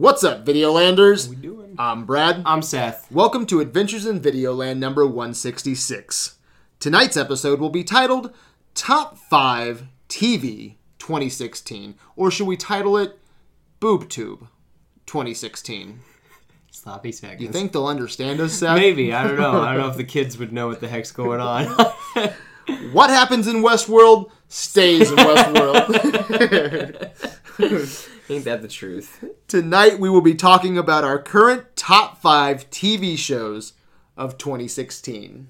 What's up, Videolanders? we doing? I'm Brad. I'm Seth. Welcome to Adventures in Videoland number 166. Tonight's episode will be titled Top 5 TV 2016. Or should we title it BoobTube 2016? Sloppy seconds. You think they'll understand us, Seth? Maybe. I don't know. I don't know if the kids would know what the heck's going on. What happens in Westworld stays in Westworld. Ain't that the truth? Tonight we will be talking about our current top 5 TV shows of 2016.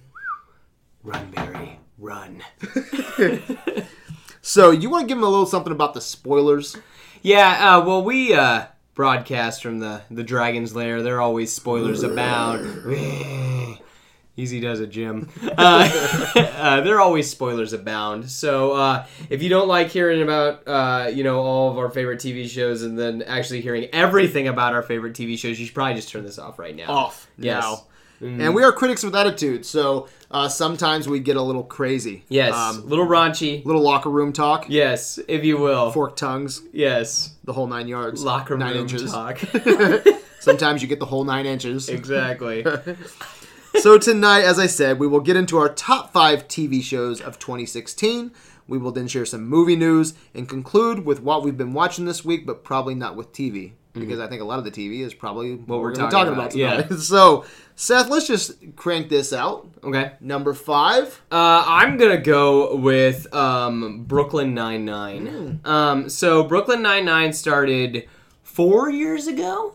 Run, Barry. Run. So, you want to give them a little something about the spoilers? Yeah, uh, well, we uh, broadcast from the, the Dragon's Lair. There are always spoilers abound. Easy does it, Jim. Uh, uh, there are always spoilers abound. So uh, if you don't like hearing about uh, you know all of our favorite TV shows and then actually hearing everything about our favorite TV shows, you should probably just turn this off right now. Off Yes. now. And we are critics with attitude, so uh, sometimes we get a little crazy. Yes, Um, little raunchy. little locker room talk, Yes, if you will. forked tongues, yes, the whole nine yards. locker nine room inches. talk. Sometimes you get the whole nine inches. exactly. so tonight, as I said, we will get into our top five TV shows of 2016. We will then share some movie news and conclude with what we've been watching this week, but probably not with TV. Because I think a lot of the TV is probably what, we're we're, talking talking about, about, tonight. So, Seth, let's just crank this out. Okay. Number five. Uh, I'm gonna go with um, Brooklyn Nine Nine. Um, so Brooklyn Nine Nine started four years ago,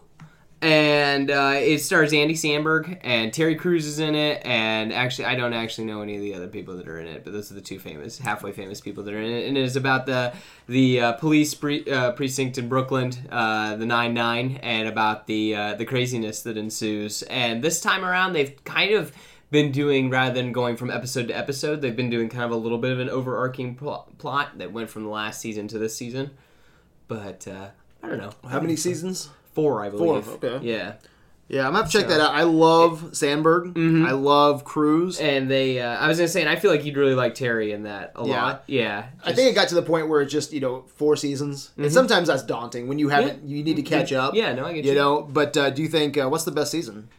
and uh, it stars Andy Samberg and Terry Crews is in it. And actually, I don't actually know any of the other people that are in it, but those are the two famous, halfway famous people that are in it. And it is about the the uh, police pre- uh, precinct in Brooklyn, uh, the Nine Nine, and about the uh, the craziness that ensues. And this time around, they've kind of been doing rather than going from episode to episode they've been doing kind of a little bit of an overarching pl- plot that went from the last season to this season but uh, i don't know How many seasons? Four i believe Four, okay. yeah Yeah, I'm gonna have to check that out. I love Samberg. I love Crews. and they uh, i was gonna say and i feel like you'd really like terry in that a Yeah. lot yeah I think it got to the point where it's just you know four seasons, and sometimes that's daunting when you haven't. You need to catch up. yeah no i get You you, know, but uh, do you think uh, what's the best season?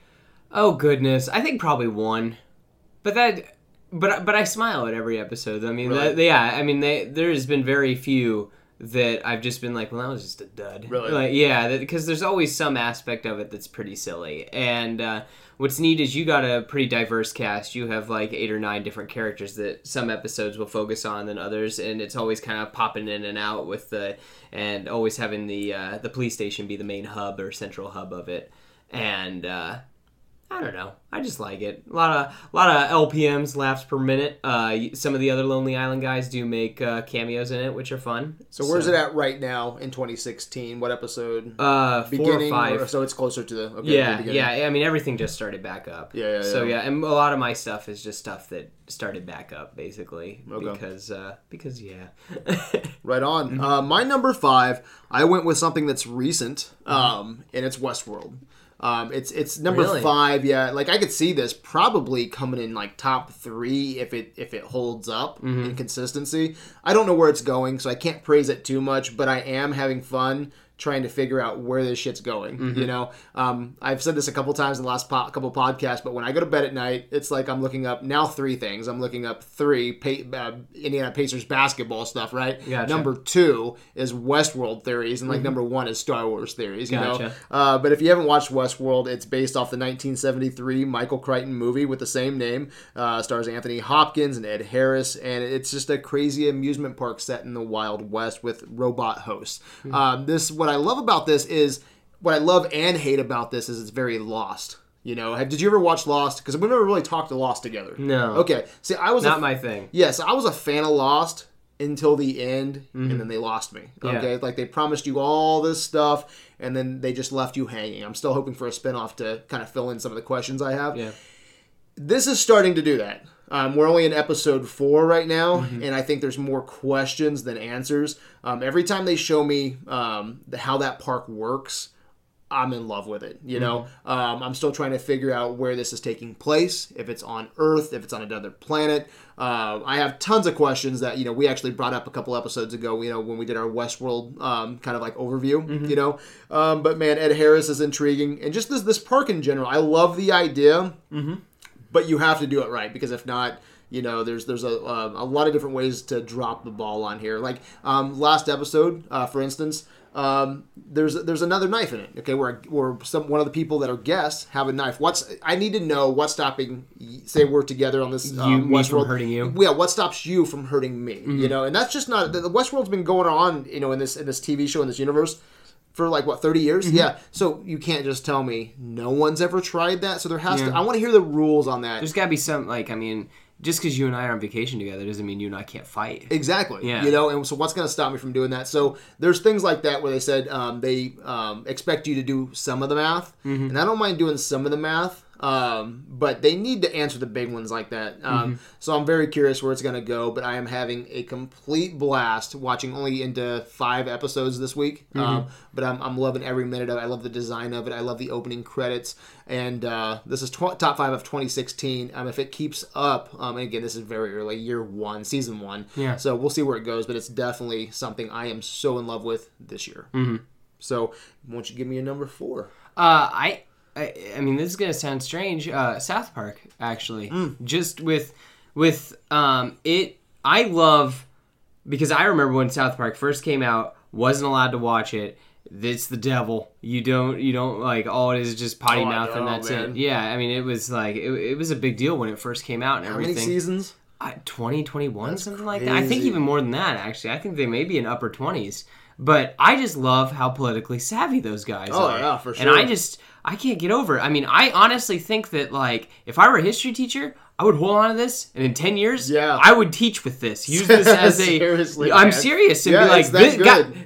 oh goodness i think probably one but that but but i smile at every episode i mean Really? that, yeah i mean they there's been very few that I've just been like, well, that was just a dud. Really? Like, yeah, because there's always some aspect of it that's pretty silly. And uh, what's neat is you got a pretty diverse cast. You have like eight or nine different characters that some episodes will focus on than others, and it's always kind of popping in and out with the and always having the uh, the police station be the main hub or central hub of it. And uh, I don't know. I just like it. A lot of a lot of LPMs, laughs per minute. Uh, some of the other Lonely Island guys do make uh, cameos in it, which are fun. So where's it at right now in 2016? What episode? Uh, four beginning, or five. or- so it's closer to the okay, the yeah, beginning. yeah. I mean, everything just started back up. Yeah, yeah, So yeah. yeah, and a lot of my stuff is just stuff that started back up, basically, Okay. because uh, because yeah. Right on. Mm-hmm. Uh, my number five, I went with something that's recent, um, and it's Westworld. Um, it's it's number Really? five. Yeah, like I could see this probably coming in like top three if it if it holds up Mm-hmm. in consistency. I don't know where it's going, so I can't praise it too much. But I am having fun trying to figure out where this shit's going. Mm-hmm. You know, um, I've said this a couple times in the last po- couple podcasts, but when I go to bed at night, it's like I'm looking up now three things. I'm looking up three pa- uh, Indiana Pacers basketball stuff, right? Gotcha. Mm-hmm. Number two is Westworld theories, and like number one is Star Wars theories. You know, Gotcha. uh, but if you haven't watched Westworld, it's based off the 1973 Michael Crichton movie with the same name. Uh, stars Anthony Hopkins and Ed Harris, and it's just a crazy amusement park set in the Wild West with robot hosts. Hmm. Um, this what I love about this is what I love and hate about this is it's very Lost. You know, have, did you ever watch Lost? Because we've never really talked to Lost together. No. Okay. See, I was a Not my thing. Yes, I was a fan of Lost until the end, and then they lost me. Mm-hmm. Yeah. Okay, like they promised you all this stuff, and then they just left you hanging. I'm still hoping for a spinoff to kind of fill in some of the questions I have. Yeah. This is starting to do that. Um, we're only in episode four right now, Mm-hmm. and I think there's more questions than answers. Um, every time they show me um, the, how that park works, I'm in love with it. You know, um, I'm still trying to figure out where this is taking place. If it's on Earth, if it's on another planet. Uh, I have tons of questions that you know we actually brought up a couple episodes ago. You know, when we did our Westworld um, kind of like overview. You know, um, but man, Ed Harris is intriguing, and just this this park in general. I love the idea, but you have to do it right because if not. You know, there's there's a, uh, a lot of different ways to drop the ball on here. Like um, last episode, uh, for instance, um, there's there's another knife in it. Okay, where where some one of the people that are guests have a knife. What's I need to know what's stopping. Say we're together on this. Um, me from Westworld. hurting you? Yeah, what stops you from hurting me? You know, and that's just not the, the Westworld's been going on. You know, in this in this TV show in this universe. For like what thirty years, yeah. So you can't just tell me no one's ever tried that. So there has to. I want to hear the rules on that. There's got to be some like I mean, just because you and I are on vacation together doesn't mean you and I can't fight. Exactly. Yeah. You know, and so what's going to stop me from doing that? So there's things like that where they said um, they um, expect you to do some of the math, Mm-hmm. and I don't mind doing some of the math, um, but they need to answer the big ones like that. Um, Mm-hmm. So I'm very curious where it's going to go, but I am having a complete blast watching only into five episodes this week. Mm-hmm. Um, but I'm, I'm loving every minute of it. I love the design of it. I love the opening credits, and uh, this is tw- top five of 2016. Um, if it keeps up, um, and again, this is very early, year one, season one. Yeah. So we'll see where it goes, but it's definitely something I am so in love with this year. Mm-hmm. So, won't you give me a number four? Uh, I, I, I mean, this is gonna sound strange. Uh, South Park, actually, just with, with um, it. I love because I remember when South Park first came out, wasn't allowed to watch it. It's the devil. You don't, you don't like. All it is is just potty Oh, mouth, and that's man. it. Yeah, I mean, it was like it, it was a big deal when it first came out and How many everything. seasons? Uh, 20, 21, something like that. I think even more than that, actually. I think they may be in upper 20s. But I just love how politically savvy those guys Oh, are. yeah, for sure And I just, I can't get over it. I mean, I honestly think that, like, if I were a history teacher, I would hold on to this, and in 10 years, Yeah. I would teach with this. Use this as a. Seriously, I'm man. serious. And Yeah, be like, this,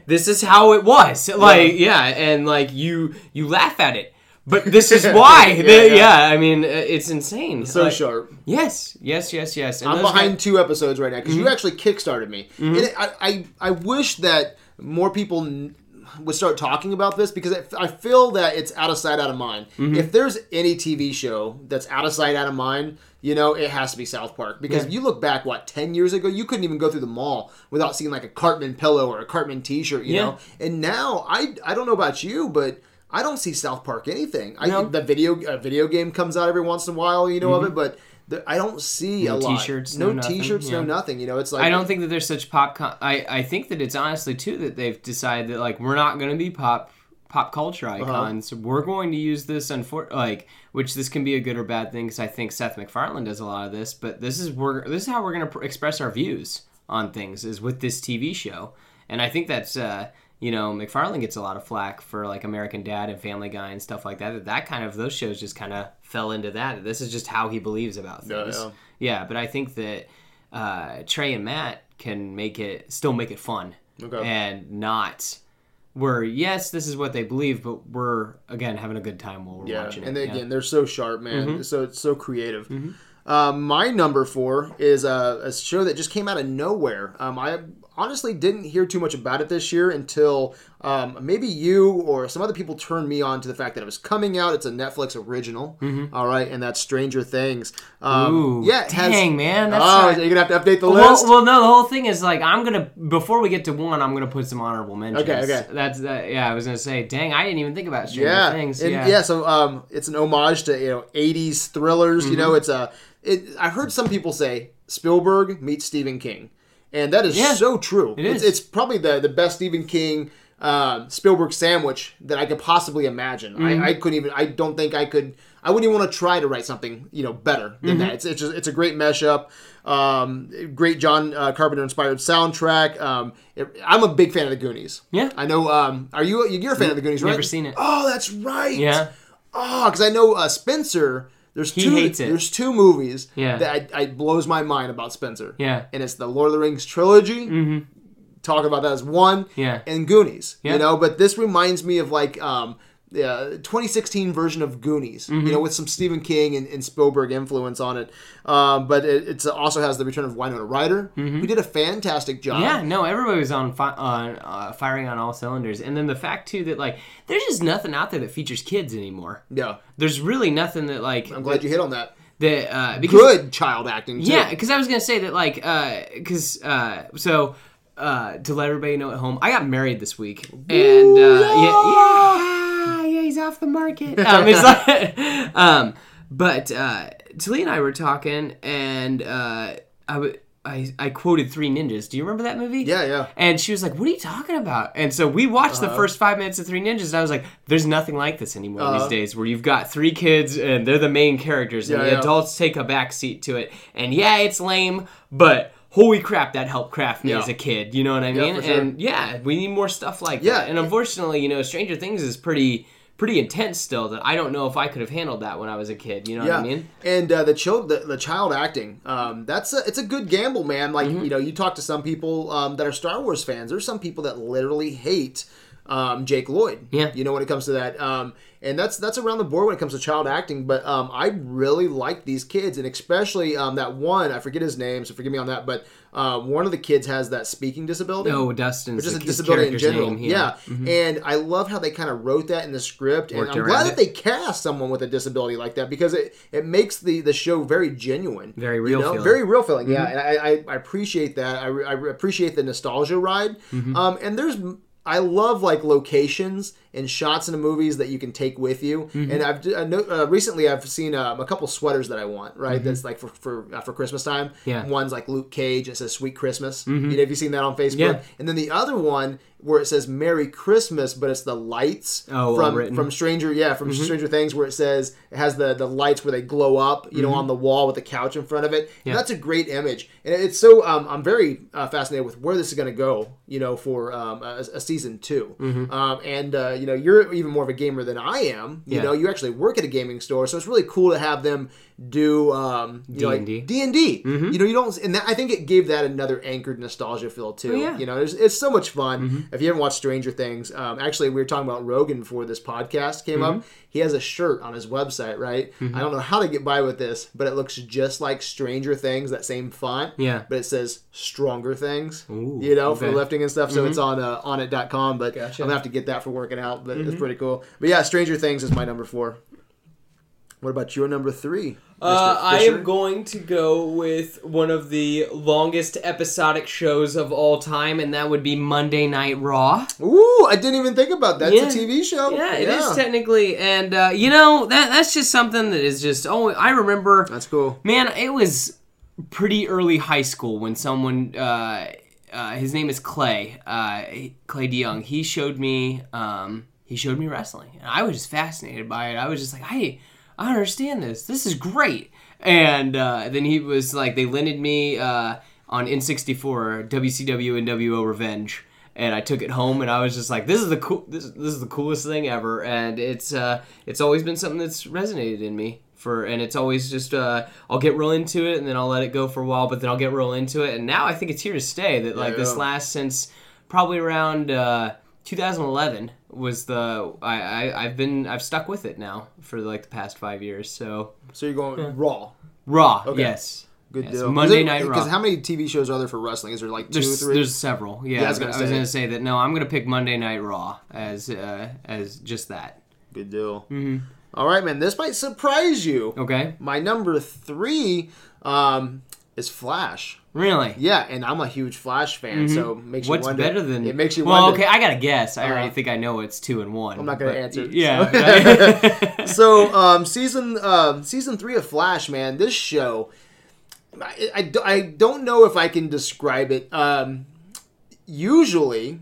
this is how it was. Like, yeah. and, like, you you laugh at it. But this is why. Yeah, yeah, yeah. I mean, uh, it's insane. So Like, sharp. Yes, yes, yes, yes. And I'm Mm-hmm. behind guys- two episodes right now because you actually kickstarted me. And it, I, I, I wish that more people n- would start talking about this because it, I feel that it's out of sight, out of mind. Mm-hmm. If there's any TV show that's out of sight, out of mind, you know, it has to be South Park. Because Yeah. you look back, what, 10 years ago, you couldn't even go through the mall without seeing like a Cartman pillow or a Cartman t shirt, you Yeah. know? And now, I, I don't know about you, but. I don't see South Park anything. I No. the video a video game comes out every once in a while, you know of it, but the, I don't see Mm-hmm. No a lot. t-shirts, no, no t-shirts, no nothing. You know, it's like I don't think that there's such pop. Con- I I think that it's honestly too that they've decided that like we're not going to be pop pop culture Uh-huh. icons. We're going to use this unfor- like which this can be a good or bad thing because I think Seth MacFarlane does a lot of this. But this is we're this is how we're going to pr- express our views on things is with this TV show, and I think that's. uh you know, MacFarlane gets a lot of flack for like American Dad and Family Guy and stuff like that. That that kind of those shows just kind of fell into that. This is just how he believes about things. yeah. Yeah, but I think that uh, Trey and Matt can make it still make it fun Okay. and not where yes, this is what they believe, but we're again having a good time while we're yeah. watching And it. then, yeah. again, they're so sharp, man. Mm-hmm. So it's so creative. Um, my number four is a, a show that just came out of nowhere. Um, I honestly didn't hear too much about it this year until um, maybe you or some other people turned me on to the fact that it was coming out. It's a Netflix original, all right, and that's Stranger Things. Um, Mm-hmm. Ooh, yeah, has- dang, man, that's oh, not- you're gonna have to update the well, list. well, no. The whole thing is like I'm gonna before we get to one, I'm gonna put some honorable mentions. Okay, okay. That's that. Yeah, I was gonna say, dang, I didn't even think about Stranger yeah, Things. and yeah, yeah. So um, it's an homage to you know '80s thrillers. You Mm-hmm. know, it's a. It, I heard some people say Spielberg meets Stephen King, and that is Yeah, so true. it it's, is. it's probably the the best Stephen King uh, Spielberg sandwich that I could possibly imagine. Mm-hmm. I, I couldn't even. I don't think I could. I wouldn't even want to try to write something you know better than Mm-hmm. that. It's it's, just, it's a great mashup. Um, great John uh, Carpenter inspired soundtrack. Um, it- I'm a big fan of the Goonies. Yeah. I know. Um, are you? You're a fan of the Goonies, right? Never seen it. Oh, that's right. Yeah. Oh, because I know uh, Spencer. There's He two. hates it. There's two movies Yeah. that I, I blows my mind about Spencer. Yeah. and it's the Lord of the Rings trilogy. Mm-hmm. Talk about that as one. Yeah. and Goonies. Yeah. You know, but this reminds me of like um, yeah, 2016 version of Goonies, Mm-hmm. you know, with some Stephen King and, and Spielberg influence on it. Um, but it also has the return of Winona Ryder, who did a fantastic job. Mm-hmm. Yeah, no, everybody was on fi- on uh, firing on all cylinders, and then the fact too that like there's just nothing out there that features kids anymore. Yeah. There's really nothing that like I'm glad you hit on that. that uh, because Good child acting, too. Yeah, because I was gonna say that, like, because uh, so uh, to let everybody know at home, I got married this week, and uh, yeah, yeah, he's off the market. Um, it's like, um, but uh, Talia and I were talking, and uh, I would. I, I quoted Three Ninjas. Do you remember that movie? Yeah, yeah. And she was like, "What are you talking about?" And so we watched Uh-huh. the first five minutes of Three Ninjas, and I was like, "There's nothing like this anymore Uh-huh. these days, where you've got three kids and they're the main characters, and Yeah, the yeah. adults take a back seat to it. And yeah, it's lame, but." Holy crap! That helped craft me Yeah. as a kid. You know what I mean? for sure. And yeah, we need more stuff like Yeah. that. And unfortunately, you know, Stranger Things is pretty pretty intense still. That I don't know if I could have handled that when I was a kid. You know Yeah, what I mean? and uh, the child the, the child acting, um, that's a, it's a good gamble, man. Like Mm-hmm. you know, you talk to some people um, that are Star Wars fans. There's some people that literally hate um, Jake Lloyd. Yeah. you know when it comes to that, um, and that's that's around the board when it comes to child acting. But um, I really like these kids, and especially um, that one. I forget his name, so forgive me on that. But uh, one of the kids has that speaking disability. Oh, Dustin's Just a disability in general. name, yeah. And I love how they kind of wrote that in the script. And Worked I'm glad it. that they cast someone with a disability like that because it, it makes the, the show very genuine. Very real, you know? feeling. Mm-hmm. Very real feeling, yeah. And I, I, I appreciate that. I, I appreciate the nostalgia ride. Mm-hmm. Um, and there's. I love like locations and shots in the movies that you can take with you. Mm-hmm. And I've I know, uh, recently I've seen um, a couple sweaters that I want. Right, Mm-hmm. that's like for for, uh, for Christmas time. Yeah. One's like Luke Cage. It says "Sweet Christmas." You know, have you seen that on Facebook? Yeah. And then the other one where it says "Merry Christmas," but it's the lights Oh, from written. from Stranger, yeah, from Stranger Things, where it says it has the the lights where they glow up, you know, on the wall with the couch in front of it. And Yeah. that's a great image, and it's so um, I'm very uh, fascinated with where this is going to go, you know, for um, a, a season 2 Um, and uh, you know, you're even more of a gamer than I am. You Yeah. know, you actually work at a gaming store, so it's really cool to have them do um, you know, like D&D. D and You know, you don't, and that, I think it gave that another anchored nostalgia feel too. Oh, yeah. You know, it's, it's so much fun. If you haven't watched Stranger Things, um, actually, we were talking about Rogan before this podcast came up. He has a shirt on his website, right? I don't know how to get by with this, but it looks just like Stranger Things, that same font. Yeah. But it says Stronger Things. Ooh, you know, for lifting and stuff. So it's on uh, Onnit.com. But Gotcha. I'm gonna have to get that for working out. But it's pretty cool. But yeah, Stranger Things is my number four. What about your number three? Uh, I am going to go with one of the longest episodic shows of all time, and that would be Monday Night Raw. Ooh, I didn't even think about that. It's a TV show. Yeah, it is technically, and uh, you know that that's just something that is just. Oh, I remember, That's cool. man. It was pretty early high school when someone. Uh, uh, his name is Clay. Uh, Clay DeYoung. He showed me. Um, he showed me wrestling, and I was just fascinated by it. I was just like, I, I understand this. This is great. And uh, then he was like, they lended me uh, on N64 WCW nWo Revenge, and I took it home, and I was just like, this is the cool. This, this is the coolest thing ever, and it's uh, it's always been something that's resonated in me. For, and it's always just uh, I'll get real into it and then I'll let it go for a while, but then I'll get real into it, and now I think it's here to stay. That like this yeah. lasts since probably around uh, 2011 was the I, I I've been I've stuck with it now for like the past five years. So So you're going Raw. Raw, Okay. yes, Good Yes, deal. Monday Is it- Night Raw. Because how many TV shows are there for wrestling? Is there like two, There's, three? there's several. Yeah, Yeah, I I was was, gonna I was say. gonna say that. No, I'm gonna pick Monday Night Raw as uh, as just that. Good deal. Mm-hmm. right, man. This might surprise you. Okay, My number three um, is Flash. really. Yeah, and I'm a huge Flash fan, so it makes you What's wonder. better than it makes you Well, wonder. okay, I gotta guess. I Uh-huh. think I know it's two and one. I'm not gonna answer. Yeah. so um, season um, season three of Flash, man, this show, I, I, I don't know if I can describe it. Um, usually,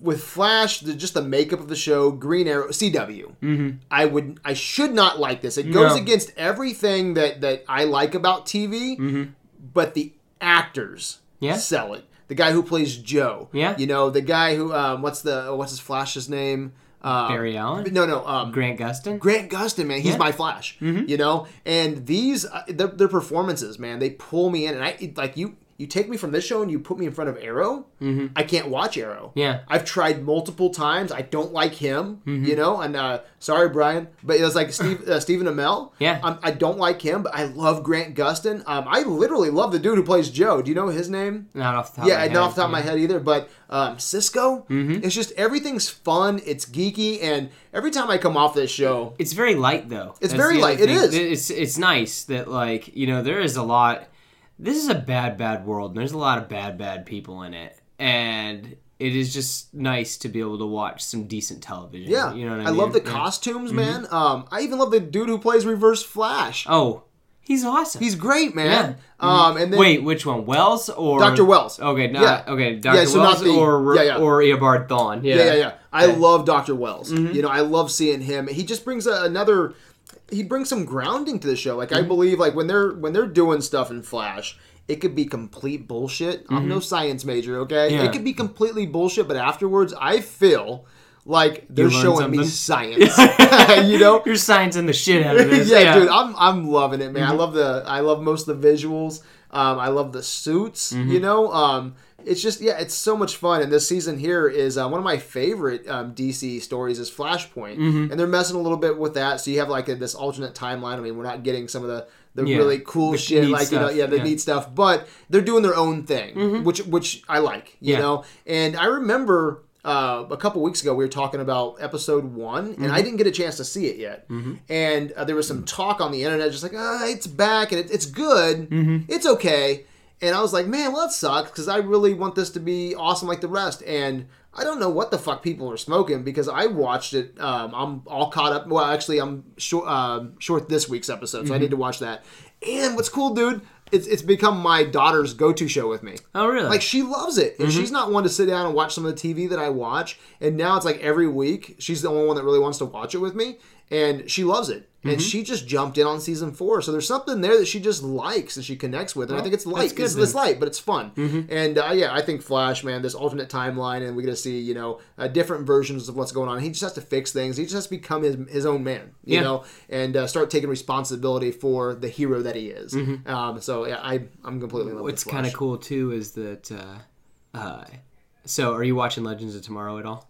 with Flash, the, just the makeup of the show, Green Arrow, CW, I would I should not like this. It goes No. against everything that that I like about TV, but the actors Yeah. sell it. The guy who plays Joe, Yeah. you know, the guy who um, what's the what's his Flash's name? Um, Barry Allen, no, no, um, Grant Gustin. Grant Gustin, man, he's Yeah. my Flash. You know, and these uh, their, their performances, man, they pull me in, and I like you. You take me from this show and you put me in front of Arrow, I can't watch Arrow. Mm-hmm. Yeah. I've tried multiple times. I don't like him, Mm-hmm. you know. And uh, sorry, Brian, but it was like Steve, uh, Stephen Amell. Yeah. um, I don't like him, but I love Grant Gustin. Um, I literally love the dude who plays Joe. Do you know his name? Not off the top. Yeah, of my not off the top of my head either. But um, Cisco, Mm-hmm. it's just everything's fun. It's geeky, and every time I come off this show, It's very light though. It's That's very light. It thing. is. It's it's nice that like you know there is a lot. This is a bad bad world. And there's a lot of bad bad people in it, and it is just nice to be able to watch some decent television. yeah, you know what I, mean? I mean. love the Yeah. Mm-hmm. costumes, man. Um, I even love the dude who plays Reverse Flash. Oh, he's awesome. He's great, man. Yeah. Um, and then Wait, which one? Wells or Dr. Wells. Okay, not, Yeah. okay, Dr. so Wells the- or yeah, yeah. or Eobard Thawne. Yeah, Yeah, yeah, yeah. I love Dr. Wells. Mm-hmm. You know, I love seeing him. He just brings a, another he brings some grounding to the show. Like I Mm-hmm. believe like when they're when they're doing stuff in Flash, it could be complete bullshit. I'm no science major, okay? Mm-hmm. Yeah. It could be completely bullshit, but afterwards I feel like they're showing me science. you know? You're sciencing the shit out of this. yeah, dude, I'm I'm loving it, man. Mm-hmm. I love the I love most of the visuals. Um, I love the suits. Mm-hmm. You know, um, it's just yeah, it's so much fun. And this season here is uh, one of my favorite um, DC stories is Flashpoint, Mm-hmm. and they're messing a little bit with that. So you have like a, this alternate timeline. I mean, we're not getting some of the the Yeah. really cool The shit, like you know, yeah, the yeah. Mm-hmm. neat stuff. But they're doing their own thing, which which I like. You Yeah. know, and I remember uh, a couple weeks ago we were talking about episode one, and Mm-hmm. I didn't get a chance to see it yet. And uh, there was some talk on the internet, just like, uh, it's back and it, it's good, Mm-hmm. it's okay. And I was like, man, well, that sucks because I really want this to be awesome like the rest. And I don't know what the fuck people are smoking because I watched it. Um, I'm all caught up. Well, actually, I'm short, um short this week's episode, so I need to watch that. And what's cool, dude, it's, it's become my daughter's go to show with me. Oh, really? Like she loves it, and she's not one to sit down and watch some of the TV that I watch. And now it's like every week she's the only one that really wants to watch it with me, and she loves it. And she just jumped in on season four, so there's something there that she just likes and she connects with. And I think it's light. good It's, it's light, but it's fun. And uh, yeah, I think Flash, man, this alternate timeline, and we get to see you know uh, different versions of what's going on. He just has to fix things. He just has to become his his own man, you Yeah. know, and uh, start taking responsibility for the hero that he is. Um, so yeah, I I'm completely in love What's kind of cool too is that. Uh, uh, so, are you watching Legends of Tomorrow at all?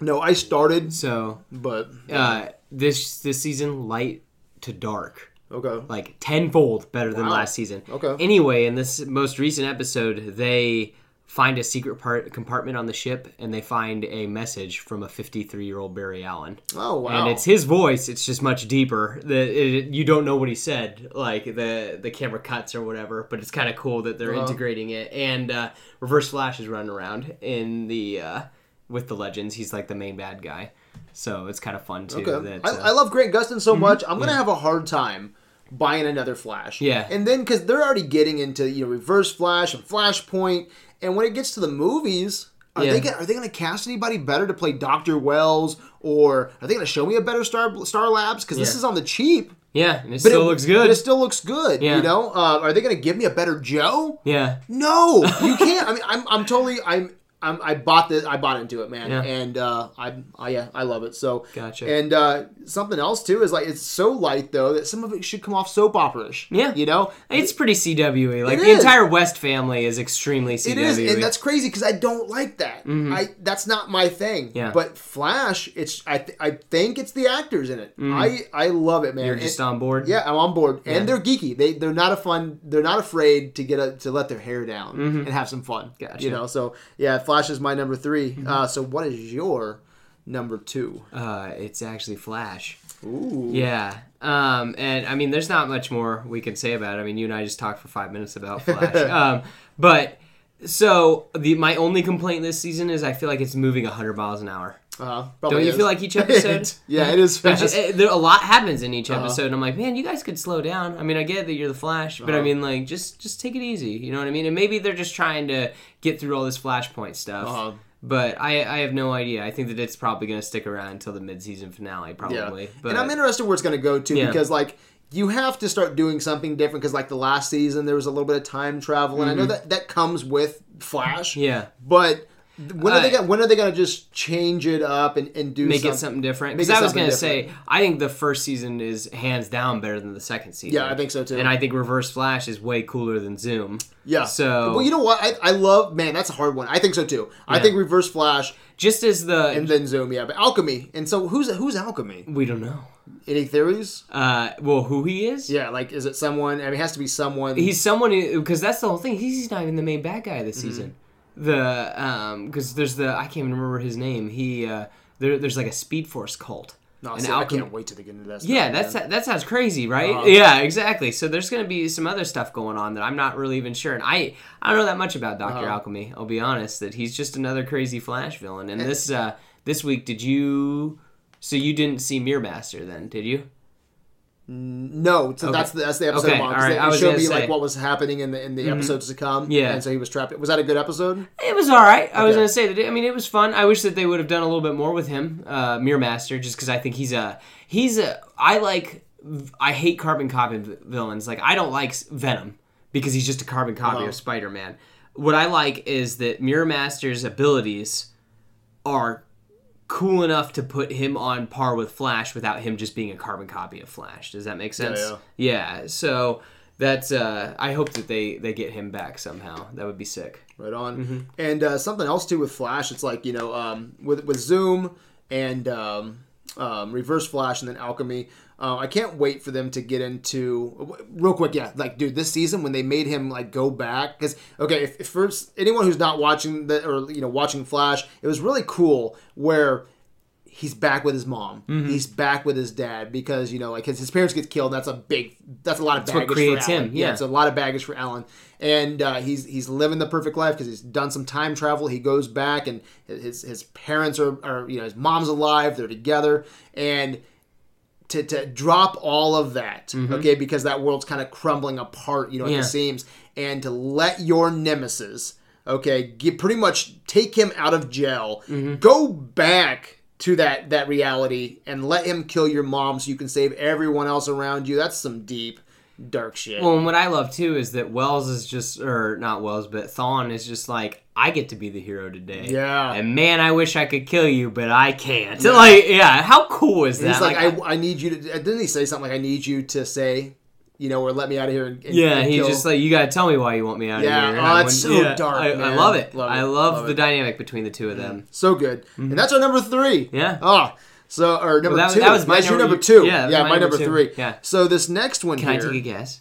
No, I started, So, but uh, this this season, light to dark, okay. like tenfold better than Wow. last season. Okay. Anyway, in this most recent episode, they find a secret part compartment on the ship, and they find a message from a 53 year old Barry Allen. Oh wow! and it's his voice. It's just much deeper. The it, you don't know what he said, like the the camera cuts or whatever. But it's kind of cool that they're Uh-huh. integrating it. And uh, Reverse Flash is running around in the uh, with the Legends. He's like the main bad guy, so it's kind of fun too. okay. That, I, uh, Mm-hmm. I love Grant Gustin so much. I'm gonna have a hard time buying another Flash. Yeah. and then because they're already getting into you know Reverse Flash and Flashpoint, and when it gets to the movies. Are Yeah. they gonna, are they going to cast anybody better to play Doctor Wells, or are they going to show me a better Star Star Labs? Because this Yeah. is on the cheap, yeah, and it but still it, looks But good. it still looks good. Yeah. You know, uh, are they going to give me a better Joe? yeah, No, you can't. I mean, I'm, I'm totally, I'm, I'm, I bought this, I bought into it, man, Yeah. and uh, I, I, yeah, I love it. So, Gotcha. And uh, something else too is like it's so light though that some of it should come off soap opera-ish. Yeah. you know, it's pretty CWE. Like the is. entire West family is extremely CWE. it is, and that's crazy because I don't like that. I that's not my thing. Mm-hmm. Yeah. But Flash, it's I, th- I think it's the actors in it. I, I love it, man. Mm-hmm. You're And- just on board. Yeah, I'm on board, Yeah. and they're geeky. They they're not a fun. They're not afraid to get a, to let their hair down and have some fun. Mm-hmm. Gotcha. Mm-hmm. You know, so yeah, Flash is my number 3 Uh, so what is your number two? Uh, it's actually Flash. Ooh, Yeah. Um, and I mean, there's not much more we can say about it. I mean, you and I just talked for five minutes about Flash. um, but so the my only complaint this season is I feel like it's moving 100 miles an hour. Uh, Don't you feel like each episode? yeah, it is fast. just- it- there, a lot happens in each Uh-huh. episode, and I'm like, man, you guys could slow down. I mean, I get that you're the Flash, but I Uh-huh. mean, like, just just take it easy. You know what I mean? And maybe they're just trying to get through all this Flashpoint stuff. Uh-huh. But I, I have no idea. I think that it's probably going to stick around until the mid-season finale, yeah, probably. But and I'm interested where it's going to go to Yeah. because like. You have to start doing something different because, like the last season, there was a little bit of time travel, and I know that that comes with Flash. Mm-hmm. yeah, But When are they Uh, gonna, when are they gonna just change it up and, and do make some- it something different. Because I was gonna say. I think the first season is hands down better than the second season. Yeah, I think so, too. And I think Reverse Flash is way cooler than Zoom. Yeah. So well, you know what? I, I love man. That's a hard one. I think so too. I think Reverse Flash just as the and then Zoom. Yeah, but Alchemy. And so who's who's Alchemy? we don't know. Any theories? Uh, well, who he is? Yeah, like is it someone? I mean, it has to be someone. He's someone because that's the whole thing. He's not even the main bad guy this Mm-hmm. season. The um, because there's the I can't even remember his name. He uh, there, there's like a Speed Force cult. no, see, I can't wait till they get into that. Yeah, that's man. that sounds crazy, right? Uh-huh. Yeah, exactly. So there's gonna be some other stuff going on that I'm not really even sure. And I I don't know that much about Doctor Uh-huh. Alchemy. I'll be honest. That he's just another crazy Flash villain. And this uh this week, did you? So you didn't see Mirror Master then, did you? No, so that's the that's the episode. Okay, I'm on, 'cause all right, They, I was showed me say- Mm-hmm. like what was happening in the in the episodes to come. Yeah. and so he was trapped. Was that a good episode? It was all right. I was gonna say that. I mean, it was fun. I wish that they would have done a little bit more with him, uh, Mirror Master, just because I think he's a he's a. I like. I hate carbon copy villains. Like I don't like Venom because he's just a carbon copy Uh-huh. of Spider Man. What I like is that Mirror Master's abilities are cool enough to put him on par with Flash without him just being a carbon copy of Flash. Does that make sense? yeah. Yeah. yeah So that's. Uh, I hope that they they get him back somehow. That would be sick. Right on. Mm-hmm. And uh, something else too with Flash, it's like you know um, with with Zoom and um, um, Reverse Flash and then Alchemy. Uh, I can't wait for them to get into real quick. Yeah, like dude, this season when they made him like go back because okay, if, if first anyone who's not watching the or you know watching Flash, it was really cool where he's back with his mom. Mm-hmm. He's back with his dad because you know like his, his parents get killed. That's a big. That's a lot of what baggage creates for Allen. him, yeah. it's a lot of baggage for Allen, and uh, he's he's living the perfect life because he's done some time travel. He goes back and his his parents are, are you know his mom's alive. They're together and. To, to drop all of that, okay, because that world's kind of crumbling apart, you know, at Mm-hmm. Yeah. the seams, and to let your nemesis, okay, get pretty much take him out of jail, Mm-hmm. go back to that that reality, and let him kill your mom so you can save everyone else around you. That's some deep, dark shit. Well, and what I love too is that Wells is just, or not Wells, but Thawne is just like, I get to be the hero today. Yeah. And man, I wish I could kill you, but I can't. Like, yeah, how cool is that? He's like, I, I need you to. Uh, didn't he say something like, I need you to say, you know, or let me out of here and, yeah, and he's just like, you gotta tell me why you want me out Yeah, of here. oh, it's so dark, I, I love it. Love I love, love the it. dynamic between the two of them. Mm-hmm. so good, and mm-hmm. that's our number three. Mm-hmm. Yeah. Oh, so or number Well, that two. that was my number- number two. yeah, yeah, my, number, three. Yeah. So this next one Can I take a guess?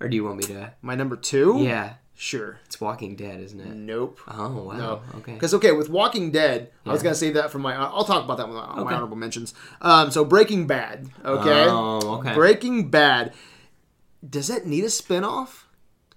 Or do you want me to? my number two. Yeah. sure. It's Walking Dead, isn't it? Nope. Oh, wow. No. Okay. Because okay, with Walking Dead, I was gonna save that for my. I'll talk about that with my, my honorable mentions. Um, so Breaking Bad. Okay. Oh, okay. Breaking Bad. Does that need a spinoff?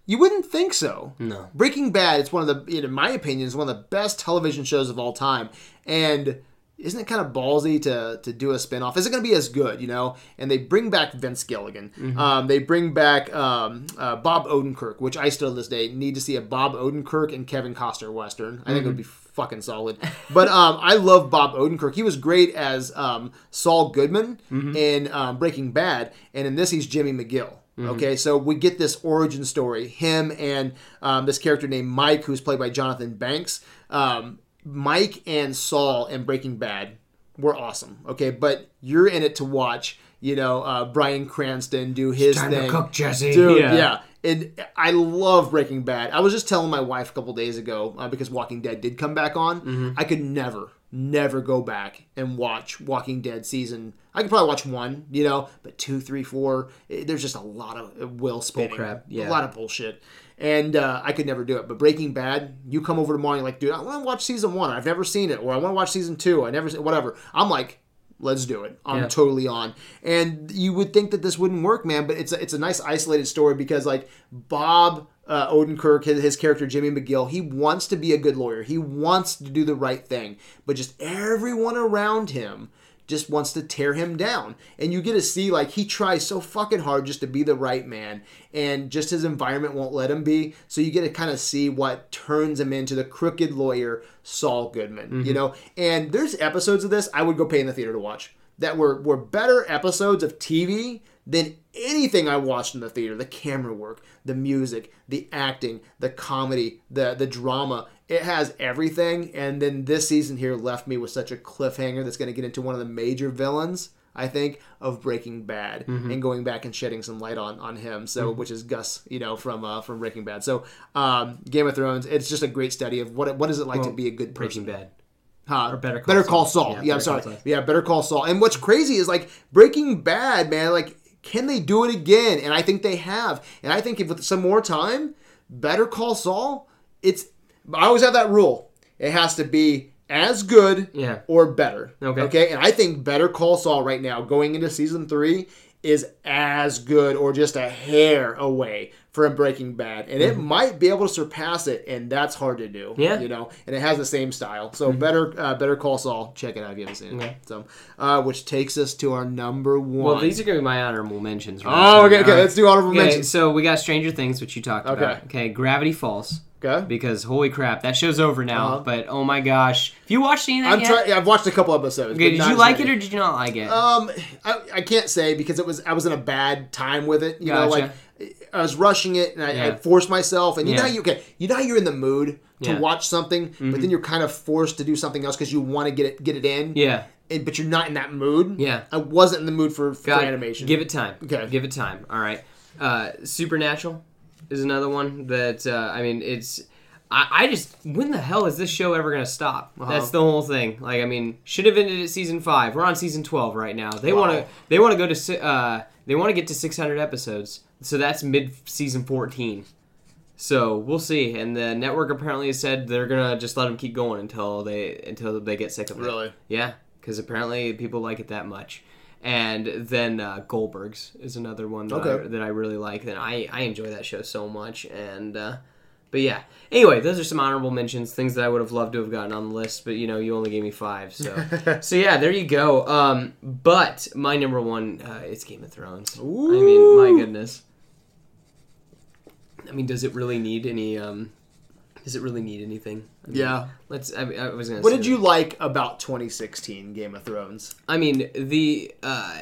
You wouldn't think so. No. Breaking Bad. It's one of the, in my opinion, is one of the best television shows of all time. And isn't it kind of ballsy to to do a spinoff? Is it going to be as good? You know? And they bring back Vince Gilligan. Mm-hmm. Um, they bring back um, uh, Bob Odenkirk, which I still to this day need to see a Bob Odenkirk and Kevin Costner western. I think it would be fucking solid. But um, I love Bob Odenkirk. He was great as um, Saul Goodman in um, Breaking Bad, and in this he's Jimmy McGill. Okay, so we get this origin story. Him and um, this character named Mike, who's played by Jonathan Banks. Um, Mike and Saul in Breaking Bad were awesome. Okay, but you're in it to watch. You know, uh, Bryan Cranston do his Time thing. to cook, Jesse. Dude, yeah. And I love Breaking Bad. I was just telling my wife a couple days ago uh, because Walking Dead did come back on. Mm-hmm. I could never, never go back and watch Walking Dead season. I could probably watch one, you know, but two, three, four. eh, there's just a lot of uh, will spinning, crap, yeah. a lot of bullshit, and uh, I could never do it. But Breaking Bad, you come over tomorrow, and you're like, dude, I want to watch season one. I've never seen it, or I want to watch season two. I never, whatever. I'm like, let's do it. I'm Yeah. totally on. And you would think that this wouldn't work, man, but it's a, it's a nice isolated story because like Bob uh, Odenkirk, his, his character Jimmy McGill, he wants to be a good lawyer. He wants to do the right thing, but just everyone around him just wants to tear him down. And you get to see like he tries so fucking hard just to be the right man and just his environment won't let him be. So you get to kind of see what turns him into the crooked lawyer Saul Goodman, you mm-hmm. know? And there's episodes of this I would go pay in the theater to watch that were were better episodes of TV than anything I watched in the theater. The camera work, the music, the acting, the comedy, the the drama, it has everything. And then this season here left me with such a cliffhanger that's going to get into one of the major villains. I think of Breaking Bad Mm-hmm. and going back and shedding some light on on him. So, which is Gus, you know, from uh, from Breaking Bad. So, um, Game of Thrones. It's just a great study of what what is it like to be a good person. Breaking Bad. Huh? Or Better Call Better Call Saul. Saul. Yeah, Yeah, I'm sorry. Saul. Yeah, Better Call Saul. And what's crazy is like Breaking Bad, man. Like, can they do it again? And I think they have. And I think if with some more time, Better Call Saul, it's. I always have that rule. It has to be as good Yeah. or better. Okay. Okay. And I think Better Call Saul right now, going into season three, is as good or just a hair away from Breaking Bad, and it might be able to surpass it, and that's hard to do. Mm-hmm. Yeah. Mm-hmm. you know, and it has the same style. So better, uh, Better Call Saul. Check it out if you haven't seen it. Okay. So, uh, which takes us to our number one. Well, these are going to be my honorable mentions. Right? Oh, okay, okay. Right. Let's do honorable Okay, mentions. so we got Stranger Things, which you talked Okay. about. Okay, Gravity Falls. Okay. Because holy crap, that show's over now. Uh-huh. But oh my gosh, if you watched any of that I'm yet? Yeah, I've watched a couple episodes. Okay, did you like it or did you not like it? Um, I, I can't say because it was I was in a bad time with it. You know, like I was rushing it and I, I forced myself. And you know Yeah. how you okay, you know how you're in the mood to Yeah. Mm-hmm. watch something, but then you're kind of forced to do something else because you want to get it get it in. yeah. And, but you're not in that mood. Yeah. I wasn't in the mood for, for animation. Give it time. Okay. Give it time. All right. Uh, Supernatural is another one that uh, I mean it's. I, I just when the hell is this show ever gonna stop? Uh-huh. That's the whole thing. Like I mean, should have ended at season five. We're on season twelve right now. They Wow. want to they want to go to uh, they want to get to six hundred episodes. So that's mid season fourteen. So we'll see. And the network apparently has said they're gonna just let them keep going until they until they get sick of it. Really? Yeah, because apparently people like it that much. And then uh, Goldberg's is another one that, I, that I really like. That I, I enjoy that show so much. And uh, but yeah. Anyway, those are some honorable mentions, things that I would have loved to have gotten on the list. But you know, you only gave me five, so so yeah, there you go. Um, but my number one, uh, it's Game of Thrones. I mean, my goodness. I mean, does it really need any? Um, does it really need anything? Yeah. Let's. I, I was gonna. What say did that. you like about 2016 Game of Thrones? I mean the uh,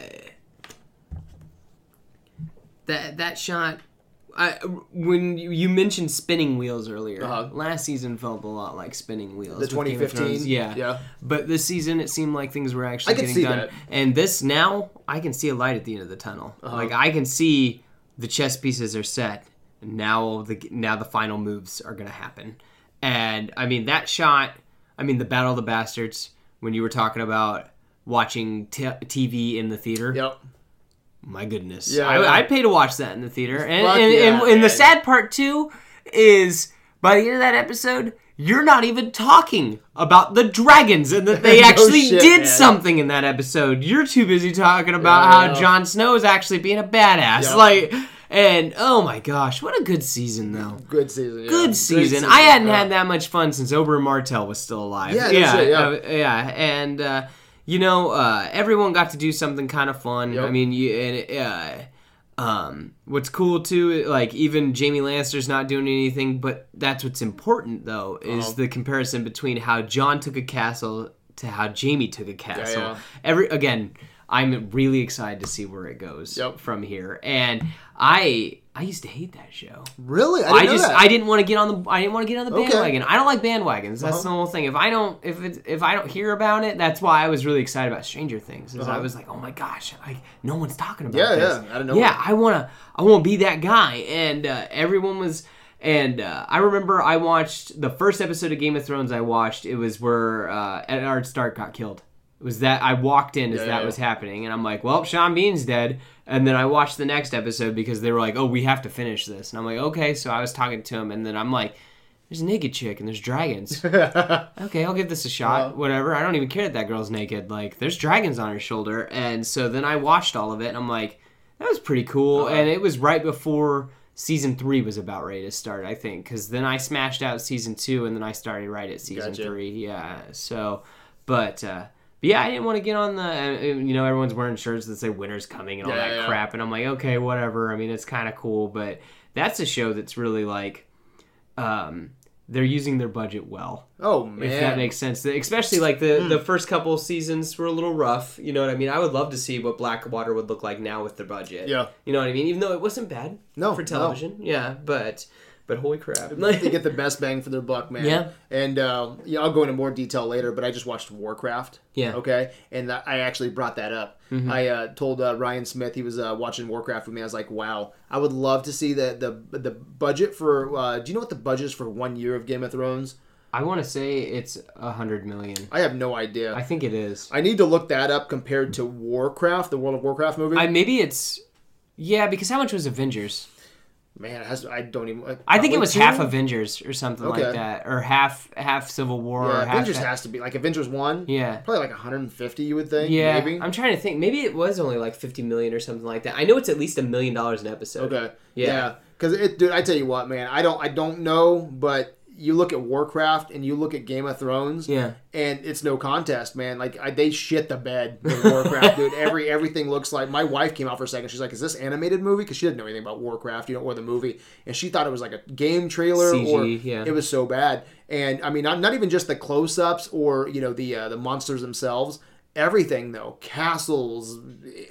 that that shot. I, when you, you mentioned spinning wheels earlier, Uh-huh. last season felt a lot like spinning wheels. The with Game of 2015? Thrones. yeah, Yeah. But this season, it seemed like things were actually I could getting see done. that. And this now, I can see a light at the end of the tunnel. Uh-huh. Like I can see the chess pieces are set. And now the now the final moves are gonna happen. And I mean that shot. I mean the Battle of the Bastards. When you were talking about watching t- TV in the theater, Yep. my goodness. Yeah, I. Pay to watch that in the theater. And, and, yeah, and, and the sad part, too, is by the end of that episode, you're not even talking about the dragons and that they No actually shit, did man. something in that episode. You're too busy talking about Yeah, how. Jon Snow is actually being a badass. Yep. Like, and oh my gosh, what a good season, though. Good season. yeah. Good Great season. I hadn't yeah. had that much fun since Oberyn Martell was still alive. Yeah, yeah, shit, yeah. uh, yeah. And uh, you know, uh, everyone got to do something kind of fun. Yep. I mean, you and uh, um, what's cool too, like even Jaime Lannister's not doing anything, but that's what's important though is Uh-huh. the comparison between how Jon took a castle to how Jaime took a castle. yeah. Every again, I'm really excited to see where it goes Yep. from here, and I I used to hate that show. Really? I, I, just that. I didn't want to get on the I didn't want to get on the Okay. bandwagon. I don't like bandwagons. That's Uh-huh. the whole thing. If I don't if it, if I don't hear about it, that's why I was really excited about Stranger Things. Is I Uh-huh. was like, oh my gosh, like no one's talking about Yeah, this. yeah, I don't know. Yeah, I wanna I wanna be that guy, and uh, everyone was. And uh, I remember I watched the first episode of Game of Thrones. I watched it was where uh, Eddard Stark got killed. Was that I walked in as Yeah, that yeah, was happening, and I'm like, well, Sean Bean's dead. And then I watched the next episode because they were like, oh, we have to finish this. And I'm like, okay. So I was talking to him, and then I'm like, there's a naked chick and there's dragons. okay, I'll give this a shot. Uh, Whatever. I don't even care that that girl's naked. Like, there's dragons on her shoulder. And so then I watched all of it, and I'm like, that was pretty cool. Uh-huh. And it was right before season three was about ready to start, I think, because then I smashed out season two, and then I started right at season Gotcha. three. Yeah. So, but. uh but yeah, I didn't want to get on the, uh, you know, everyone's wearing shirts that say winter's coming and all Yeah, that yeah. crap. And I'm like, okay, whatever. I mean, it's kind of cool, but that's a show that's really like, um, they're using their budget well oh man. if that makes sense. Especially like the the first couple of seasons were a little rough. You know what I mean? I would love to see what Blackwater would look like now with their budget. Yeah. You know what I mean? Even though it wasn't bad No, for no. television. Yeah, but but holy crap! they get the best bang for their buck, man. Yeah. And uh, yeah, I'll go into more detail later, but I just watched Warcraft. Yeah. Mm-hmm. Okay. And that, I actually brought that up. I uh, told uh, Ryan Smith he was uh, watching Warcraft with me. I was like, wow, I would love to see the the the budget for. Uh, do you know what the budget is for one year of Game of Thrones? I want to say it's a hundred million. I have no idea. I think it is. I need to look that up compared to Warcraft, the World of Warcraft movie. I maybe it's yeah because how much was Avengers? Man, it has, I don't even. I think it was two? half Avengers or something Okay. like that, or half half Civil War. Yeah, or half Avengers has to be like Avengers one. yeah. Probably like 150, you would think. Yeah, Maybe. I'm trying to think. Maybe it was only like 50 million or something like that. I know it's at least a million dollars an episode. Okay. Yeah. Yeah. Because it, dude, I tell you what, man, I don't, I don't know, but you look at Warcraft and you look at Game of Thrones, Yeah. and it's no contest, man. Like I, they shit the bed with Warcraft, dude. Every everything looks like. My wife came out for a second. She's like, "Is this animated movie?" Because she didn't know anything about Warcraft, you know, or the movie, and she thought it was like a game trailer CG, or yeah. it was so bad. And I mean, not, not even just the close-ups or you know the uh, the monsters themselves. Everything though, castles,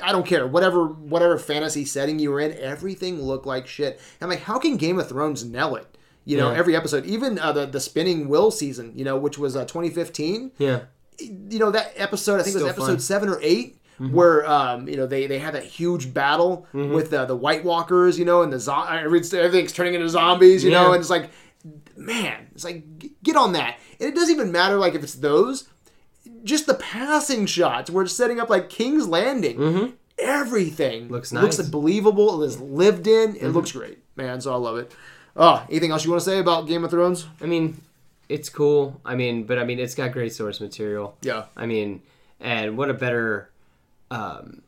I don't care, whatever whatever fantasy setting you were in, everything looked like shit. I'm like, how can Game of Thrones nail it? You know, Yeah. every episode, even uh, the the spinning will season, you know, which was uh, 2015 Yeah. you know that episode i think it was episode fun. Mm-hmm. seven or 8 where um you know they they had that huge battle with uh, the white walkers you know and the zo- everything's turning into zombies you know and it's like man it's like get on that and it doesn't even matter like if it's those just the passing shots where it's setting up like king's landing everything Mm-hmm. Looks looks nice. Mm-hmm. believable it is lived in it looks great man so i love it oh anything else you want to say about game of thrones I mean, it's cool. I mean, but I mean, it's got great source material. yeah I mean, and what a better, um,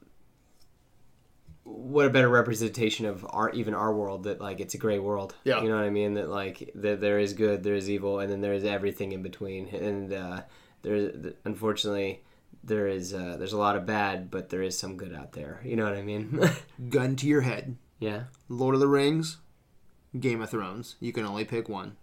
what a better representation of our even our world that like it's a gray world. Yeah. you know what I mean. That like that there is good, there is evil, and then there is everything in between. And uh, there's unfortunately there is uh, there's a lot of bad, but there is some good out there. You know what I mean? gun to your head yeah. Lord of the Rings, Game of Thrones. You can only pick one.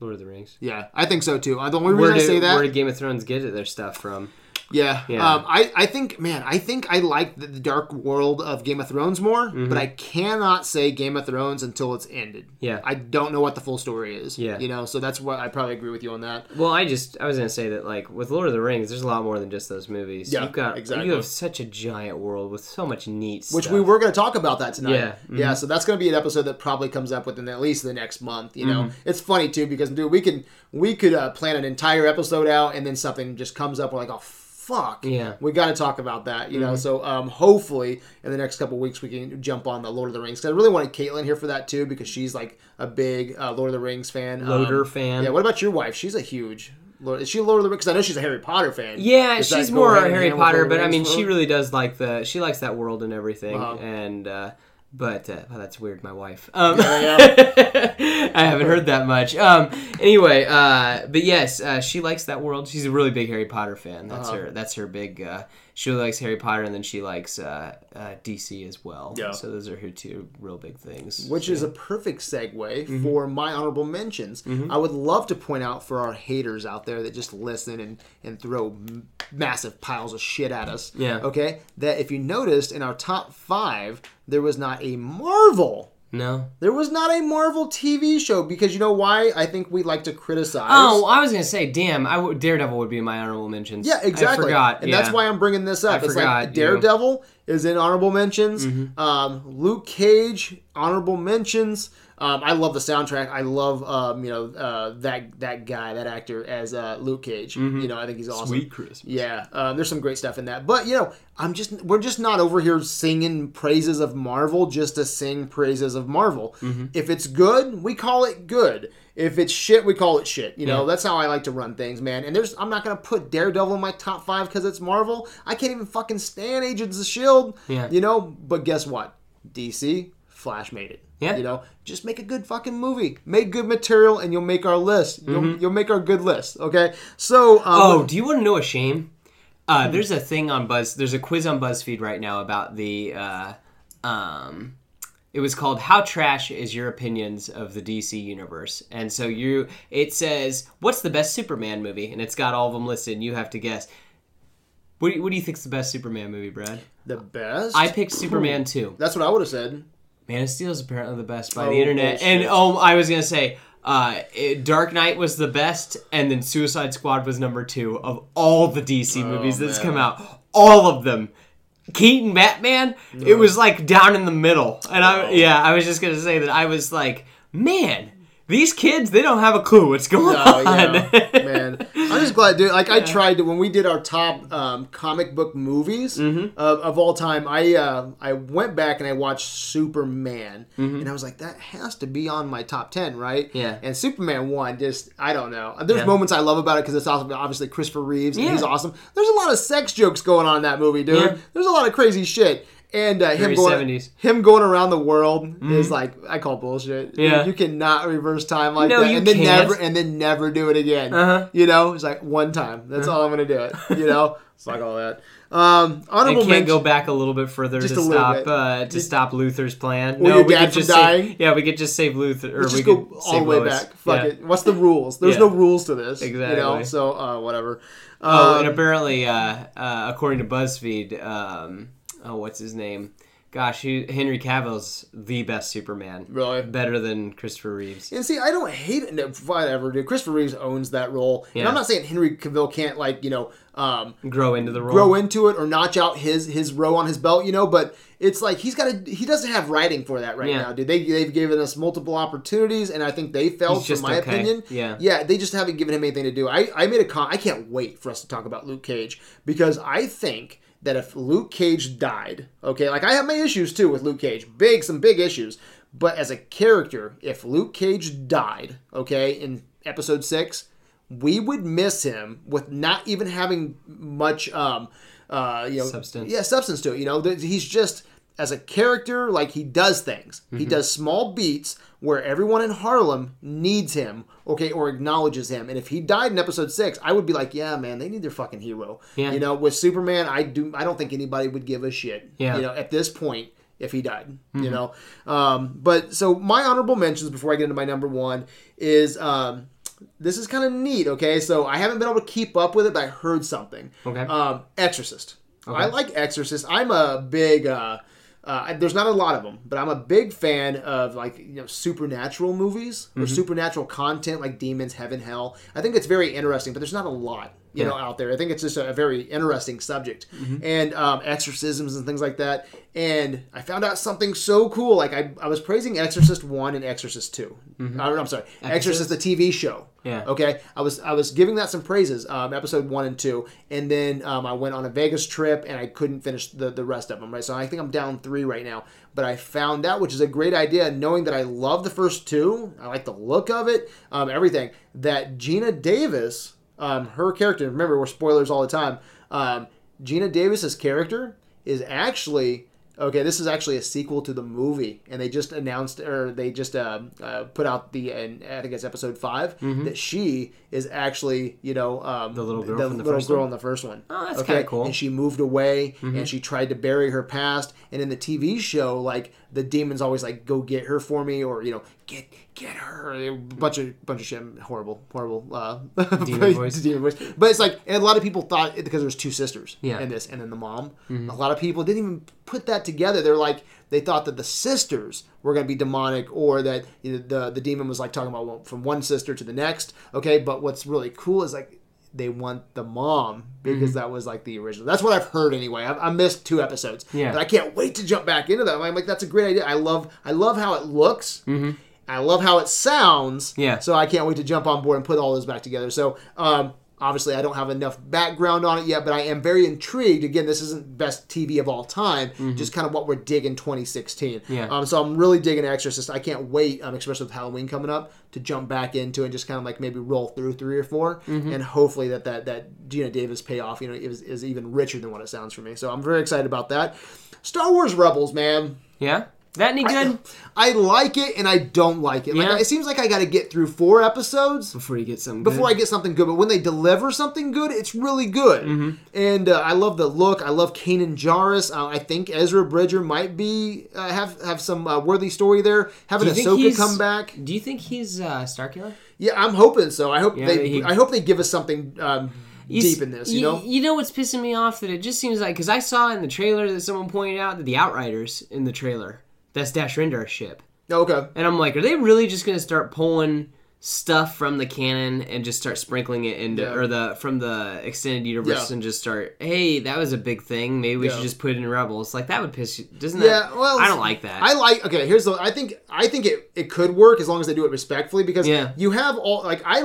Lord of the Rings. Yeah, I think so too. Uh, The only reason Where I did, say that, where did Game of Thrones get their stuff from? Yeah, Yeah. Um, I, I think, man, I think I like the, the dark world of Game of Thrones more, but I cannot say Game of Thrones until it's ended. Mm-hmm. Yeah. I don't know what the full story is. Yeah. you know, so that's what I probably agree with you on that. Well, I just I was gonna say that like with Lord of the Rings, there's a lot more than just those movies. Yeah, You've got exactly. you have such a giant world with so much neat stuff. Which stuff. we were going to talk about that tonight. Yeah, mm-hmm. yeah. So that's going to be an episode that probably comes up within at least the next month. You know, Mm-hmm. it's funny too because dude, we can we could uh, plan an entire episode out and then something just comes up. We're like, oh fuck, Yeah. Mm-hmm. we got to talk about that. You know, so um, hopefully in the next couple weeks we can jump on the Lord of the Rings. Cause I really wanted Caitlin here for that too because she's like a big uh, Lord of the Rings fan. Loader Um, fan. Yeah. What about your wife? She's a huge. Lord, is she a Lord of the Rings? Because I know she's a Harry Potter fan. Yeah, she's more Harry hand with Lord Potter, but I mean, she really does like the she likes that world and everything. Uh-huh. And uh, but uh, oh, that's weird. My wife. Um, I haven't heard that much. Um, anyway, uh, but yes, uh, she likes that world. She's a really big Harry Potter fan. That's Uh-huh. her. That's her big. She really likes Harry Potter, and then she likes uh, uh, DC as well. Yeah. So those are her two real big things. Which So- is a perfect segue Mm-hmm. for my honorable mentions. I would love to point out for our haters out there that just listen and, and throw m- massive piles of shit at us. Yeah. Okay? That if you noticed in our top five, there was not a Marvel. No. There was not a Marvel TV show because you know why? I think we like to criticize. Oh, I was gonna say, damn, I w- Daredevil would be in my honorable mentions. Yeah, exactly. I forgot, and yeah. that's why I'm bringing this up. I it's forgot, like you. Mm-hmm. Daredevil is in honorable mentions. Um, Luke Cage honorable mentions. Um, I love the soundtrack. I love um, you know uh, that that guy, that actor as uh, Luke Cage. You know, I think he's awesome. Mm-hmm. Sweet Christmas. Yeah, um, there's some great stuff in that. But you know, I'm just we're just not over here singing praises of Marvel just to sing praises of Marvel. Mm-hmm. If it's good, we call it good. If it's shit, we call it shit. You know, Yeah. that's how I like to run things, man. And there's I'm not gonna put Daredevil in my top five because it's Marvel. I can't even fucking stand Agents of Shield. Yeah. You know, but guess what? DC, Flash made it. Yeah. You know, just make a good fucking movie. Make good material, and you'll make our list. You'll, you'll make our good list. Okay. So. Um, Mm-hmm. Oh, do you want to know a shame? Uh, there's a thing on Buzz. There's a quiz on BuzzFeed right now about the. Uh, um, it was called "How Trash Is Your Opinions of the DC Universe?" And so you, it says, "What's the best Superman movie?" And it's got all of them listed. and You have to guess. What do you, what do you think's the best Superman movie, Brad? the best. I picked Superman two. That's what I would have said. Man of Steel is apparently the best by Oh, the internet. bullshit. And oh, I was gonna say, uh, it- Dark Knight was the best, and then Suicide Squad was number two of all the DC movies that's Oh, man. come out. All of them. Keaton Batman, it was like down in the middle, and I yeah, I was just gonna say that I was like, man, these kids they don't have a clue what's going Oh on. yeah, man. Just glad, dude. Like I tried to when we did our top um, comic book movies Mm-hmm. of, of all time. I uh, I went back and I watched Superman, and I was like, that has to be on my top ten, right? Mm-hmm. Yeah. And Superman one, just I don't know. There's Yeah. moments I love about it because it's also obviously Christopher Reeves, and Yeah. he's awesome. There's a lot of sex jokes going on in that movie, dude. Yeah. There's a lot of crazy shit. And uh, him going, 70s. him going around the world is like I call bullshit. Yeah. you cannot reverse time like No, that, you and then can't. never and then never do it again. Uh-huh. You know, it's like one time. That's all I'm gonna do it. You know, it's like all that. Um, honorable can't mention. go back a little bit further to stop uh, to stop Luther's plan. Well, no, we dad could just dying? save, yeah, we could just save Luther, or Let's we just go could all the way Lois. back. Fuck Yeah. it. What's the rules? There's Yeah. no rules to this. You know, Exactly. so uh, whatever. Oh, Um, and apparently, uh, uh, according to BuzzFeed, um, oh, what's his name? Gosh, he, Henry Cavill's the best Superman. Really? Better than Christopher Reeves. And see, I don't hate it. No, Whatever, dude. Christopher Reeves owns that role, and I'm not saying Henry Cavill can't like you know um, Grow into the role. grow into it or notch out his his row on his belt, you know. But it's like he's got to he doesn't have writing for that right Yeah. now, dude. They they've given us multiple opportunities, and I think they failed, He's from my okay. opinion. Yeah. yeah, they just haven't given him anything to do. I I made a con. I can't wait for us to talk about Luke Cage because I think that if Luke Cage died, okay, like I have my issues too with Luke Cage, big some big issues. But as a character, if Luke Cage died, okay, in episode six, we would miss him with not even having much um uh you know Substance. yeah substance to it you know he's just as a character like he does things he Mm-hmm. does small beats where everyone in harlem needs him okay or acknowledges him and if he died in episode six i would be like yeah man they need their fucking hero Yeah. you know with superman i do i don't think anybody would give a shit Yeah. Mm-hmm. you know at this point if he died you know um but so my honorable mentions before i get into my number one is um this is kind of neat okay so i haven't been able to keep up with it but i heard something Okay. um exorcist i like exorcist i'm a big uh uh, there's not a lot of them, but I'm a big fan of like you know supernatural movies Mm-hmm. or supernatural content like demons, heaven, hell. I think it's very interesting, but there's not a lot you Yeah. know out there. I think it's just a, very interesting subject Mm-hmm. and um, exorcisms and things like that. And I found out something so cool. Like I, I was praising Exorcist one and Exorcist 2 Mm-hmm. I, am sorry, Exorcist the TV show. Yeah. Okay. I was I was giving that some praises, um, episode one and two, and then um, I went on a Vegas trip and I couldn't finish the, the rest of them. Right. So I think I'm down three right now. But I found out, which is a great idea, knowing that I love the first two. I like the look of it, um, everything. That Geena Davis, um, her character. Remember, we're spoilers all the time. Um, Geena Davis's character is actually okay. This is actually a sequel to the movie, and they just announced or they just uh, uh, put out the and I think it's episode 5 that she is actually you know um, the little girl the from the little first girl in the first one. Oh, that's kinda cool. And she moved away, and she tried to bury her past. And in the TV show, like the demons always like go get her for me, or you know get get her. A bunch of bunch of shit, horrible, horrible uh, Demon voice. demon voice. But it's like and a lot of people thought it because there's two sisters Yeah. in this, and then the mom. A lot of people didn't even put that together. They're like they thought that the sisters were going to be demonic, or that you know, the the demon was like talking about from one sister to the next. Okay, but what's really cool is like they want the mom because Mm-hmm. that was like the original. That's what I've heard anyway. I've, I missed two episodes, Yeah. but I can't wait to jump back into that. I'm like, that's a great idea. I love I love how it looks. I love how it sounds. Mm-hmm. Yeah. So I can't wait to jump on board and put all those back together. So um, obviously I don't have enough background on it yet, but I am very intrigued. Again, this isn't best TV of all time, just kind of what we're digging 2016. Mm-hmm. Yeah. Um, so I'm really digging Exorcist. I can't wait, um, especially with Halloween coming up, to jump back into and just kind of like maybe roll through three or 4 Mm-hmm. and hopefully that that that Geena Davis payoff, you know, is, is even richer than what it sounds for me. So I'm very excited about that. Star Wars Rebels, man. Yeah. That any good? I like it and I don't like it. Like Yeah. it seems like I got to get through four episodes Before you get something before I get something good. But when they deliver something good, it's really good. Mm-hmm. And uh, I love the look. I love Kanan Jarrus. Uh, I think Ezra Bridger might be uh, have have some uh, worthy story there. Having Do you think Ahsoka he's- come back. Do you think he's uh, Starkiller? Yeah, I'm hoping so. I hope Yeah, they. he- I hope they give us something um, deep in this. You y- know. You know what's pissing me off that it just seems like because I saw in the trailer that someone pointed out that the Outriders in the trailer That's Dash Rendar's ship. Okay. And I'm like, are they really just gonna start pulling stuff from the canon and just start sprinkling it into Yeah. or the from the extended universe Yeah. and just start, hey, that was a big thing. Maybe we Yeah. should just put it in Rebels. Like that would piss you doesn't Yeah, that well, I don't like that. I like okay. Here's the. I think I think it it could work as long as they do it respectfully because Yeah. you have all like I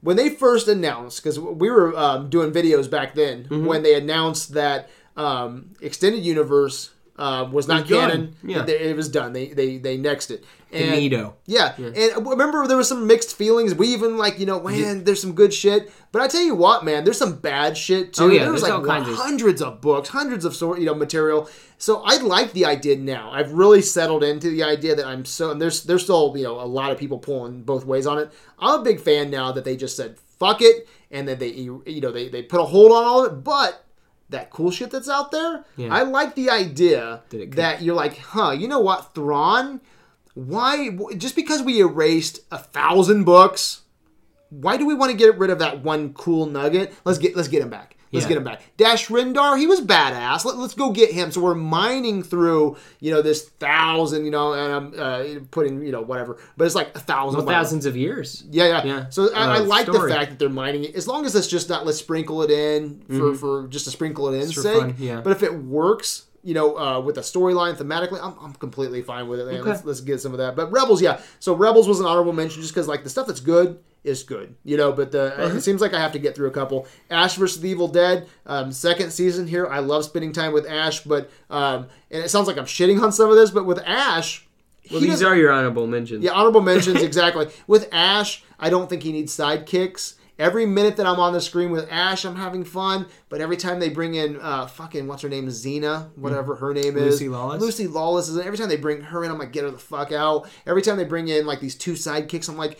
when they first announced because we were um, doing videos back then Mm-hmm. when they announced that um, extended universe uh, was not was done. Yeah. it, it was done. They they they nexted it. And, Finito. yeah. and remember there was some mixed feelings. We even like you know, man, there's some good shit, but I tell you what, man, there's some bad shit too. Oh, yeah, there was there's like all kinds of- hundreds of books, hundreds of sort you know material. So I like the idea now. I've really settled into the idea that I'm so and there's there's still you know a lot of people pulling both ways on it. I'm a big fan now that they just said fuck it and then they you know they they put a hold on all of it, but. That cool shit that's out there, Yeah. I like the idea That it could- that you're like, huh, you know what, Thrawn, why just because we erased a thousand books why do we want to get rid of that one cool nugget? Let's get let's get him back let's Yeah. get him back dash rendar he was badass Let, let's go get him so we're mining through you know this thousand you know and i'm uh, putting you know whatever but it's like a thousand well, thousands of years. Yeah, yeah. Yeah. So I, I Uh, like the fact that they're mining it, as long as it's just not let's sprinkle it in for, for just to sprinkle it in sake. fun, yeah. But if it works, you know, uh, with the storyline thematically, I'm, I'm completely fine with it. Man. Okay. Let's, let's get some of that. But Rebels, yeah. So Rebels was an honorable mention just because like the stuff that's good is good, you know. But the it seems like I have to get through a couple. Ash versus the Evil Dead, um, second season here. I love spending time with Ash, but um, and it sounds like I'm shitting on some of this, but with Ash. Well, he these are your honorable mentions. yeah, honorable mentions exactly. With Ash, I don't think he needs sidekicks. Every minute that I'm on the screen with Ash, I'm having fun. But every time they bring in uh, fucking what's her name, Xena, whatever her name is, Lucy Lawless? Lucy Lawless is. Every time they bring her in, I'm like, get her the fuck out. Every time they bring in like these two sidekicks, I'm like.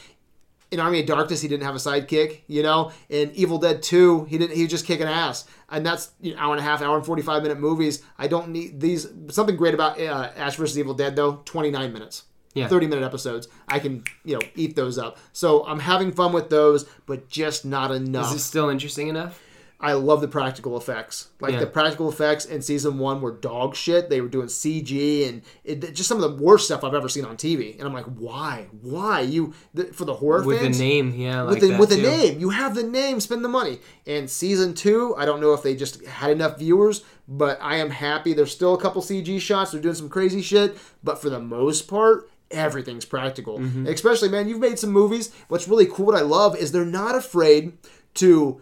In Army of Darkness, he didn't have a sidekick, you know. In Evil Dead Two, he didn't. He was just kicking ass, and that's you know, hour and a half, hour and forty five minute movies. I don't need these. Something great about uh, Ash versus Evil Dead though, twenty nine minutes. Yeah. 30 minute episodes. I can, you know, eat those up. So I'm having fun with those, but just not enough. Is it still interesting enough? I love the practical effects. Like Yeah. the practical effects in season one were dog shit. They were doing CG and it, just some of the worst stuff I've ever seen on TV. And I'm like, why? Why you the, for the horror With fans? the name, yeah, like with the, with the name, you have the name. Spend the money. And season two, I don't know if they just had enough viewers, but I am happy. There's still a couple CG shots. They're doing some crazy shit, but for the most part, everything's practical. Mm-hmm. Especially, man, you've made some movies. What's really cool, what I love, is they're not afraid to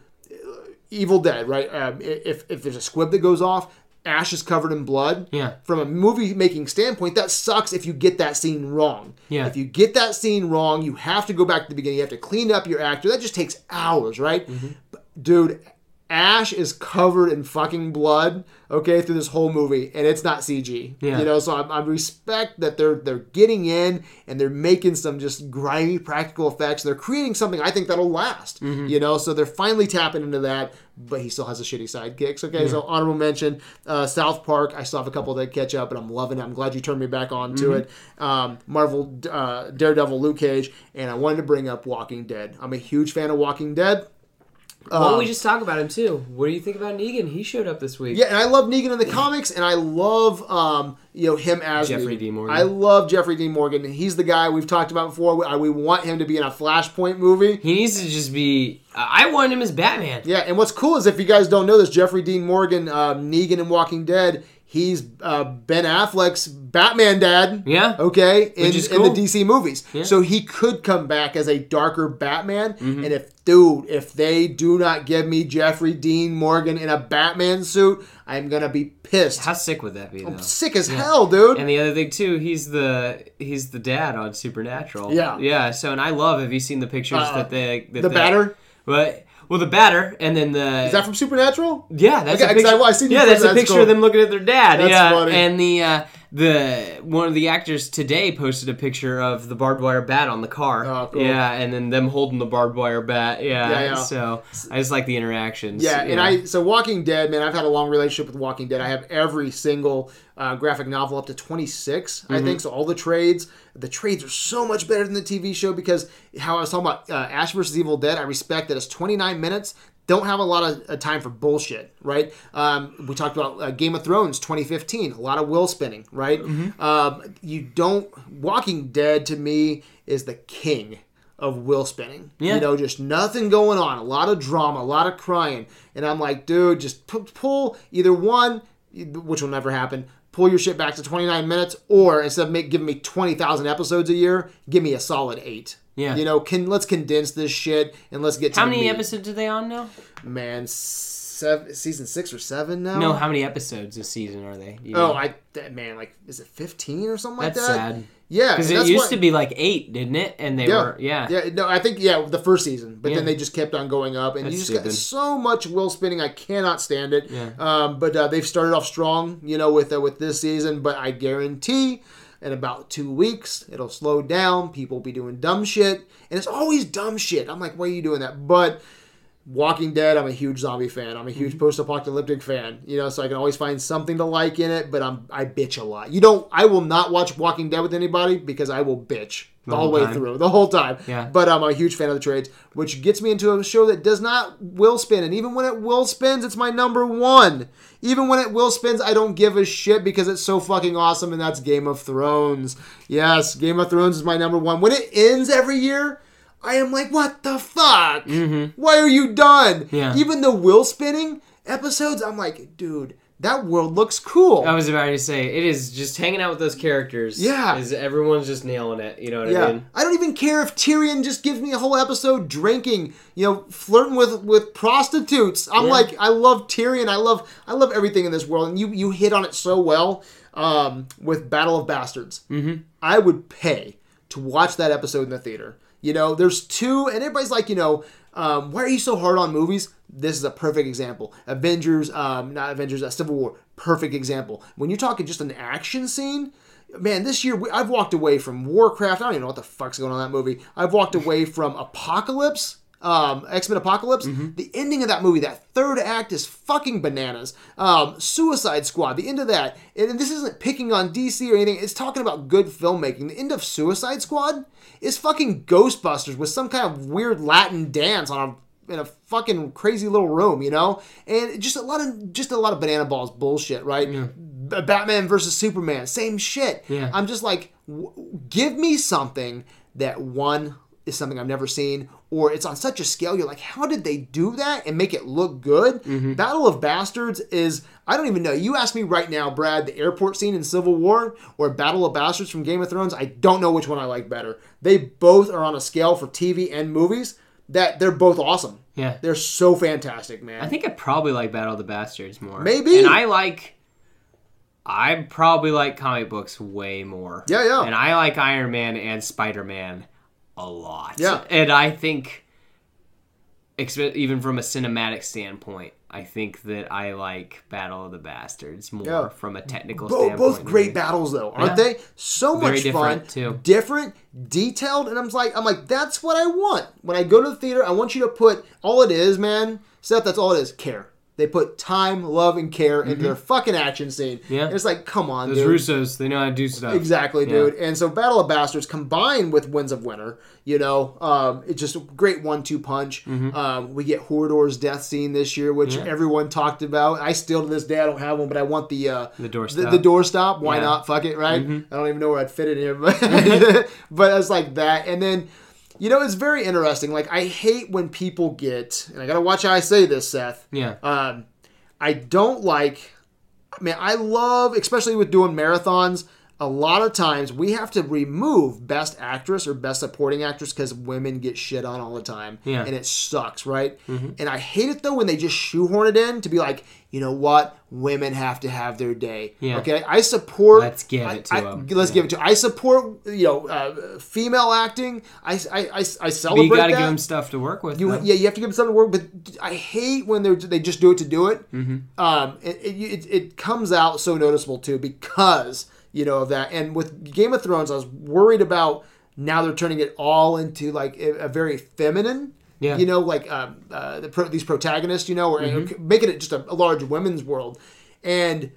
Evil Dead, right? Um, if if there's a squib that goes off, Ash is covered in blood. Yeah. From a movie making standpoint, that sucks if you get that scene wrong. Yeah. If you get that scene wrong, you have to go back to the beginning. You have to clean up your actor. That just takes hours, right? Mm-hmm. But, dude, Ash is covered in fucking blood, okay, through this whole movie, and it's not CG. Yeah. You know, so I, I respect that they're they're getting in and they're making some just grimy practical effects. They're creating something I think that'll last. Mm-hmm. You know, so they're finally tapping into that. But he still has a shitty sidekicks. Okay, so honorable mention, uh, South Park. I still have a couple that catch up, and I'm loving it. I'm glad you turned me back on to Mm-hmm. it. Um, Marvel, uh, Daredevil, Luke Cage, and I wanted to bring up Walking Dead. I'm a huge fan of Walking Dead. Why don't we just talk about him too? What do you think about Negan? He showed up this week. Yeah, and I love Negan in the comics, and I love um, you know him as Jeffrey Negan. Dean Morgan. I love Jeffrey Dean Morgan. He's the guy we've talked about before. We, we want him to be in a Flashpoint movie. He needs to just be. Uh, I want him as Batman. Yeah, and what's cool is if you guys don't know this, Jeffrey Dean Morgan, um, Negan in Walking Dead, he's uh, Ben Affleck's Batman dad. Yeah. Okay, in, Which is in the. DC movies, Yeah. Mm-hmm. so he could come back as a darker Batman. And if dude, if they do not give me Jeffrey Dean Morgan in a Batman suit, I'm gonna be pissed. How sick would that be though? Sick as hell, dude. And the other thing too, he's the he's the dad on Supernatural. Yeah. yeah. So and I love. Have you seen the pictures Uh, that they that the they- batter. But well, the batter, and then the Is that from Supernatural? yeah, that's Okay, a picture. I- I seen yeah, that's a picture cool. of them looking at their dad. That's yeah, funny. and the uh, the one of the actors today posted a picture of the barbed wire bat on the car. Oh, cool. Yeah, and then them holding the barbed wire bat. Yeah, Yeah, yeah. So I just like the interactions. Yeah, and I so Walking Dead, man, I've had a long relationship with Walking Dead. I have every single uh, graphic novel up to 26, I think. So all the trades, the trades are so much better than the TV show because how I was talking about uh, Ash versus Evil Dead. I respect that it's 29 minutes. don't have a lot of uh, time for bullshit, right? Um, we talked about uh, Game of Thrones 2015, a lot of will spinning, right? Um, you don't. Walking Dead to me is the king of will spinning. Yeah. You know, just nothing going on, a lot of drama, a lot of crying, and I'm like, dude, just pu- pull either one, which will never happen. Pull your shit back to 29 minutes, or instead of make, giving me 20,000 episodes a year, give me a solid eight. Yeah. You know, can let's condense this shit and let's get to How many meat. episodes are they on now? Man, seven, season six or seven now. No, how many episodes this season are they? Do you oh, know? Oh, I that- man, like is it fifteen or something like that's that? sad. Yeah, Because it used why- to be like eight, didn't it? And they Yeah, were yeah. yeah. No, I think yeah, the first season, but Yeah. then they just kept on going up, and you That's just got so much will spinning. I cannot stand it. Yeah. Um, but uh, they've started off strong, you know, with uh, with this season. But I guarantee, in about two weeks, it'll slow down. People will be doing dumb shit, and it's always dumb shit. I'm like, why are you doing that? But Walking Dead, I'm a huge zombie fan. I'm a Mm-hmm. huge post-apocalyptic fan. You know, so I can always find something to like in it. But I'm I bitch a lot. You don't. I will not watch Walking Dead with anybody because I will bitch the, whole whole way time. through, the whole time. Yeah. But I'm a huge fan of the trades, which gets me into a show that does not will spin, and even when it will spins, it's my number one. Even when it will spins, I don't give a shit because it's so fucking awesome, and that's Game of Thrones. Yes, Game of Thrones is my number one. When it ends every year. I am like, what the fuck? Why are you done? Mm-hmm. Yeah. Even the wheel spinning episodes, I'm like, dude, that world looks cool. I was about to say it is just hanging out with those characters. Yeah. is everyone's just nailing it. You know what I Yeah, mean? I don't even care if Tyrion just gives me a whole episode drinking, you know, flirting with with prostitutes. I'm Yeah. like, I love Tyrion. I love I love everything in this world, and you you hit on it so well um, with Battle of Bastards. Mm-hmm. I would pay to watch that episode in the theater. You know, there's two, and everybody's like, you know, um, why are you so hard on movies? This is a perfect example. Avengers, um, not Avengers, uh, Civil War, perfect example. When you're talking just an action scene, man, this year we, I've walked away from Warcraft. I don't even know what the fuck's going on in that movie. I've walked away from Apocalypse, um, X Men Apocalypse. The ending of that movie, that third act, is fucking bananas. Um, Suicide Squad, the end of that, and, this isn't picking on DC or anything. It's talking about good filmmaking. The end of Suicide Squad is fucking Ghostbusters with some kind of weird Latin dance on a in a fucking crazy little room, you know, and just a lot of just a lot of banana balls bullshit, right? B- Batman versus Superman, same shit. Yeah. I'm just like, w- give me something that one is something I've never seen, or it's on such a scale. You're like, how did they do that and make it look good? Mm-hmm. Battle of Bastards is I don't even know. You ask me right now, Brad, the airport scene in Civil War or Battle of Bastards from Game of Thrones. I don't know which one I like better. They both are on a scale for TV and movies that they're both awesome. Yeah. They're so fantastic, man. I think I probably like Battle of the Bastards more. Maybe. And I like. I probably like comic books way more. Yeah, yeah. And I like Iron Man and Spider Man a lot. Yeah. And I think, even from a cinematic standpoint, I think that I like Battle of the Bastards more Yeah. from a technical Bo- standpoint. both great you. battles though, aren't Yeah. they? So Very much different, fun, too. different, detailed, and I'm like, I'm like, that's what I want. When I go to the theater, I want you to put all it is, man. Seth, that's all it is. Care. They put time, love, and care into their fucking action scene. Mm-hmm. Yeah. And it's like, come on, Those dude. Russos, they know how to do stuff. Exactly, Yeah. dude. And so Battle of Bastards combined with Winds of Winter, you know, um, it's just a great one-two punch. Mm-hmm. Um, we get Hodor's death scene this year, which everyone talked about. I still to this day I don't have one, but I want the uh, The doorstop. The, the doorstop. Why Yeah. Mm-hmm. not? Fuck it, right? I don't even know where I'd fit it in here, but but it's like that. And then. You know, it's very interesting. Like, I hate when people get, and I gotta watch how I say this, Seth. Yeah. Um, I don't like. I mean, I love, especially with doing marathons. A lot of times we have to remove best actress or best supporting actress because women get shit on all the time, Yeah. Mm-hmm. and it sucks, right? And I hate it though when they just shoehorn it in to be like, you know what, women have to have their day. Yeah. Okay, I support. Let's give it to I- 'em. Let's Yeah. give it to. I support you know uh, female acting. I I I, I But celebrate you got to give them stuff to work with. You, though. yeah, you have to give them something to work. With, but I hate when they they just do it to do it. Um, it, it, it it comes out so noticeable too because you know of that. And with Game of Thrones, I was worried about now they're turning it all into like a, very feminine. Yeah. You know, like um, uh, the pro- these protagonists. You know, or making it just a, a large women's world. And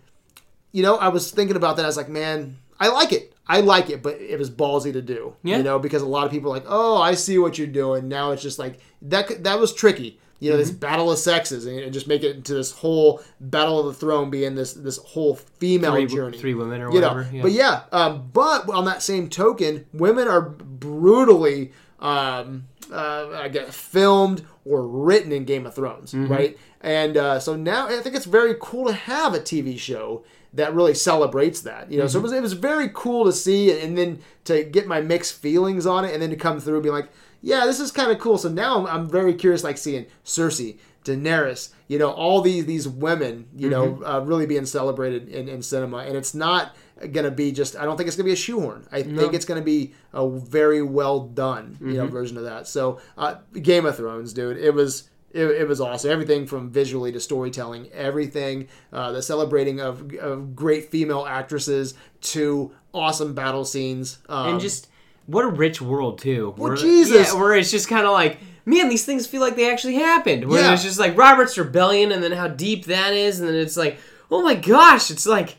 you know, I was thinking about that. I was like, man, I like it. I like it, but it was ballsy to do. Yeah. You know, because a lot of people are like, oh, I see what you're doing. Now it's just like that. could- That was tricky. You know, this Mm-hmm. battle of sexes, and, and just make it into this whole battle of the throne being this this whole female Three, journey. three women or you know, whatever. yeah. but yeah, um, but on that same token, women are brutally, um, uh, I guess, filmed or written in Game of Thrones, Mm-hmm. right? And uh, so now I think it's very cool to have a TV show that really celebrates that. You know, so it was, it was very cool to see, and then to get my mixed feelings on it, and then to come through and be like, yeah, this is kind of cool. So now I'm, I'm very curious, like seeing Cersei, Daenerys, you know, all these these women, you know, uh, really being celebrated in, in cinema, and it's not gonna be just. I don't think it's gonna be a shoehorn. I think it's gonna be a very well done, you know, version of that. So, uh, Game of Thrones, dude, it was. It, it was awesome. Everything from visually to storytelling, everything, uh, the celebrating of, of great female actresses to awesome battle scenes. Um, and just what a rich world too. Where, Jesus. Yeah, where it's just kind of like, man, these things feel like they actually happened. Where Yeah. it's just like Robert's rebellion, and then how deep that is, and then it's like, oh my gosh, it's like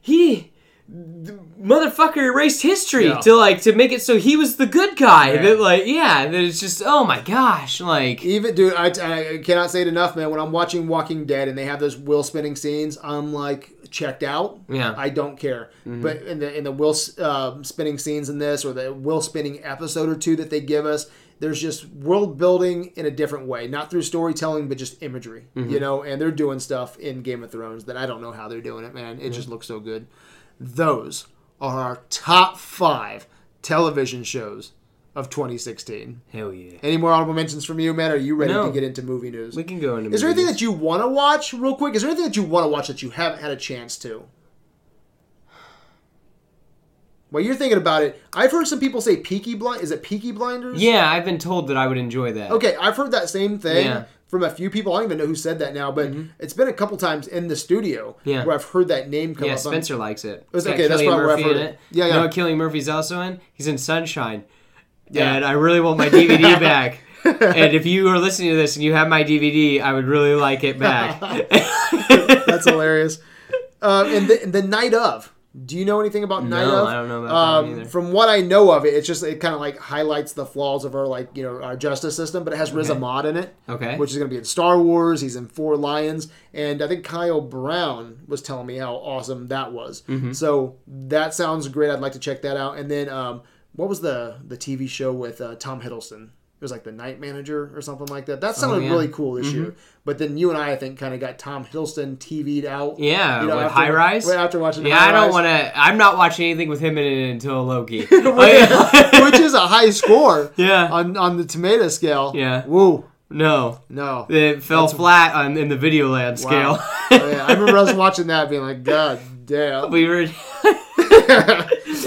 he. The motherfucker erased history Yeah. to like to make it so he was the good guy Yeah. that like yeah that it's just oh my gosh like Even dude, I, I cannot say it enough, man. When I'm watching Walking Dead and they have those wheel spinning scenes, I'm like checked out. Yeah. Mm-hmm. I don't care. But in the in the wheel uh, spinning scenes in this or the wheel spinning episode or two that they give us, there's just world building in a different way, not through storytelling, but just imagery. Mm-hmm. You know, and they're doing stuff in Game of Thrones that I don't know how they're doing it, man. It just looks so good. Those are our top five television shows of 2016. hell yeah Any more honorable mentions from you, man? Are you ready No. to get into movie news? we can go into Is there anything that you want to watch, real quick? Is there anything that you want to watch that you haven't had a chance to? While you're thinking about it, I've heard some people say Peaky Blind. Is it Peaky Blinders? yeah I've been told that I would enjoy that Okay, I've heard that same thing Yeah. From a few people. I don't even know who said that now, but it's been a couple times in the studio Yeah. where I've heard that name come up. Yeah, up. Spencer likes it. It's got okay, that's Cillian probably where I've heard it. it. Yeah, You know what Cillian Murphy's also in? He's in Sunshine. Yeah. And I really want my DVD back. and if you are listening to this and you have my DVD, I would really like it back. That's hilarious. Uh, and, the, and the night of. Do you know anything about night No, of? I don't know about that um, either. From what I know of it, it's just it kind of like highlights the flaws of our like you know our justice system, but it has Riz Okay. Ahmed in it, Okay. which is going to be in Star Wars. He's in Four Lions, and I think Kyle Brown was telling me how awesome that was. Mm-hmm. So that sounds great. I'd like to check that out. And then um, what was the the TV show with uh, Tom Hiddleston? It was like the Night Manager or something like that. That sounded Oh, yeah. Mm-hmm. really cool this year. But then you and I, I think, kind of got Tom Hiddleston TV'd out. yeah, You know, with after- High Rise. after watching Yeah, High I don't want to. I'm not watching anything with him in it until Loki. Oh, yeah. which is a high score Yeah. on on the tomato scale. Yeah. Woo. no, No. it fell flat on in the video land scale. Wow. Oh, yeah. I remember us watching that being like, God damn. we were.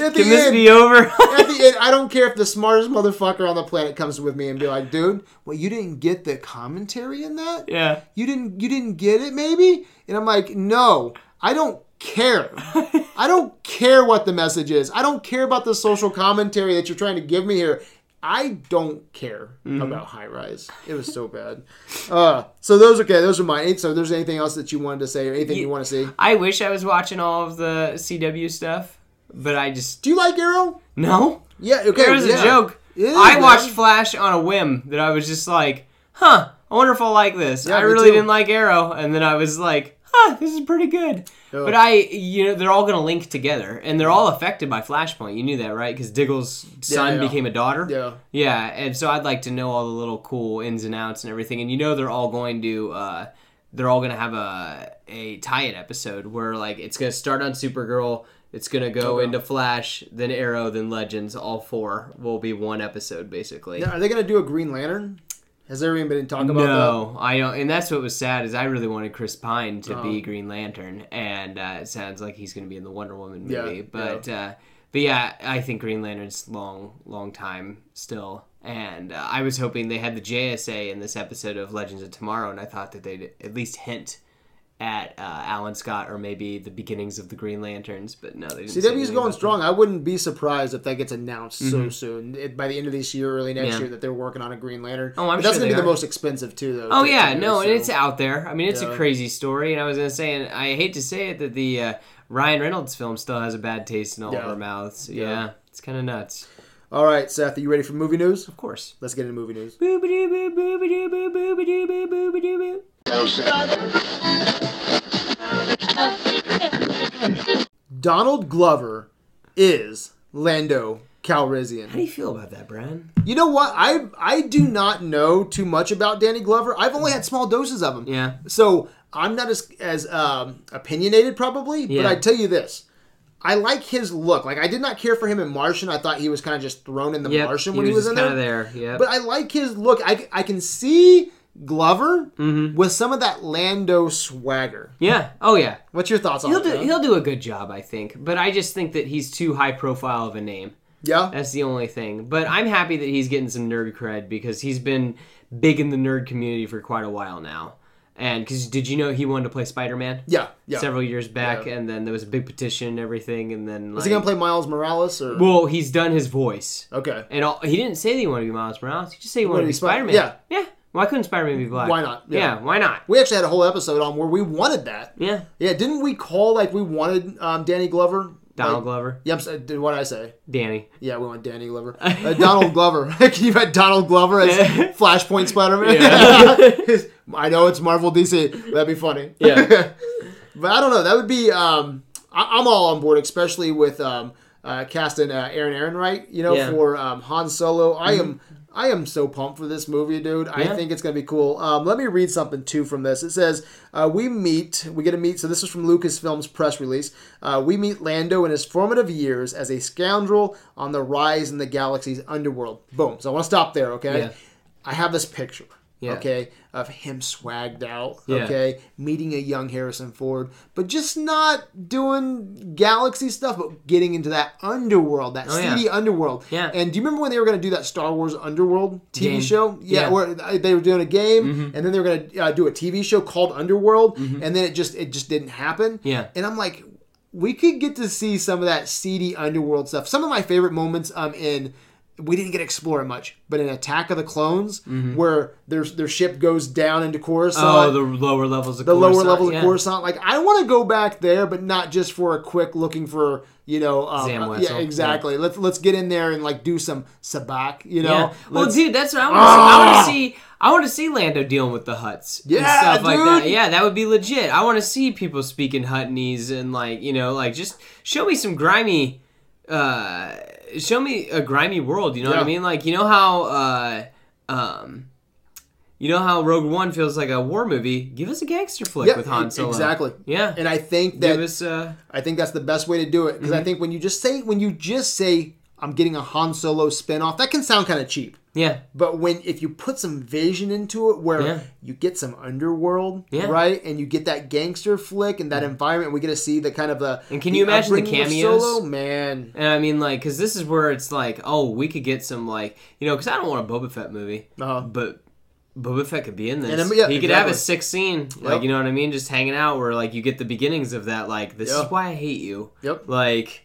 At the Can this be over? at the end, I don't care if the smartest motherfucker on the planet comes with me and be like, dude, well, you didn't get the commentary in that? yeah. You didn't you didn't get it maybe? And I'm like, no, I don't care. I don't care what the message is. I don't care about the social commentary that you're trying to give me here. I don't care Mm-hmm. about high rise. It was so bad. Uh, so those okay, those are mine. So there's anything else that you wanted to say or anything you want to see? I wish I was watching all of the CW stuff, but I just Do you like Arrow? no. Yeah, okay. It was yeah. a joke. Is, I man. watched Flash on a whim that I was just like, huh, I wonder if I'll like this. Yeah, I really too. didn't like Arrow, and then I was like, huh, this is pretty good. Yeah. But I, you know, they're all going to link together, and they're all affected by Flashpoint. You knew that, right? Because Diggle's son yeah. became a daughter. Yeah. Yeah, and so I'd like to know all the little cool ins and outs and everything. And you know, they're all going to, uh, they're all going to have a a tie-in episode where like it's going to start on Supergirl. It's gonna go Okay. into Flash, then Arrow, then Legends. All four will be one episode, basically. Now, are they gonna do a Green Lantern? Has there even been talk about that? No, I don't, and that's what was sad is I really wanted Chris Pine to Oh. be Green Lantern, and uh, it sounds like he's going to be in the Wonder Woman movie. Yeah, but uh, but yeah, I think Green Lantern's long, long time still, and uh, I was hoping they had the JSA in this episode of Legends of Tomorrow, and I thought that they'd at least hint at uh, Alan Scott or maybe the beginnings of the Green Lanterns, but no, they didn't. CW's going about strong. I wouldn't be surprised if that gets announced so soon. It, by the end of this year, early next Mm-hmm. Yeah. year, that they're working on a Green Lantern. Oh, I'm but that's gonna be they the most expensive too, though. Oh to- yeah, to do, no, and it's out there. I mean, it's Yeah. a crazy story, and I was gonna say, and I hate to say it, that the uh, Ryan Reynolds film still has a bad taste in all Yeah. of our mouths. Yeah. Yeah, it's kind of nuts. All right, Seth, are you ready for movie news? Of course. Let's get into movie news. Donald Glover is Lando Calrissian. How do you feel about that, Brian? You know what? I I do not know too much about Danny Glover. I've only had small doses of him. Yeah. So I'm not as as um, opinionated probably, but I tell you this. I like his look. Like I did not care for him in Martian. I thought he was kind of just thrown in the Yep, Martian he when he was in there. there. Yeah. But I like his look. I, I can see Glover Mm-hmm. with some of that Lando swagger. yeah. Oh yeah. What's your thoughts on He'll it? do he'll do a good job, I think. But I just think that he's too high profile of a name. yeah. That's the only thing. But I'm happy that he's getting some nerd cred because he's been big in the nerd community for quite a while now. And because did you know he wanted to play Spider Man? Yeah. Yeah. Several years back, Yeah. and then there was a big petition and everything, and then like, Is he gonna play Miles Morales or? Well, he's done his voice, okay. and all, he didn't say that he wanted to be Miles Morales. He just said he wanted to wanted be to be Spider Man. yeah. yeah. Why couldn't Spider Man be black? Why not? Yeah. Yeah. Why not? We actually had a whole episode on where we wanted that. Yeah. Yeah, didn't we call like we wanted um, Danny Glover? Donald Like- Glover, Yeah, s- did what did I say? Danny. Yeah, we want Danny Glover. Uh, Donald Glover. Can you have Donald Glover as Flashpoint Spider Man? Yeah. I know it's Marvel DC. That'd be funny. Yeah. but I don't know. That would be. Um, I, I'm all on board, especially with um, uh, casting uh, Alden Ehrenreich. You know, Yeah. Mm-hmm. for um, Han Solo. I am. I am so pumped for this movie, dude. I think it's gonna be cool. Um, let me read something too from this. It says, uh, "We meet. We get to meet." So this is from Lucasfilm's press release. Uh, we meet Lando in his formative years as a scoundrel on the rise in the galaxy's underworld. Boom. So I want to stop there. Okay. Yeah. I have this picture. Yeah. Okay, of him swagged out. Yeah. Okay, meeting a young Harrison Ford, but just not doing galaxy stuff, but getting into that underworld, that Oh, seedy underworld. Yeah. And do you remember when they were going to do that Star Wars Underworld TV Game. show? Yeah. Mm-hmm. where they were doing a game, and then they were going to uh, do a TV show called Underworld, and then it just it just didn't happen. Yeah. And I'm like, we could get to see some of that seedy underworld stuff. Some of my favorite moments um in we didn't get to explore it much, but in Attack of the Clones, where their their ship goes down into Coruscant, Mm-hmm. Oh, the lower levels of the lower levels yeah. of Coruscant. Like I want to go back there, but not just for a quick looking for you know. Um, Zam uh, yeah, exactly. Let's let's get in there and like do some sabacc. You know. Yeah. Well, dude, that's what I want to see. I want to see. I want to see Lando dealing with the Hutts and Yeah, stuff like dude. that. Yeah, that would be legit. I want to see people speaking Huttonese and like you know, like just show me some grimy. Uh, show me a grimy world. You know what I mean? Like you know how. Uh, um, you know how Rogue One feels like a war movie? Give us a gangster flick Yeah, with Han Solo. exactly. Yeah. And I think that us. Uh, I think that's the best way to do it because Mm-hmm. I think when you just say when you just say I'm getting a Han Solo spinoff, that can sound kind of cheap. yeah. But when if you put some vision into it, where Yeah. you get some underworld, Yeah. right, and you get that gangster flick and that environment, we get to see the kind of the. And can you imagine the cameos? Solo, man. And I mean, like, because this is where it's like, oh, we could get some, like, you know, because I don't want a Boba Fett movie, Uh-huh. but Boba Fett could be in this. And, yeah, he could have a exactly. six scene, like, Yep. you know what I mean, just hanging out where, like, you get the beginnings of that, like, this Yeah. is why I hate you. Yep. Like,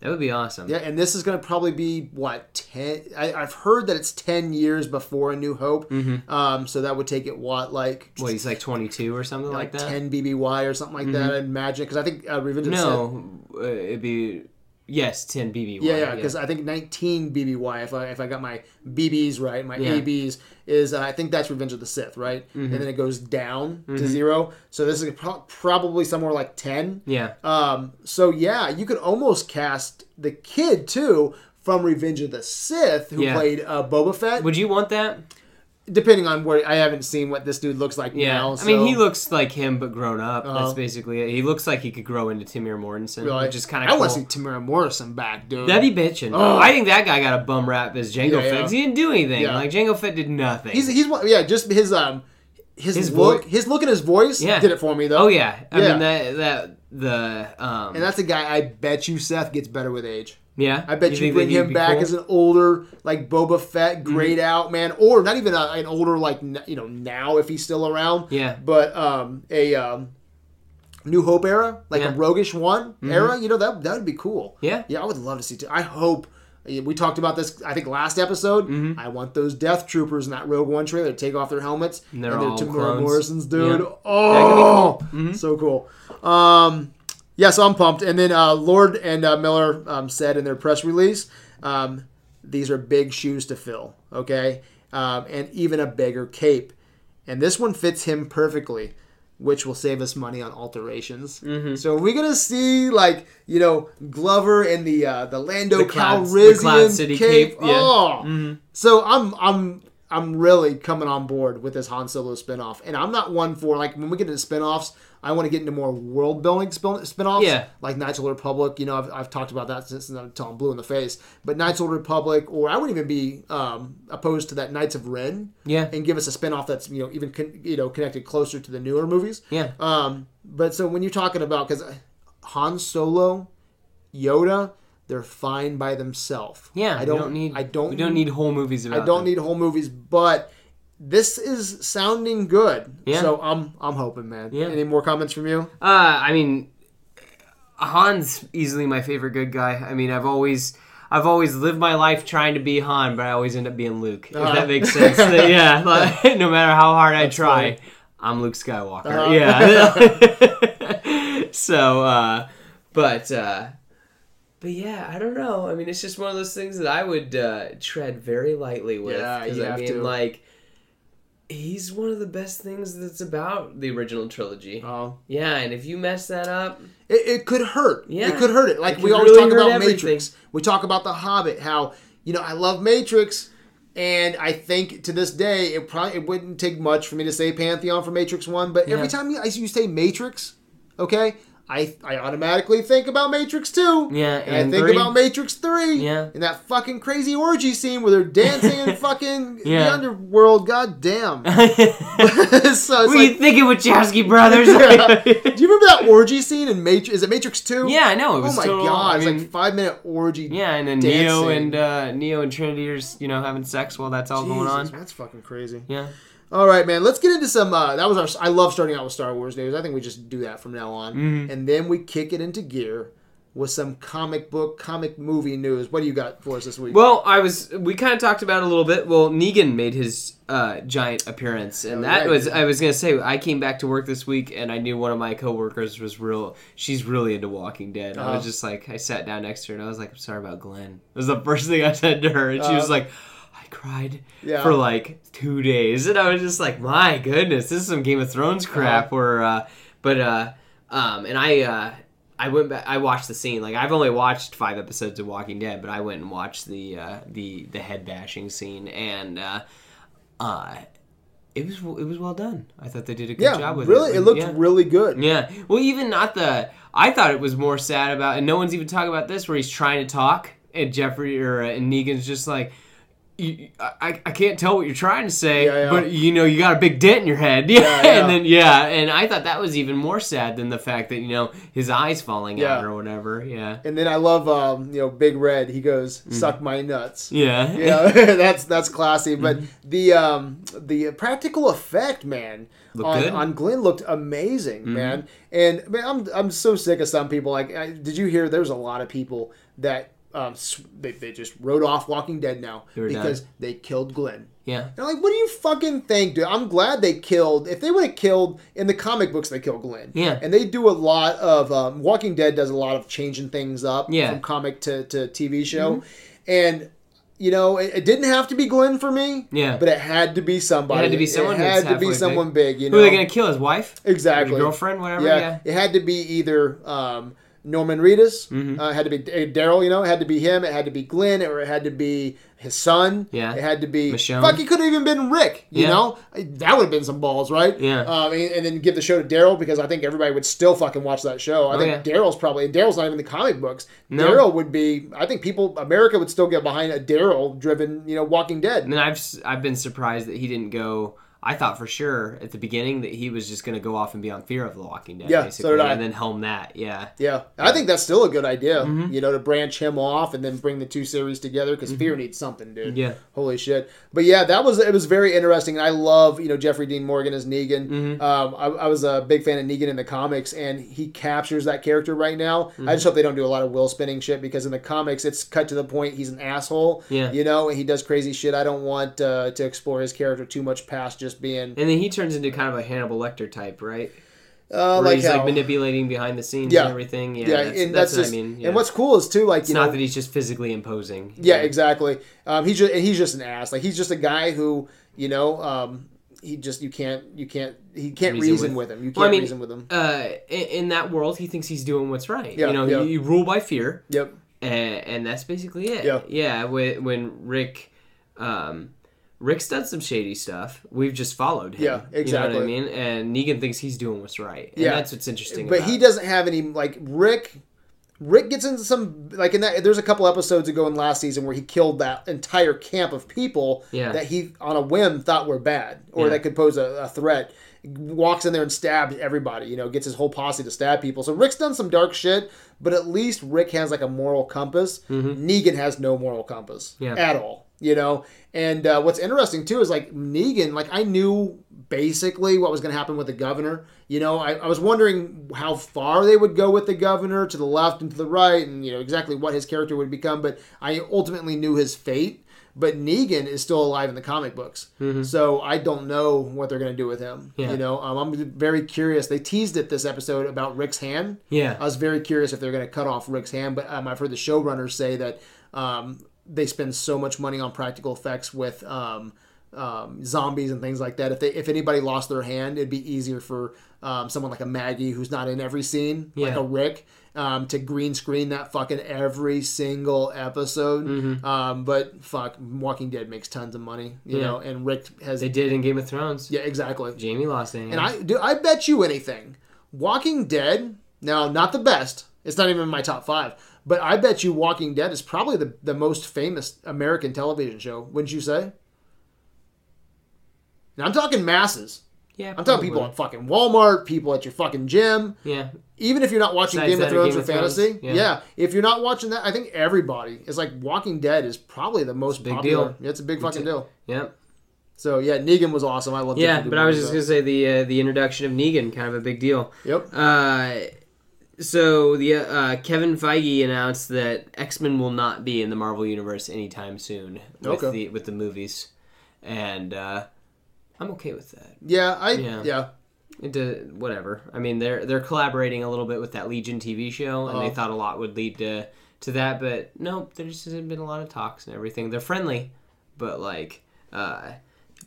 that would be awesome. Yeah, and this is going to probably be what ten? I, I've heard that it's ten years before A New Hope. Um, so that would take it what like What, he's like 22 or something like, like that? ten BBY or something like that. I'd imagine because I think uh, Revenge of the Sith- no, uh, it'd be, yes, 10 BB. Yeah, yeah, because I think 19 BBY, if I if I got my BBs right, my Yeah. ABs is uh, I think that's Revenge of the Sith, right? And then it goes down to zero. So this is pro- probably somewhere like 10. yeah. Um, so yeah, you could almost cast the kid too from Revenge of the Sith who Yeah. played uh, Boba Fett. Would you want that? Depending on where I haven't seen what this dude looks like Yeah. now. I mean, he looks like him, but grown up. Uh-huh. That's basically it. He looks like he could grow into Temuera Morrison, Really? which is kind of I cool. want to see Temuera Morrison back, dude. That'd be bitching. Oh. I think that guy got a bum rap as Jango Yeah, Fett. yeah. He didn't do anything. Yeah. Like Jango Fett did nothing. He's he's yeah, just his um his, His look, voice- his look and his voice Yeah. did it for me though. oh yeah. I mean that that the um And that's a guy I bet you Seth gets better with age. Yeah. I bet you, think bring him back cool? Mm-hmm. as an older, like Boba Fett, grayed out man, or not even a, an older, like n- you know now if he's still around. Yeah. But um, a um, New Hope era, like Yeah. Mm-hmm. a Roguish One era, you know that that would be cool. Yeah. yeah, I would love to see. Too. I hope. We talked about this, I think, last episode. Mm-hmm. I want those Death Troopers in that Rogue One trailer to take off their helmets And they're all Temuera clones. Morrison's, dude. Yeah. Oh, Mm-hmm. so cool. Um, yeah, so I'm pumped. And then uh, Lord and uh, Miller um, said in their press release um, these are big shoes to fill. Okay, um, and even a bigger cape, and this one fits him perfectly. Which will save us money on alterations. Mm-hmm. So are we gonna see like you know Glover in the uh, the Lando The Cloud- the Calrissian Cloud City cape, yeah. Mm-hmm. Oh, so I'm I'm I'm really coming on board with this Han Solo spinoff, and I'm not one for like when we get into spinoffs. I want to get into more world building spin- spinoffs, Yeah. like Knights of the Republic. You know, I've, I've talked about that since until I'm blue in the face. But Knights of the Republic, or I wouldn't even be um, opposed to that Knights of Ren, Yeah. and give us a spinoff that's you know even con- you know connected closer to the newer movies. Yeah. Um, but so when you're talking about because Han Solo, Yoda, they're fine by themselves. Yeah. I we don't, need. I don't. We don't need whole movies about. I don't them. need whole movies, but this is sounding good. Yeah. So I'm I'm hoping, man. Yeah. Any more comments from you? Uh, I mean, Han's easily my favorite good guy. I mean, I've always. I've always lived my life trying to be Han, but I always end up being Luke. If Uh-huh. that makes sense. yeah, like, no matter how hard I try, funny. I'm Luke Skywalker. Uh-huh. Yeah. so, uh, but, uh, but yeah, I don't know. I mean, it's just one of those things that I would uh, tread very lightly with. Yeah, you I have mean, to. like, he's one of the best things that's about the original trilogy. Oh, Yeah, and if you mess that up, it, it could hurt. Yeah. it could hurt it. Like It we always really talk about everything. Matrix. We talk about The Hobbit. How you know I love Matrix, and I think to this day it probably it wouldn't take much for me to say Pantheon for Matrix One. But every time you, you say Matrix, okay. I, I automatically think about Matrix 2. Yeah, And, and I think three. about Matrix 3. Yeah. And that fucking crazy orgy scene where they're dancing in fucking the Yeah. underworld. God damn. so what are you thinking, Wachowski brothers? do you remember that orgy scene in Matrix? Is it Matrix 2? yeah, I know. It Oh my total, god, I it's like five minute orgy. yeah, and then Neo and uh, Neo and Trinity are you know having sex while that's all going on. That's fucking crazy. Yeah. All right, man. Let's get into some. Uh, that was our. I love starting out with Star Wars news. I think we just do that from now on, Mm-hmm. and then we kick it into gear with some comic book, comic movie news. What do you got for us this week? Well, I was. We kind of talked about it a little bit. Well, Negan made his uh, giant appearance, and that yeah, was. I was gonna say I came back to work this week, and I knew one of my coworkers was real. She's really into Walking Dead. I Uh-huh. was just like, I sat down next to her, and I was like, I'm sorry about Glenn. It was the first thing I said to her, and she was Uh-huh. like, I cried Yeah. for like two days, and I was just like, my goodness, this is some Game of Thrones crap. Uh-huh. Where, uh, but uh, um, and I. Uh, I went back. I watched the scene. Like I've only watched five episodes of Walking Dead, but I went and watched the uh, the the head bashing scene, and uh, uh, it was it was well done. I thought they did a good yeah, job with really, it. Really, it looked yeah. really good. Yeah. Well, even not the. I thought it was more sad about, and no one's even talking about this, where he's trying to talk, and Jeffrey or uh, and Negan's just like, you, I, I can't tell what you're trying to say, Yeah, yeah. but you know you got a big dent in your head. Yeah, Yeah, and then yeah, and I thought that was even more sad than the fact that you know his eyes falling out or whatever. Yeah. And then I love, um, you know, Big Red. He goes, Mm. "Suck my nuts." Yeah. Yeah, that's that's classy. But Mm-hmm. the um the practical effect, man, on, good. Mm-hmm. on Glenn looked amazing, man. And man, I'm I'm so sick of some people. Like, I, did you hear? There's a lot of people that um they, they just wrote off Walking Dead now because they killed Glenn. Yeah. And I'm like, what do you fucking think, dude? I'm glad they killed. If they would have killed in the comic books, they killed Glenn. Yeah. And they do a lot of um, Walking Dead does a lot of changing things up Yeah. Mm-hmm. from comic to, to TV show, and you know it, it didn't have to be Glenn for me. Yeah. But it had to be somebody. It had to be someone It had to be someone big. you know. Who are they gonna kill? His wife? Exactly. Girlfriend? Whatever. Yeah. Yeah. It had to be either um, Norman Reedus. Mm-hmm. Uh, it had to be uh, Daryl. You know, it had to be him. It had to be Glenn, or it had to be his son. Yeah. It had to be. Michonne. Fuck, it could have even been Rick. You Yeah. know, that would have been some balls, right? Yeah. Um, and, and then give the show to Daryl because I think everybody would still fucking watch that show. I Oh, think yeah. Daryl's probably. Daryl's not even in the comic books. No. Daryl would be. I think people, America would still get behind a Daryl-driven, you know, Walking Dead. And I've I've been surprised that he didn't go. I thought for sure at the beginning that he was just going to go off and be on Fear of the Walking Dead, Yeah, so did I. and then helm that. Yeah, Yeah, I think that's still a good idea. Mm-hmm. You know, to branch him off and then bring the two series together because Fear needs something, dude. Yeah. holy shit. But yeah, that was it was very interesting. And I love you know Jeffrey Dean Morgan as Negan. Mm-hmm. Um, I, I was a big fan of Negan in the comics, and he captures that character right now. Mm-hmm. I just hope they don't do a lot of will spinning shit because in the comics it's cut to the point he's an asshole. Yeah. you know, and he does crazy shit. I don't want uh, to explore his character too much past just being and then he turns into kind of a Hannibal Lecter type, right? Uh, Where like he's how, like manipulating behind the scenes Yeah. and everything. Yeah, yeah, that's, and that's, that's, what I mean. Yeah. and what's cool is too, like it's you not know, that he's just physically imposing. Yeah, exactly. Um, he's just he's just an ass. Like he's just a guy who you know um, he just you can't you can't he can't reason, Reason with. with- him. You can't Well, I mean, reason with him. Uh, in, in that world, he thinks he's doing what's right. Yeah, you know, yeah. you, you rule by fear, Yep. and, and that's basically it. Yeah. yeah. When, when Rick, um, Rick's done some shady stuff. We've just followed him. Yeah, You know what exactly. I mean? And Negan thinks he's doing what's right. And Yeah. that's what's interesting. But he doesn't have any like Rick. Rick gets into some like in that. There's a couple episodes ago in last season where he killed that entire camp of people Yeah. that he on a whim thought were bad or Yeah. that could pose a, a threat. Walks in there and stabs everybody. You know, gets his whole posse to stab people. So Rick's done some dark shit, but at least Rick has like a moral compass. Negan has no moral compass Mm-hmm. Yeah. at all. You know, and uh, what's interesting too is like Negan. Like I knew basically what was going to happen with the governor. You know, I, I was wondering how far they would go with the governor to the left and to the right, and you know exactly what his character would become. But I ultimately knew his fate. But Negan is still alive in the comic books, so I don't know what they're going to do with him. Yeah. You know, um, I'm very curious. They teased it this episode about Rick's hand. Yeah. I was very curious if they're going to cut off Rick's hand, but um, I've heard the showrunners say that um, they spend so much money on practical effects with um, um, zombies and things like that. If they if anybody lost their hand, it'd be easier for um, someone like a Maggie who's not in every scene, like a Rick, um, to green screen that fucking every single episode. Mm-hmm. Um, but fuck, Walking Dead makes tons of money, you Yeah. know, and Rick has They did in Game of Thrones. yeah exactly. Jamie lost a hand. And I do I bet you anything. Walking Dead, now not the best. It's not even in my top five. But I bet you Walking Dead is probably the, the most famous American television show, wouldn't you say? Now I'm talking masses. yeah, I'm talking people at fucking Walmart, people at your fucking gym. Yeah. Even if you're not watching Besides Game of Thrones Game or of Thrones, fantasy, yeah. yeah. If you're not watching that, I think everybody is like Walking Dead is probably the most big popular. deal. Yeah, it's a big fucking deal. Yep. So yeah, Negan was awesome. I love. Yeah, but I was just gonna say the uh, the introduction of Negan, kind of a big deal. Yep. Uh, so the uh, Kevin Feige announced that X Men will not be in the Marvel universe anytime soon with Okay. the with the movies, and uh, I'm okay with that. Yeah, I Yeah. yeah. Uh, whatever. I mean, they're they're collaborating a little bit with that Legion TV show, and Oh. they thought a lot would lead to to that, but nope. There's just hasn't been a lot of talks and everything. They're friendly, but like, uh,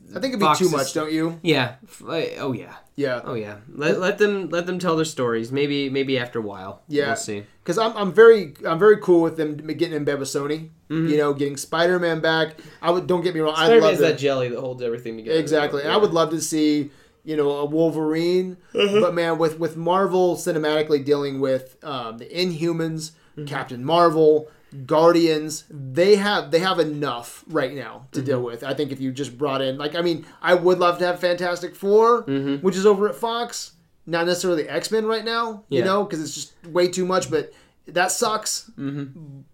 I think it'd be Fox too is- much, don't you? yeah. uh, Oh yeah. Yeah. Oh yeah. Let, let them let them tell their stories. Maybe maybe after a while. Yeah. We'll see. because I'm, I'm very I'm very cool with them getting in bed with Sony. Mm-hmm. You know, getting Spider Man back. I would don't get me wrong. I'd Spider love to, that jelly that holds everything together. exactly. And I would love to see you know a Wolverine, Mm-hmm. but man, with with Marvel cinematically dealing with um, the Inhumans, Mm-hmm. Captain Marvel. Guardians, they have they have enough right now to Mm-hmm. deal with. I think if you just brought in, like, I mean, I would love to have Fantastic 4 Mm-hmm. which is over at Fox, not necessarily X Men right now, you know, because it's just way too much. But that sucks.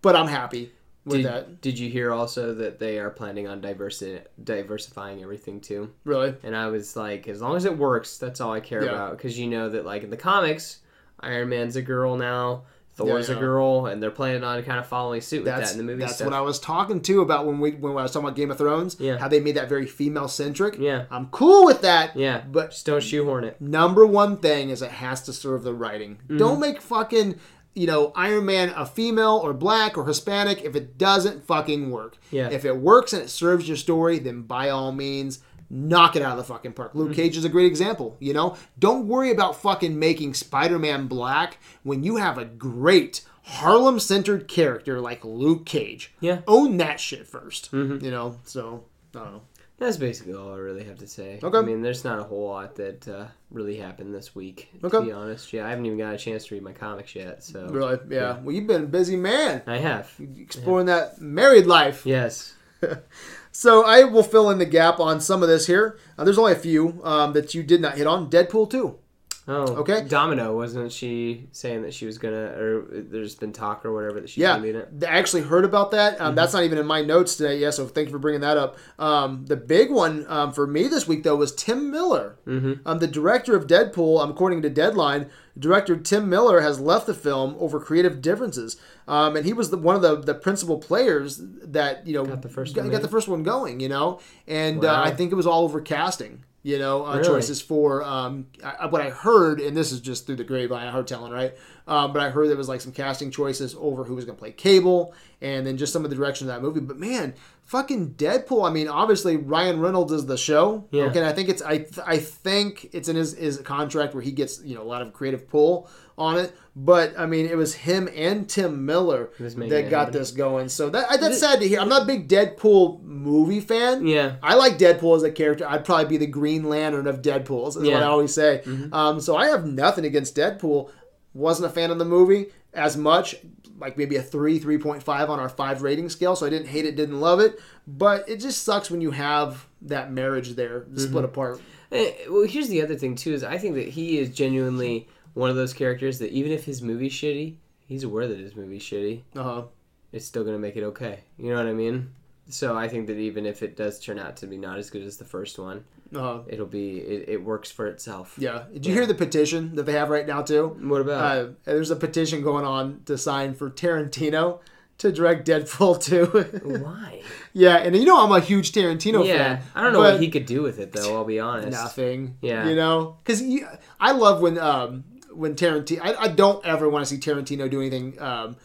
But I'm happy with Did, that. did you hear also that they are planning on diversi- diversifying everything too? Really, And I was like, as long as it works, that's all I care Yeah. about. Because you know that, like in the comics, Iron Man's a girl now, Thor's Yeah, a girl, and they're planning on kind of following suit with that's that in the movie that's stuff. what I was talking to about when we when I was talking about Game of Thrones. Yeah. how they made that very female centric. Yeah. I'm cool with that. yeah, but just don't shoehorn it. number one thing is it has to serve the writing. Mm-hmm. Don't make fucking you know Iron Man a female or black or Hispanic if it doesn't fucking work. Yeah. If it works and it serves your story, then by all means. Knock it out of the fucking park. Luke Mm-hmm. Cage is a great example. You know, don't worry about fucking making Spider-Man black when you have a great Harlem-centered character like Luke Cage. Yeah. own that shit 1st Mm-hmm. You know, so I don't know. That's basically all I really have to say. Okay. I mean, there's not a whole lot that uh, really happened this week, to Okay. be honest. Yeah, I haven't even got a chance to read my comics yet, so. Really, yeah. Well, you've been a busy man I have. exploring that married life. Yes. So I will fill in the gap on some of this here. Uh, there's only a few um, that you did not hit on. Deadpool 2. Oh, Okay. Domino, wasn't she saying that she was gonna, or there's been talk or whatever that she's Yeah, be it? I actually heard about that. Um, That's not even in my notes today. Yeah, so thank you for bringing that up. Um, the big one um, for me this week though was Tim Miller, mm-hmm. um, the director of Deadpool. Um, according to Deadline, director Tim Miller has left the film over creative differences, um, and he was the, one of the, the principal players that you know Got the first got, one got the first one going. You know, and uh, I think it was all over casting. You know, uh, Really? choices for um, I, what I heard, and this is just through the grapevine. I heard telling right, um, but I heard there was like some casting choices over who was going to play Cable, and then just some of the direction of that movie. But man, fucking Deadpool. I mean, obviously Ryan Reynolds is the show. Yeah. Okay, and I think it's I I think it's in his his contract where he gets you know a lot of creative pull on it. But I mean, it was him and Tim Miller that got this going. So that I- that's sad to hear. I'm not a big Deadpool movie fan. Yeah. I like Deadpool as a character. I'd probably be the Green Lantern of Deadpool's, is what Yeah. Mm-hmm. I always say. Um, so I have nothing against Deadpool. Wasn't a fan of the movie as much, like maybe a 3, 3.5 on our 5 rating scale. So I didn't hate it, didn't love it. But it just sucks when you have that marriage there Mm-hmm. split apart. Eh, Well, here's the other thing too: is I think that he is genuinely one of those characters that even if his movie's shitty, he's aware that his movie's shitty. Uh-huh. It's still gonna make it okay. You know what I mean? So I think that even if it does turn out to be not as good as the first one, Uh-huh. it'll be it, it works for itself. Yeah. Did you hear the petition that they have right now, too? What about? Uh, there's a petition going on to sign for Tarantino to direct Deadpool 2. Why? yeah, and you know I'm a huge Tarantino yeah, fan. I don't know what he could do with it though. I'll be honest. nothing. Yeah. you know, because I love when um when Tarantino. I, I don't ever want to see Tarantino do anything um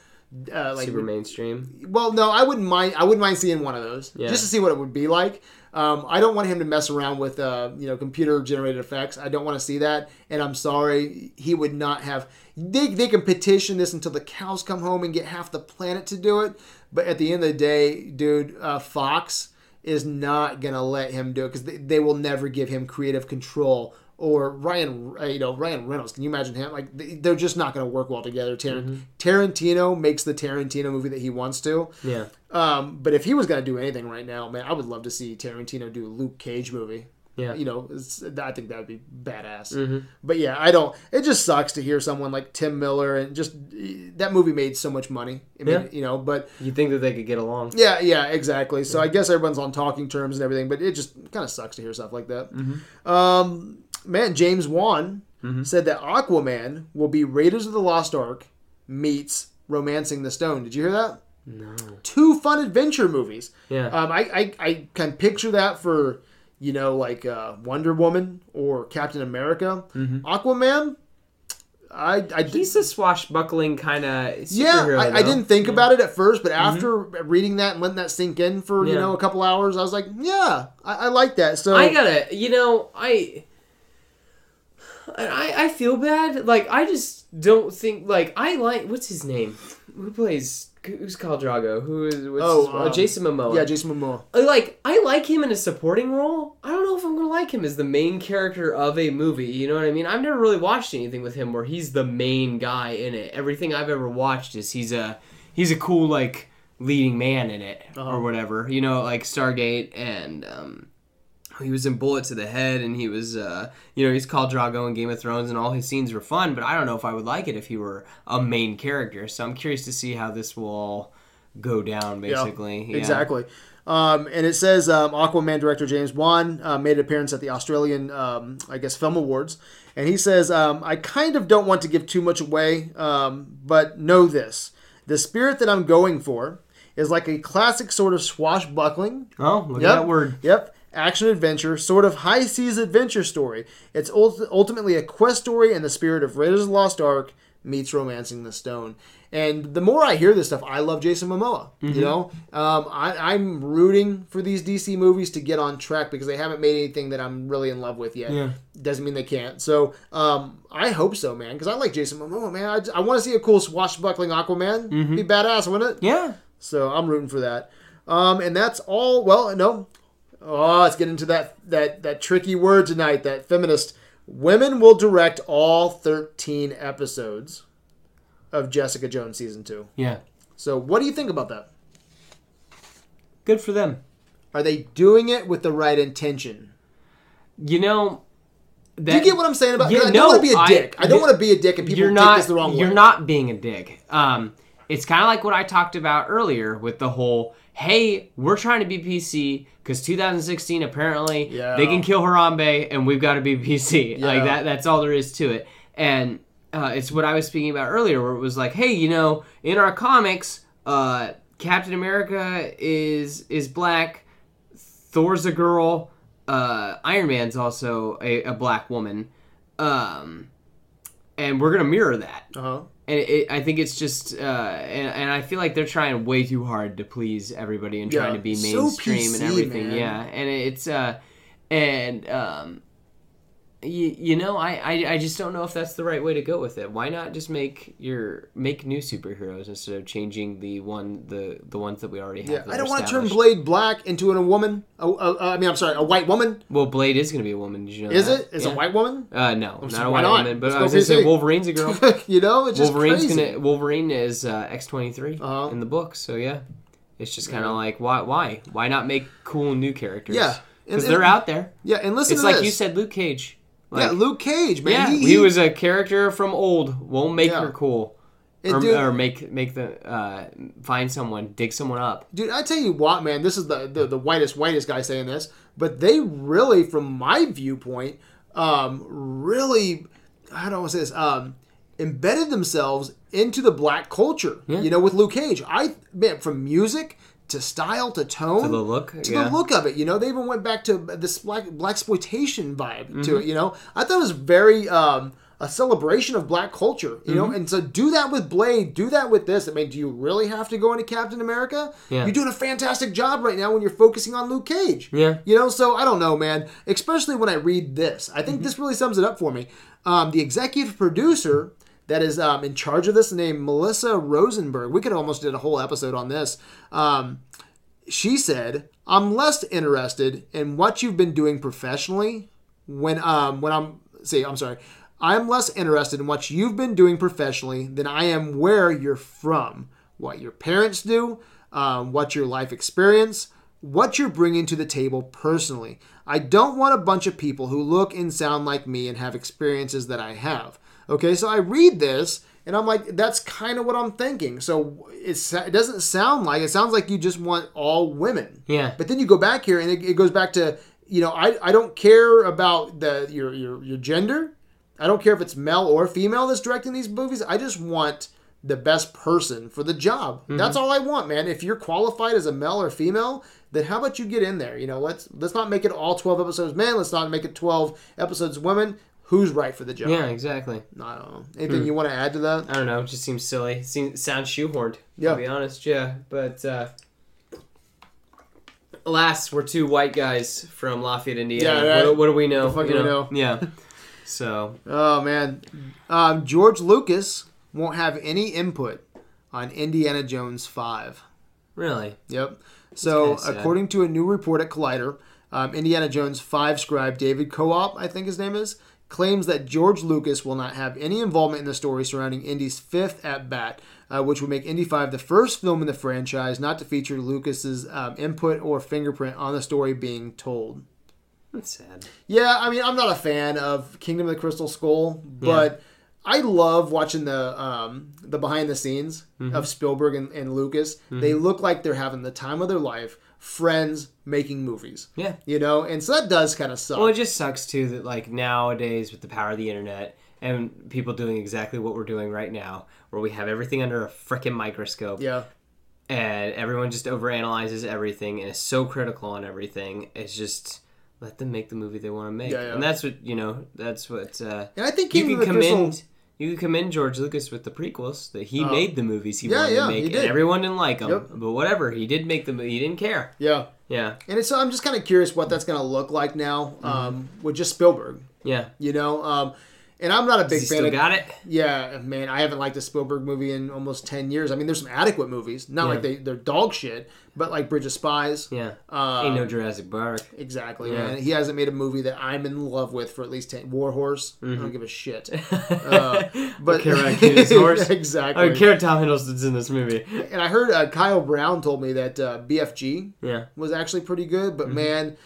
uh, like Super mainstream. well, no, I wouldn't mind. I wouldn't mind seeing one of those Yeah. just to see what it would be like. Um, I don't want him to mess around with uh, you know computer generated effects. I don't want to see that. And I'm sorry, he would not have. They, they can petition this until the cows come home and get half the planet to do it. But at the end of the day, dude, uh, Fox is not gonna let him do it because they, they will never give him creative control. Or Ryan, uh, you know Ryan Reynolds. Can you imagine him? Like they- they're just not going to work well together. Tar- Tarantino makes the Tarantino movie that he wants to. Yeah. Um, but if he was gonna do anything right now, man, I would love to see Tarantino do a Luke Cage movie. Yeah. You know, it's, I think that would be badass. Mhm. But yeah, I don't. It just sucks to hear someone like Tim Miller and just that movie made so much money. I mean, Yeah. you know, but You think that they could get along? yeah, yeah, exactly. So I guess everyone's on talking terms and everything, but it just kind of sucks to hear stuff like that. Um, man, James Wan said that Aquaman will be Raiders of the Lost Ark meets Romancing the Stone. Did you hear that? No. Two fun adventure movies. Yeah. Um, I, I, I can picture that for, you know, like uh, Wonder Woman or Captain America. Aquaman, I, I He's a swashbuckling kind of yeah. I, I didn't think about it at first, but after reading that and letting that sink in for you know a couple hours, I was like, yeah, I, I like that. So I gotta, you know, I, I, I feel bad. Like I just don't think like I like what's his name? Who plays? Who's Khal Drogo? Who is? What's Oh, his- uh, um, Jason Momoa. yeah, Jason Momoa. Like I like him in a supporting role. I don't know if I'm gonna like him as the main character of a movie. You know what I mean? I've never really watched anything with him where he's the main guy in it. Everything I've ever watched is he's a he's a cool like leading man in it Uh-huh. or whatever. You know, like Stargate and um, he was in Bullet to the Head and he was uh, you know he's called Drogo in Game of Thrones and all his scenes were fun. But I don't know if I would like it if he were a main character. So I'm curious to see how this will all go down. Yeah, Basically, Yeah. Exactly. Um, and it says um, Aquaman director James Wan uh, made an appearance at the Australian, um, I guess, Film Awards. And he says, um, I kind of don't want to give too much away, um, but know this. The spirit that I'm going for is like a classic sort of swashbuckling. Oh, look Yep. at that word. Yep. Action adventure, sort of high seas adventure story. It's ult- ultimately a quest story in the spirit of Raiders of the Lost Ark meets Romancing the Stone. And the more I hear this stuff, I love Jason Momoa. You know, um, I, I'm rooting for these DC movies to get on track because they haven't made anything that I'm really in love with yet. Yeah. Doesn't mean they can't. So um, I hope so, man, because I like Jason Momoa, man. I, I want to see a cool swashbuckling Aquaman. Be badass, wouldn't it? Yeah. So I'm rooting for that. Um, and that's all. Well, no. Oh, let's get into that that that tricky word tonight. That feminist women will direct all 13 episodes of Jessica Jones season two. Yeah. So what do you think about that? Good for them. Are they doing it with the right intention? You know, that, Do you get what I'm saying about? Yeah, I don't no, want to be a I- dick. I, don't want to be a dick, and people you're take not. this the wrong you're way. not being a dick. Um, it's kind of like what I talked about earlier with the whole. Hey, we're trying to be PC because 2016 apparently Yeah. they can kill Harambe and we've got to be PC. Yeah. Like that. That's all there is to it. And uh, it's what I was speaking about earlier, where it was like, hey, you know, in our comics, uh, Captain America is is black. Thor's a girl. uh, Iron Man's also a, a black woman, um, and we're gonna mirror that. Uh huh. And it, I think it's just, uh, and, and I feel like they're trying way too hard to please everybody and Yeah, trying to be so mainstream PC, and everything. man. Yeah, and it's, uh, and um, you, you know, I, I I just don't know if that's the right way to go with it. Why not just make your make new superheroes instead of changing the one the the ones that we already have? Yeah, I don't want to turn? Blade black into a woman. A, a, I mean, I'm sorry, a white woman. Well, Blade is going to be a woman. Did you know Is that? it? Is Yeah. a white woman? Uh, no, so not a white not? woman. But Let's I was going to say Wolverine's a girl. you know, it's just Wolverine's crazy. gonna Wolverine is uh, X twenty three Uh-huh. in the book, so yeah, it's just kind of like why why why not make cool new characters? Yeah. because they're out there. Yeah, and listen It's like this. you said, Luke Cage. Yeah, Luke Cage, man. yeah, he, was a character from old. Won't make Yeah. her cool, or, dude- or make make the uh, find someone, dig someone up. Dude, I tell you what, man, this is the, the the whitest whitest guy saying this, but they really, from my viewpoint, um, really, I don't want to say this, um, embedded themselves into the black culture. Yeah. You know, with Luke Cage, I man, from music to style to tone To the look, to yeah. the look of it. You know, they even went back to this black black exploitation vibe Mm-hmm. to it. You know, I thought it was very. Um, a celebration of black culture, you Mm-hmm. know, and so do that with Blade, do that with this. I mean, do you really have to go into Captain America? Yeah. You're doing a fantastic job right now when you're focusing on Luke Cage. Yeah. You know, so I don't know, man. Especially when I read this, I think this really sums it up for me. Um, the executive producer that is um, in charge of this, named Melissa Rosenberg. We could almost did a whole episode on this. Um, she said, "I'm less interested in what you've been doing professionally when um when I'm say I'm sorry." I'm less interested in what you've been doing professionally than I am where you're from, what your parents do, um, what your life experience, what you're bringing to the table personally. I don't want a bunch of people who look and sound like me and have experiences that I have. Okay, so I read this and I'm like, that's kind of what I'm thinking. So it's, it doesn't sound like, it sounds like you just want all women. Yeah. But then you go back here and it, it goes back to, you know, I, I don't care about the your, your your gender. I don't care if it's male or female that's directing these movies. I just want the best person for the job. Mm-hmm. That's all I want, man. If you're qualified as a male or female, then how about you get in there? You know, let's let's not make it all 12 episodes men. Let's not make it 12 episodes women. Who's right for the job? Yeah, exactly. I don't know. Anything you want to add to that? I don't know. It just seems silly. Seems sounds shoehorned. Yeah. To be honest, yeah. But uh, last, we're two white guys from Lafayette, Indiana. Yeah, right. What, what do we know? The fuck you we know? Yeah. So Oh man, um, George Lucas won't have any input on Indiana Jones five. really, Yep. So, according to a new report at Collider, um, Indiana Jones 5 scribe David Coop, I think his name is, claims that George Lucas will not have any involvement in the story surrounding Indy's fifth at bat, uh, which would make Indy 5 the first film in the franchise not to feature Lucas's um, input or fingerprint on the story being told. that's sad. Yeah, I mean, I'm not a fan of Kingdom of the Crystal Skull, but I love watching the um, the behind the scenes Mm-hmm. of Spielberg and, and Lucas. They look like they're having the time of their life, friends making movies. Yeah. You know, and so that does kind of suck. Well, it just sucks too that like nowadays with the power of the internet and people doing exactly what we're doing right now, where we have everything under a freaking microscope. yeah. and everyone just overanalyzes everything and is so critical on everything. It's just let them make the movie they want to make, Yeah, yeah. and that's what you know. That's what uh, And I think you Kingdom can the Crystal. You can commend George Lucas with the prequels that he made the movies he Uh, Yeah, wanted yeah, to make, he and everyone didn't like them. Yep. But whatever, he did make them. He didn't care. Yeah. Yeah, And it's, so I'm just kind of curious what that's going to look like now Mm-hmm. um, with just Spielberg. yeah. You know, um, and I'm not a big fan still of got it. Yeah, man, I haven't liked a Spielberg movie in almost ten years. I mean, there's some adequate movies, not Yeah. like they they're dog shit, but like Bridge of Spies. Yeah, Uh, ain't no Jurassic Park. exactly, Yeah. man. He hasn't made a movie that I'm in love with for at least ten. War Horse, I Mm-hmm. don't give a shit. Uh, but care about Kid's horse. exactly. I don't care. Tom Hiddleston's in this movie. And I heard uh, Kyle Brown told me that uh, BFG Yeah, was actually pretty good, Mm-hmm. but man,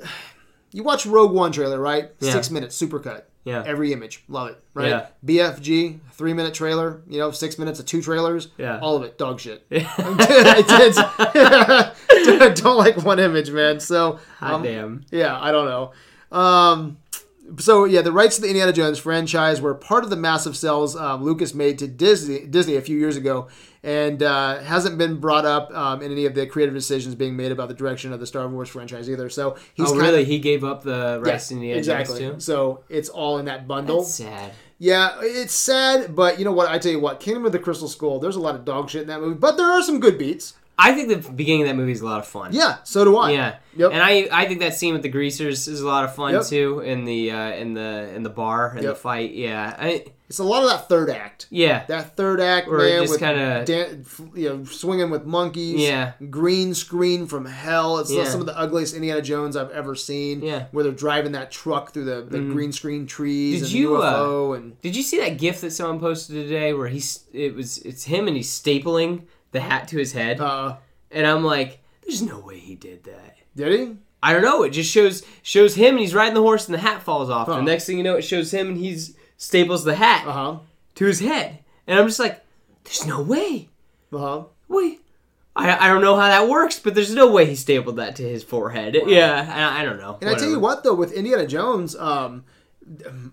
you watch Rogue One trailer, right? Yeah. Six minutes, supercut. Yeah, Every image, love it, right? Yeah. BFG, three minute trailer, you know, six minutes of two trailers, Yeah. all of it, dog shit. I did- don't like one image, man. So, Hot um, damn. yeah, I don't know. Um, so yeah, the rights to the Indiana Jones franchise were part of the massive sales um, Lucas made to Disney Disney a few years ago, and uh, hasn't been brought up um, in any of the creative decisions being made about the direction of the Star Wars franchise either. So he's oh, kinda, really? He gave up the Yeah, rights to Indiana exactly. Too. So it's all in that bundle. That's sad. Yeah, it's sad, but you know what? I tell you what, Kingdom of the Crystal Skull. There's a lot of dog shit in that movie, but there are some good beats. I think the beginning of that movie is a lot of fun. Yeah, so do I. Yeah. Yep. And I I think that scene with the greasers is a lot of fun Yep. too in the uh, in the in the bar and Yep. the fight. Yeah. I, It's a lot of that third act. yeah. That third act, Where man, just with kinda- dan- you know, swinging with monkeys. Yeah. Green screen from hell. It's Yeah. some of the ugliest Indiana Jones I've ever seen. Yeah. Where they're driving that truck through the, the green screen trees Did and you, the uh, and Did you see that GIF that someone posted today where he's it was it's him and he's stapling the hat to his head uh, and I'm like, there's no way he did that. did he? I don't know. It just shows shows him and he's riding the horse and the hat falls off. Huh. The next thing you know, it shows him and he's staples the hat Uh huh. to his head, and I'm just like, there's no way. Uh huh. Wait. I, I don't know how that works, but there's no way he stapled that to his forehead. Yeah, I, I don't know. And I tell you what, though, with Indiana Jones, um,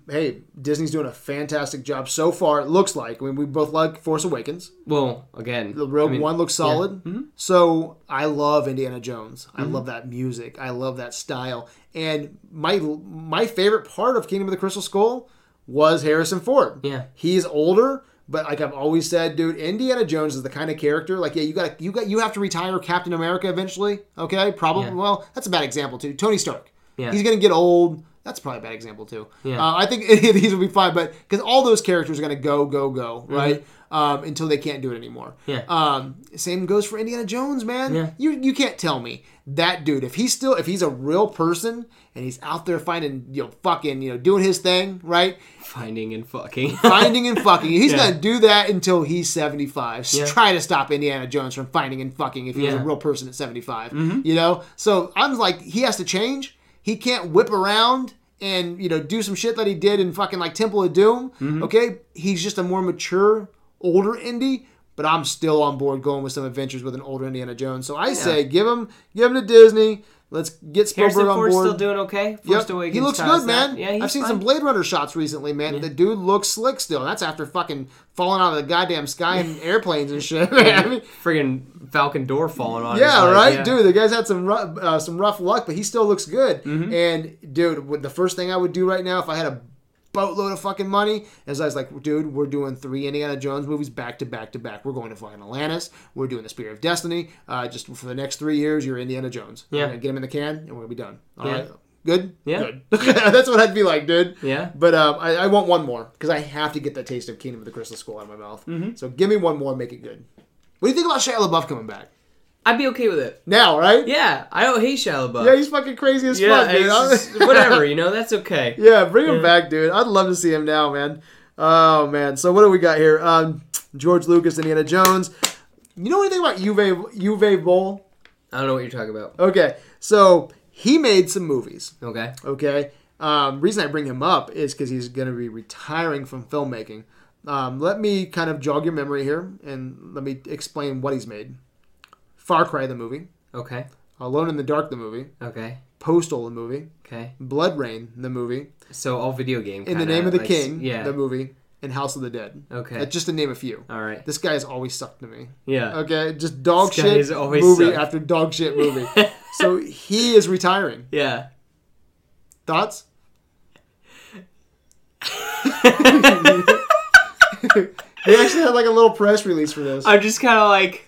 hey, Disney's doing a fantastic job so far. It looks like. I mean, we both like Force Awakens. Well, again, The Rogue I mean, One looks solid. Mm-hmm. So I love Indiana Jones. I love that music. I love that style. And my my favorite part of Kingdom of the Crystal Skull was Harrison Ford. Yeah. he's older. But like I've always said, dude, Indiana Jones is the kind of character. Like, yeah, you got you got you have to retire Captain America eventually. Okay, probably. Yeah. Well, that's a bad example too. Tony Stark. Yeah. He's gonna get old. That's probably a bad example too. Yeah. Uh, I think any of these will be fine, but because all those characters are gonna go, go, go, Mm-hmm. right? Um, until they can't do it anymore. Yeah. Um, same goes for Indiana Jones, man. Yeah. You you can't tell me that dude if he's still if he's a real person and he's out there finding you know fucking you know doing his thing right finding and fucking. finding and fucking he's Yeah. gonna do that until he's seventy five. Yeah. try to stop indiana jones from finding and fucking if he was a real person at 75 mm-hmm. you know so i'm like he has to change he can't whip around and you know do some shit that he did in fucking like temple of doom mm-hmm. okay he's just a more mature older indie but I'm still on board going with some adventures with an older Indiana Jones. So I say give him give him to Disney. Let's get Spielberg Harrison on Ford's board. still doing okay. Yep. He looks good, that. man. Yeah, he's I've seen fine. some Blade Runner shots recently, man. The dude looks slick still. That's after fucking falling out of the goddamn sky in airplanes and shit. man. I mean, friggin' Falcon door falling on. yeah, right, yeah. dude. The guy's had some rough, uh, some rough luck, but he still looks good. Mm-hmm. And dude, the first thing I would do right now if I had a boatload of fucking money is I was like, dude, we're doing three Indiana Jones movies back to back to back. We're going to fucking Atlantis. We're doing the Spear of Destiny. Uh, just for the next three years, you're Indiana Jones. Yeah. We're get him in the can, and we're gonna be done. All Yeah. right, good. Yeah. good. That's what I'd be like, dude. Yeah. But um, I, I want one more because I have to get that taste of Kingdom of the Crystal Skull out of my mouth. Mm-hmm. So give me one more, make it good. What do you think about Shia LaBeouf coming back I'd be okay with it. now? Right? Yeah, I don't hate Shia LaBeouf. Yeah, he's fucking crazy as Yeah, fuck, dude. just- whatever, you know, that's okay. yeah, bring him back, dude. I'd love to see him now, man. Oh man. So what do we got here? Um, George Lucas, Indiana Jones. You know anything about Uwe Uwe Boll? I don't know what you're talking about. Okay, so he made some movies. Okay. Okay. Um, reason I bring him up is because he's going to be retiring from filmmaking. Um, let me kind of jog your memory here and let me explain what he's made. Far Cry the movie, Okay. Alone in the Dark the movie, Okay. Postal the movie, Okay. BloodRayne the movie, So all video game. In the kinda, Name of the like, King Yeah. the movie, and House of the Dead. Okay. That's just to name a few. all right. This guy has always sucked to me. Yeah. Okay, just dog This guy shit has always movie sucked. after dog shit movie. so he is retiring. Yeah. Thoughts? they actually had like a little press release for this. I'm just kind of like.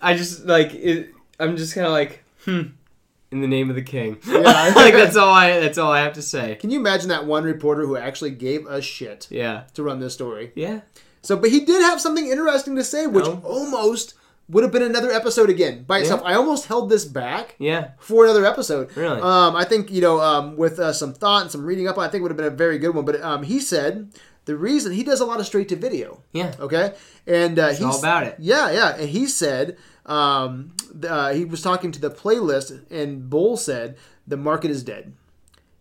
I just like it. I'm just kind of like, hmm. In the name of the king. Yeah. like that's all I. That's all I have to say. Can you imagine that one reporter who actually gave a shit Yeah. to run this story? Yeah. So, but he did have something interesting to say, which Oh. almost would have been another episode again by itself. I almost held this back Yeah. for another episode. Really? Um, I think you know, um, with uh, some thought and some reading up, I think it would have been a very good one. But um, he said the reason he does a lot of straight to video. Yeah. Okay, and uh, he's all about it. Yeah, yeah, and he said um, uh, he was talking to the playlist, and Boll said the market is dead.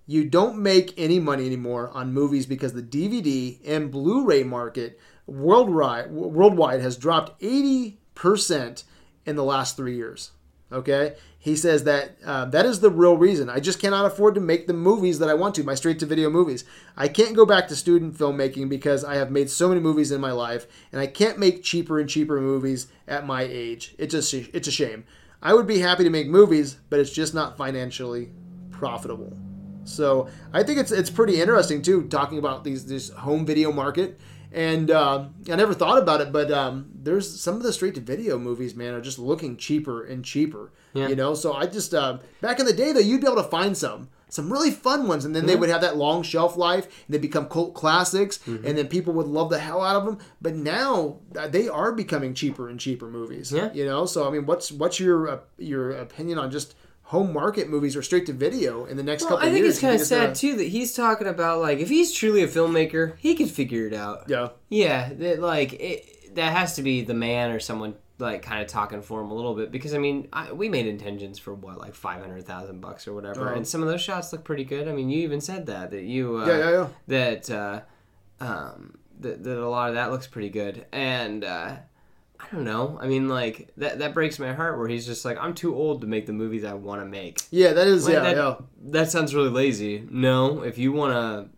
You don't make any money anymore on movies because the DVD and Blu-ray market worldwide worldwide has dropped eighty percent in the last three years. Okay, he says that uh, that is the real reason. I just cannot afford to make the movies that I want to, my straight to video movies. I can't go back to student filmmaking because I have made so many movies in my life, and I can't make cheaper and cheaper movies at my age. It's just it's a shame. I would be happy to make movies, but it's just not financially profitable. So I think it's it's pretty interesting too, talking about these this home video market. And uh, I never thought about it, but um, there's some of the straight to video movies, man, are just looking cheaper and cheaper. Yeah. You know, so I just uh, back in the day though, you'd be able to find some some really fun ones, and then they would have that long shelf life, and they become cult classics, Mm-hmm. and then people would love the hell out of them. But now uh, they are becoming cheaper and cheaper movies. Yeah. You know, so I mean, what's what's your uh, your opinion on just home market movies or straight to video in the next Well, couple I think years? it's kind of sad gonna- too that he's talking about like if he's truly a filmmaker, he could figure it out. Yeah. Yeah, that like it, that has to be the man or someone like kind of talking for him a little bit because I mean I, we made intentions for what like five hundred thousand bucks or whatever, Uh-huh. and some of those shots look pretty good. I mean, you even said that that you uh, Yeah, yeah, yeah. that uh, um, that, that a lot of that looks pretty good, and uh, I don't know. I mean, like that that breaks my heart where he's just like I'm too old to make the movies I want to make. Yeah, that is Like, yeah, that, yeah. that sounds really lazy. No, if you wanna,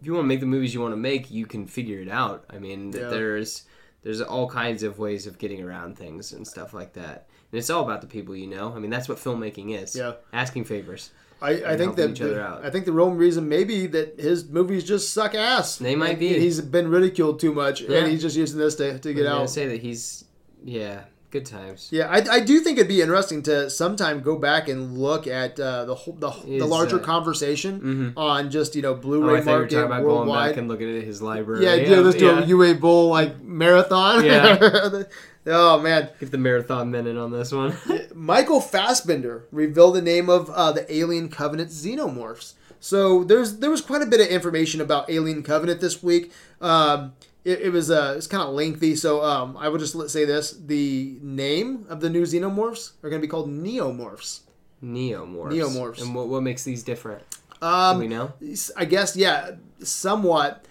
if you wanna make the movies you want to make, you can figure it out. I mean, Yeah. there's there's all kinds of ways of getting around things and stuff like that. And it's all about the people you know. I mean, that's what filmmaking is. Yeah. asking favors. I, I think that each other the- out. I think the real reason maybe that his movies just suck ass. They might be. He's been ridiculed too much, Yeah. and he's just using this to, to get out. say that he's yeah, good times. Yeah, I, I do think it'd be interesting to sometime go back and look at uh, the whole, the, the larger uh, conversation on just you know Oh, Blu-ray I thought you were market talking about going worldwide. back and looking at his library. yeah, yeah, let's do yeah. a Uwe Boll like marathon. Yeah. oh man, Get the marathon minute on this one. Michael Fassbender revealed the name of uh, the Alien Covenant xenomorphs. So there's there was quite a bit of information about Alien Covenant this week. Um, it, it was uh, it's kind of lengthy, so um, I will just say this: the name of the new xenomorphs are going to be called neomorphs. Neomorphs. Neomorphs. And what what makes these different? Do Um, we know? I guess yeah, somewhat.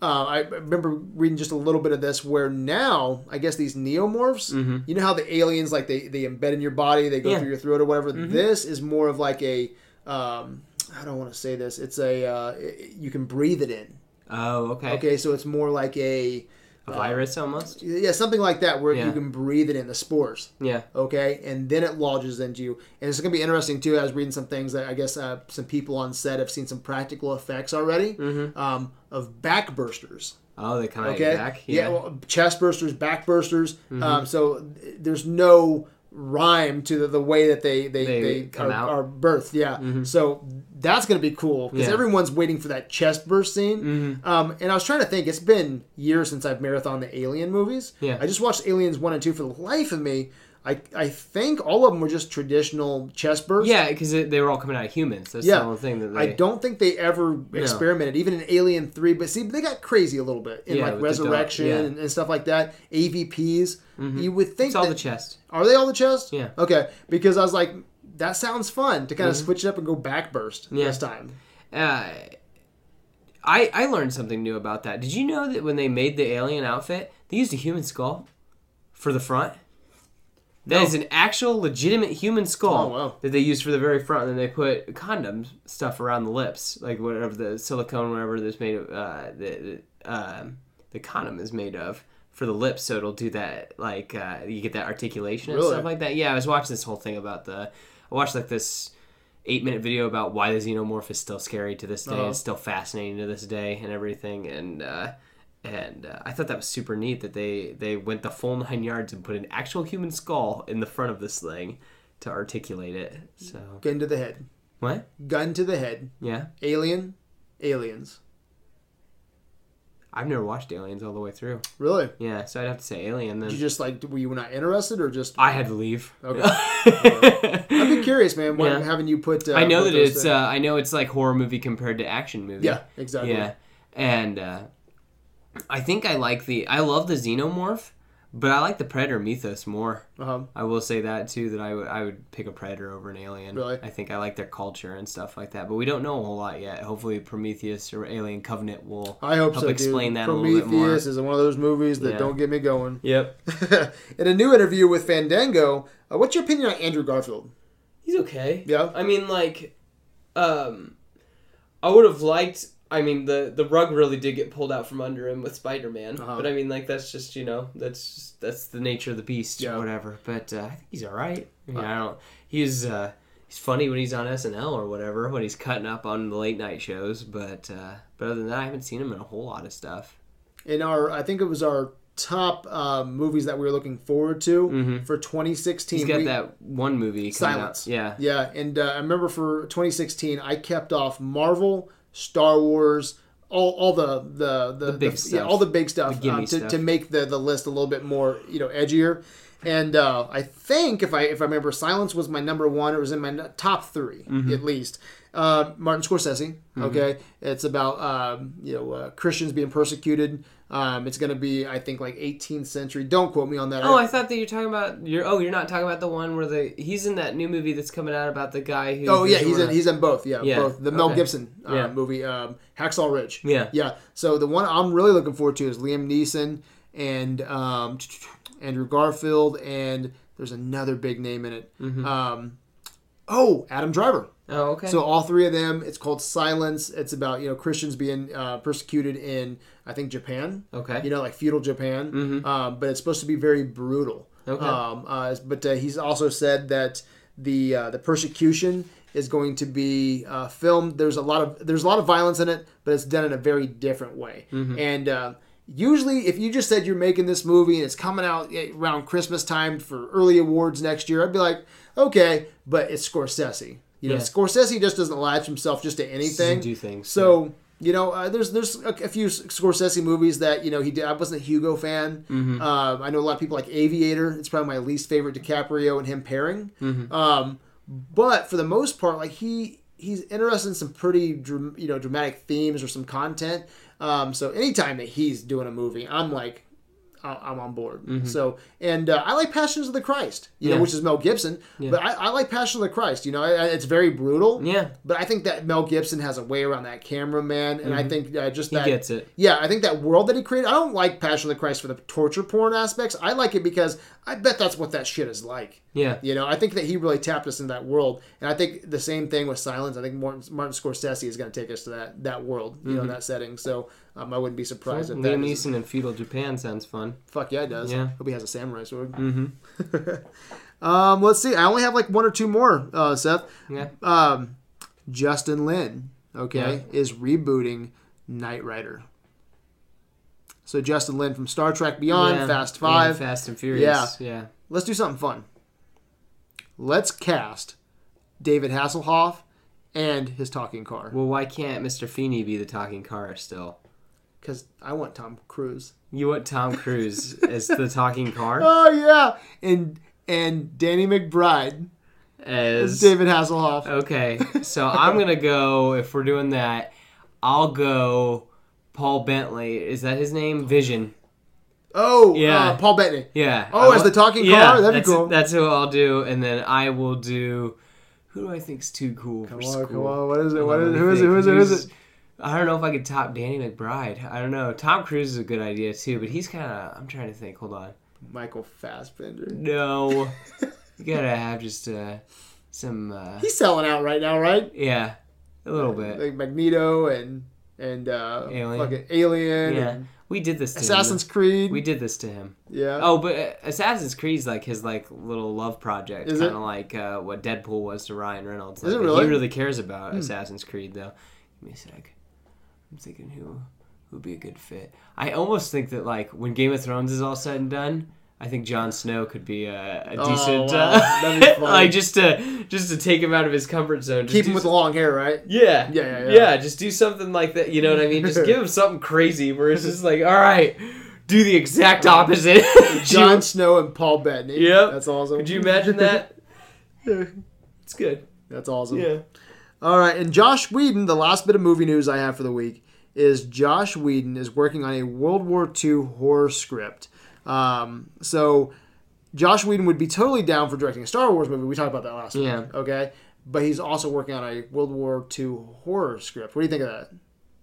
Uh, I remember reading just a little bit of this where now I guess these neomorphs, you know how the aliens like they, they embed in your body, they go Yeah. through your throat or whatever. This is more of like a um, I don't want to say this. It's a uh, you can breathe it in. Oh, okay. Okay, so it's more like a A virus almost. yeah something like that where Yeah. you can breathe it in the spores. Yeah. okay and then it lodges into you and it's going to be interesting too i was reading some things that i guess uh, some people on set have seen some practical effects already um, of back bursters Oh, they come out okay your back. Yeah. Mm-hmm. well, chest bursters back bursters um, so th- there's no rhyme to the, the way that they they, They they, come are, out. Mm-hmm. are birthed yeah so that's going to be cool because Yeah. everyone's waiting for that chest burst scene Mm-hmm. um, and i was trying to think it's been years since i've marathon the alien movies Yeah. i just watched aliens 1 and 2 for the life of me I, I think all of them were just traditional chest bursts. Yeah, because they were all coming out of humans. That's Yeah. the only thing that they. I don't think they ever experimented, even in Alien Three. But see, they got crazy a little bit in Yeah, like with the dog, Resurrection and, and stuff like that. AVPs. You would think It's all that, the chest. are they all the chest? Yeah. Okay, because I was like, that sounds fun to kind of switch it up and go back burst Yeah. this time. Uh, I I learned something new about that. Did you know that when they made the alien outfit, they used a human skull for the front? That is No. an actual legitimate human skull Oh, wow. that they used for the very front, and then they put condom stuff around the lips, like whatever the silicone, whatever this made of, uh, the the, um, the condom is made of for the lips, so it'll do that, like uh, you get that articulation and Really? stuff like that. Yeah, I was watching this whole thing about the. I watched like this eight minute video about why the xenomorph is still scary to this day. Uh-huh. It's still fascinating to this day and everything. And uh, and uh, I thought that was super neat that they they went the full nine yards and put an actual human skull in the front of this thing to articulate it. So Gun to the head. what? Gun to the head. Yeah, Alien. Aliens. I've never watched Aliens all the way through. Really? Yeah, so I'd have to say Alien then. Did you just like? Were you not interested or just? I had to leave. Okay. I've been curious, man. When Yeah. having you put. Uh, I know put that it's. Uh, I know it's like horror movie compared to action movie. yeah, exactly. Yeah, and uh, I think I like the. I love the xenomorph, But I like the Predator mythos more. Uh-huh. I will say that too. That I would I would pick a Predator over an Alien. Really? I think I like their culture and stuff like that. But we don't know a whole lot yet. Hopefully, Prometheus or Alien Covenant will. I hope Help so. explain dude. that a little bit more. Prometheus is one of those movies that Yeah. don't get me going. Yep. In a new interview with Fandango, uh, what's your opinion on Andrew Garfield? He's okay. Yeah. I mean, like, um, I would have liked. I mean, the the rug really did get pulled out from under him with Spider Man. Uh-huh. But I mean, like, that's just you know, that's just, that's the nature of the beast Yeah. or whatever. But uh, I think he's all right. I mean, I don't. He's uh, he's funny when he's on SNL or whatever when he's cutting up on the late night shows. But uh, but other than that, I haven't seen him in a whole lot of stuff. In our, I think it was our top um, movies that we were looking forward to Mhm. for 2016. He's got we- that one movie Silence. out. Yeah. Yeah, and uh, I remember for 2016, I kept off Marvel, Star Wars, all, all the the the, The big yeah, stuff. all the big stuff, The um, to, stuff. to make the, the list a little bit more you know edgier. And uh, I think if I if I remember, Silence was my number one. It was in my top 3 Mm-hmm. at least. Uh, Martin Scorsese. Okay, it's about um, you know uh, Christians being persecuted. Um, it's going to be I think like 18th century. Don't quote me on that. Oh, I thought that you're talking about you're. Oh, you're not talking about the one where the he's in that new movie that's coming out about the guy who. Oh yeah, he's in he's in both. Yeah, Yeah, both the Mel okay. Gibson uh, Yeah. movie, um, Hacksaw Ridge. Yeah. yeah. So the one I'm really looking forward to is Liam Neeson and um, Andrew Garfield, and there's another big name in it. Mm-hmm. Um, oh, Adam Driver. Oh, okay. So all three of them. It's called Silence. It's about you know Christians being uh, persecuted in I think Japan. okay. You know, like feudal Japan. Mhm. Um, but it's supposed to be very brutal. Okay. Um, uh, but uh, he's also said that the uh, the persecution is going to be uh, filmed. There's a lot of there's a lot of violence in it, but it's done in a very different way. Mm-hmm. And uh, usually, if you just said you're making this movie and it's coming out eh, around Christmas time for early awards next year, I'd be like, okay, but it's Scorsese. You know, Scorsese just doesn't latch himself just to anything. do things. So you know, uh, there's there's a, a few Scorsese movies that you know he did. I wasn't a Hugo fan. Mm-hmm. Um, I know a lot of people like Aviator. It's probably my least favorite DiCaprio and him pairing. Mm-hmm. Um, but for the most part, like he he's interested in some pretty you know dramatic themes or some content. Um, so anytime that he's doing a movie, I'm like. I- I'm on board. So, and uh, I like Passions of the Christ, you know, Mm-hmm. Which is Mel Gibson. But I, I like Passion of the Christ. You know, it's very brutal. yeah, But I think that Mel Gibson has a way around that camera, man, and I think uh, just Mm-hmm. he that gets it. yeah, I think that world that he created. I don't like Passion of the Christ for the torture porn aspects. I like it because I bet that's what that shit is like. Yeah. You know, I think that he really tapped us into that world, and I think the same thing with Silence. I think Martin, Martin Scorsese is going to take us to that that world, you know, that setting. So um, I wouldn't be surprised if that. Liam is- Neeson in feudal Japan sounds fun. fuck yeah, it does. Yeah. Hope he has a samurai sword. Mm-hmm. Um, let's see. I only have like one or two more, uh, Seth. Yeah. um, Justin Lin, okay, is rebooting Knight Rider. So Justin Lin from Star Trek Beyond, Yeah. Fast Yeah, Five. Fast and Furious. Yeah. Let's do something fun. Let's cast David Hasselhoff and his talking car Well, why can't Mr. Feeney be the talking car still? Because I want Tom Cruise. You want Tom Cruise as the talking car? Oh yeah, and and Danny McBride As as David Hasselhoff. Okay, so I'm gonna go. If we're doing that, I'll go. Paul Bentley is that his name? Vision. Oh Yeah. uh, Paul Bettany. Yeah. Oh, as the talking yeah, car? That'd be that's, cool. That's who I'll do, and then I will do. Who do I think's too cool come for Come school? on, come on. What is it? What on, is who is it? Who is it? Who's- it? I don't know if I could top Danny McBride. I don't know. Tom Cruise is a good idea too, but he's kind of. I'm trying to think. Hold on. Michael Fassbender. No, you gotta have just uh, some. Uh, He's selling out right now, right? yeah, a little bit. Like Magneto and and uh, Alien. fucking Alien, Yeah, and we did this to Assassin's him. Creed. We did this to him. yeah. Oh, but uh, Assassin's Creed's like his like little love project, Is kind of like uh, what Deadpool was to Ryan Reynolds. Is Like, it really? Hmm. He really cares about Assassin's Creed, though. Give me a sec. I'm thinking who would be a good fit. I almost think that like when Game of Thrones is all said and done, I think Jon Snow could be a, a Oh, decent, wow. uh, That'd be funny. like just to just to take him out of his comfort zone. Just Keep him with some- long hair, right? yeah. Yeah, yeah, yeah. Yeah, just do something like that. You know what I mean? Just give him something crazy where it's just like, all right, do the exact opposite. Jon Snow and Paul Bettany. Yep. That's awesome. Could you imagine that? It's good. That's awesome. Yeah. All right, and Josh Whedon, the last bit of movie news I have for the week is Josh Whedon is working on a World War II horror script. Um, so Josh Whedon would be totally down for directing a Star Wars movie. We talked about that last Yeah. week. Okay. But he's also working on a World War II horror script. What do you think of that?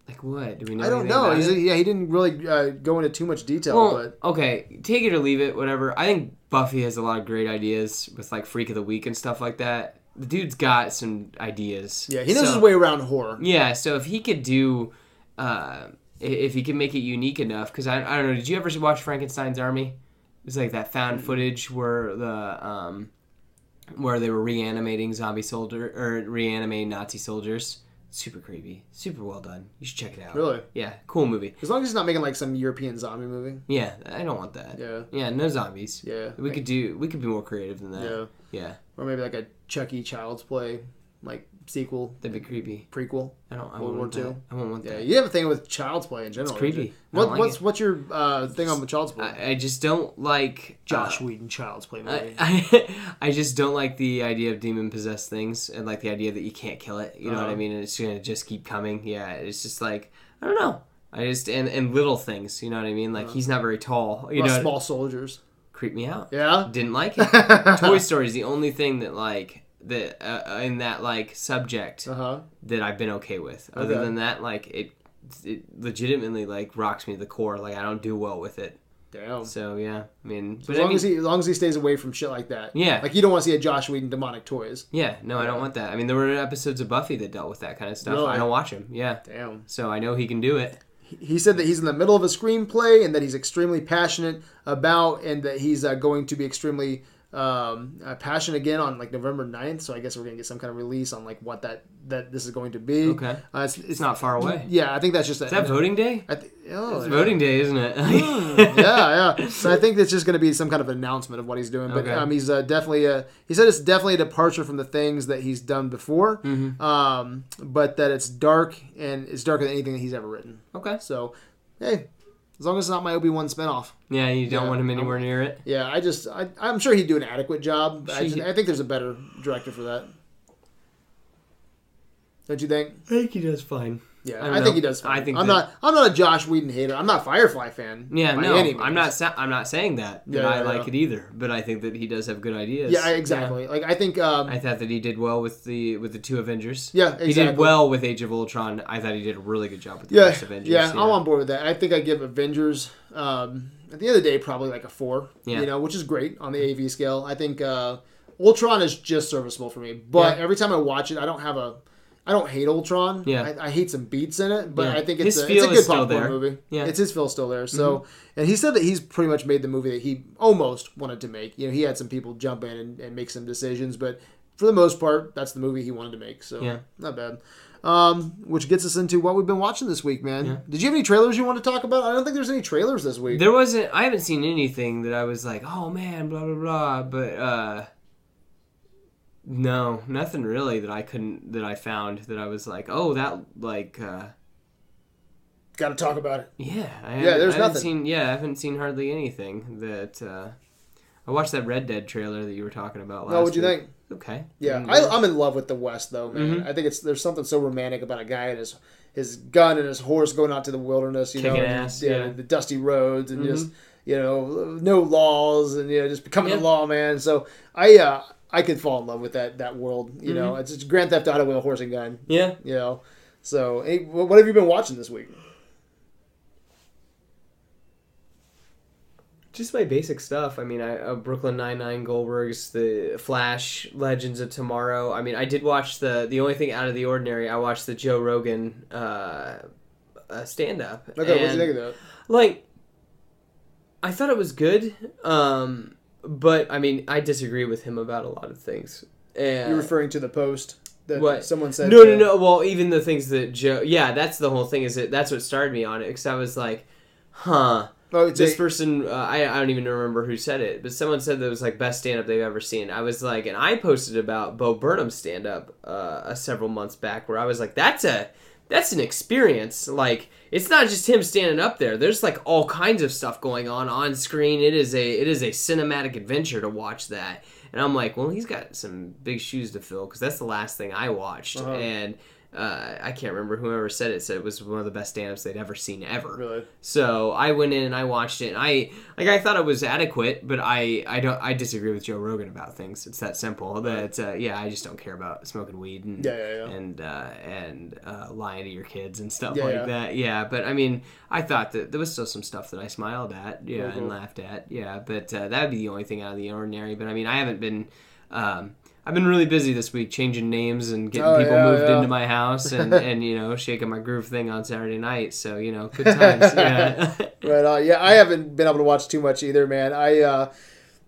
Like what? Do we know? I don't know. yeah, he didn't really uh, go into too much detail, Well, but okay, take it or leave it, whatever. I think Buffy has a lot of great ideas with like Freak of the Week and stuff like that. The dude's got some ideas. yeah, he knows So- his way around horror. Yeah, so if he could do, uh, if he can make it unique enough, because I, I don't know, did you ever watch Frankenstein's Army? It's like that found footage where the um, where they were reanimating zombie soldier or reanimating Nazi soldiers. Super creepy, super well done. You should check it out. Really? Yeah, cool movie. As long as it's not making like some European zombie movie. Yeah, I don't want that. Yeah. Yeah, no zombies. Yeah. We could do. We could be more creative than that. Yeah. Yeah, Or maybe like a Chucky Child's Play, like sequel, that'd be creepy. prequel. I don't. I World War Two. I won't want Yeah, that. you have a thing with Child's Play in general. It's creepy. What, like what's it. what's your uh, thing on the Child's Play? I, I just don't like Josh uh, Whedon Child's Play movie. I, I, I just don't like the idea of demon possessed things and like the idea that you can't kill it. You know what I Uh-huh. mean? And it's gonna just keep coming. Yeah, it's just like I don't know. I just and and little things. You know what I mean? Like he's not very tall. You know, small soldiers. creep me out. Yeah. Didn't like it. Toy Story is the only thing that like that uh, in that like subject Uh huh. that I've been okay with. Other Okay. than that, like it, it legitimately like rocks me to the core. Like I don't do well with it. Damn. So yeah, I mean, as I long mean, as he as long as he stays away from shit like that. Yeah. Like you don't want to see a Josh Whedon demonic toys. yeah, no, I don't want that. I mean, there were episodes of Buffy that dealt with that kind of stuff. Really? I don't watch them. Yeah, Damn. so I know he can do it. He said that he's in the middle of a screenplay and that he's extremely passionate about, and that he's uh, going to be extremely um, uh, passionate again on like November 9th. So I guess we're gonna get some kind of release on like what that that this is going to be. Okay. Uh, it's, It's not far away. Yeah, I think that's just a, Is that voting day? I th- oh, It's yeah. voting day, isn't it? yeah, yeah. So I think it's just going to be some kind of announcement of what he's doing. But Okay. um, he's uh, definitely a, he said it's definitely a departure from the things that he's done before. Mm-hmm. Um, but that it's dark and it's darker than anything that he's ever written. okay. So, hey, as long as it's not my Obi Wan spinoff. Yeah, you don't Yeah, want him I'm- anywhere near it. Yeah, I just I, I'm sure he'd do an adequate job. But I, just, I think there's a better director for that. Don't you think? I think he does fine. Yeah, I I, think he does. Fine. I think I'm that- not. I'm not a Josh Whedon hater. I'm not a Firefly fan. Yeah, no. I'm not. Sa- I'm not saying that. that Yeah, I yeah, like yeah. it either, but I think that he does have good ideas. Yeah, exactly. Like I think. Um, I thought that he did well with the with the two Avengers. Yeah, He did well with Age of Ultron. I thought he did a really good job with the Yeah, first Avengers. yeah, I'm on board with that. I think I give Avengers um, at the end of the day probably like a four. Yeah. You know, which is great on the AV scale. I think uh, Ultron is just serviceable for me, but Yeah. every time I watch it, I don't have a. I don't hate Ultron. Yeah. I, I hate some beats in it, but Yeah. I think it's His a, it's a good popcorn there. movie. Yeah. Mm-hmm. it's his feel still there. So, and he said that he's pretty much made the movie that he almost wanted to make. You know, he had some people jump in and, and make some decisions, but for the most part, that's the movie he wanted to make. So, Yeah. not bad. Um, which gets us into what we've been watching this week, man. Yeah. Did you have any trailers you want to talk about? I don't think there's any trailers this week. There wasn't. I haven't seen anything that I was like, oh man, blah blah blah. But uh, no, nothing really that I couldn't that I found that I was like, oh that like uh, Got to talk about it. yeah. I Yeah, there's I haven't nothing. Seen, yeah, I haven't seen hardly anything that. Uh, I watched that Red Dead trailer that you were talking about last. Oh, what'd you week. think? Okay. Yeah, Mm, I, I'm in love with the West, though, man. Mhm. I think it's there's something so romantic about a guy and his his gun and his horse going out to the wilderness, you know, Kicking and, yeah, yeah. the dusty roads and Mhm. just you know no laws and you know just becoming Yeah. a lawman. So I uh, I could fall in love with that that world. You know, Mm-hmm. it's just Grand Theft Auto with a horse and gun. yeah. You know, so hey, what have you been watching this week? Just my basic stuff. I mean, I uh, Brooklyn Nine Nine, Goldberg's, the Flash, Legends of Tomorrow. I mean, I did watch the the only thing out of the ordinary. I watched the Joe Rogan uh, uh, stand up. Okay, what do you think of that? Like, I thought it was good, um, but I mean, I disagree with him about a lot of things. And You're referring to the post that What? someone said. no, no, no. Well, even the things that Joe. Yeah, that's the whole thing. Is it? That's what started me on it because I was like, huh. Oh, This a- person, uh, I, I don't even remember who said it, but someone said that it was like best stand up they've ever seen. I was like, and I posted about Bo Burnham's stand up uh, several months back, where I was like, that's a that's an experience. Like, it's not just him standing up there. There's like all kinds of stuff going on on screen. It is a it is a cinematic adventure to watch that. And I'm like, well, he's got some big shoes to fill because that's the last thing I watched. Uh-huh. And uh, I can't remember whoever said it said it was one of the best stand-ups they'd ever seen ever. Really? So I went in and I watched it. And I like I thought it was adequate, but I I don't I disagree with Joe Rogan about things. It's that simple. That uh, yeah, I just don't care about smoking weed and Yeah, yeah, yeah. and uh, and uh, lying to your kids and stuff like that. Yeah, but I mean, I thought that there was still some stuff that I smiled at, yeah, Mhm. and laughed at, yeah. But uh, that would be the only thing out of the ordinary. But I mean, I haven't been. Um, I've been really busy this week, changing names and getting Oh, people yeah, moved yeah. into my house, and, and you know, shaking my groove thing on Saturday night. So you know, good times. Yeah. Right on. Yeah, I haven't been able to watch too much either, man. I uh,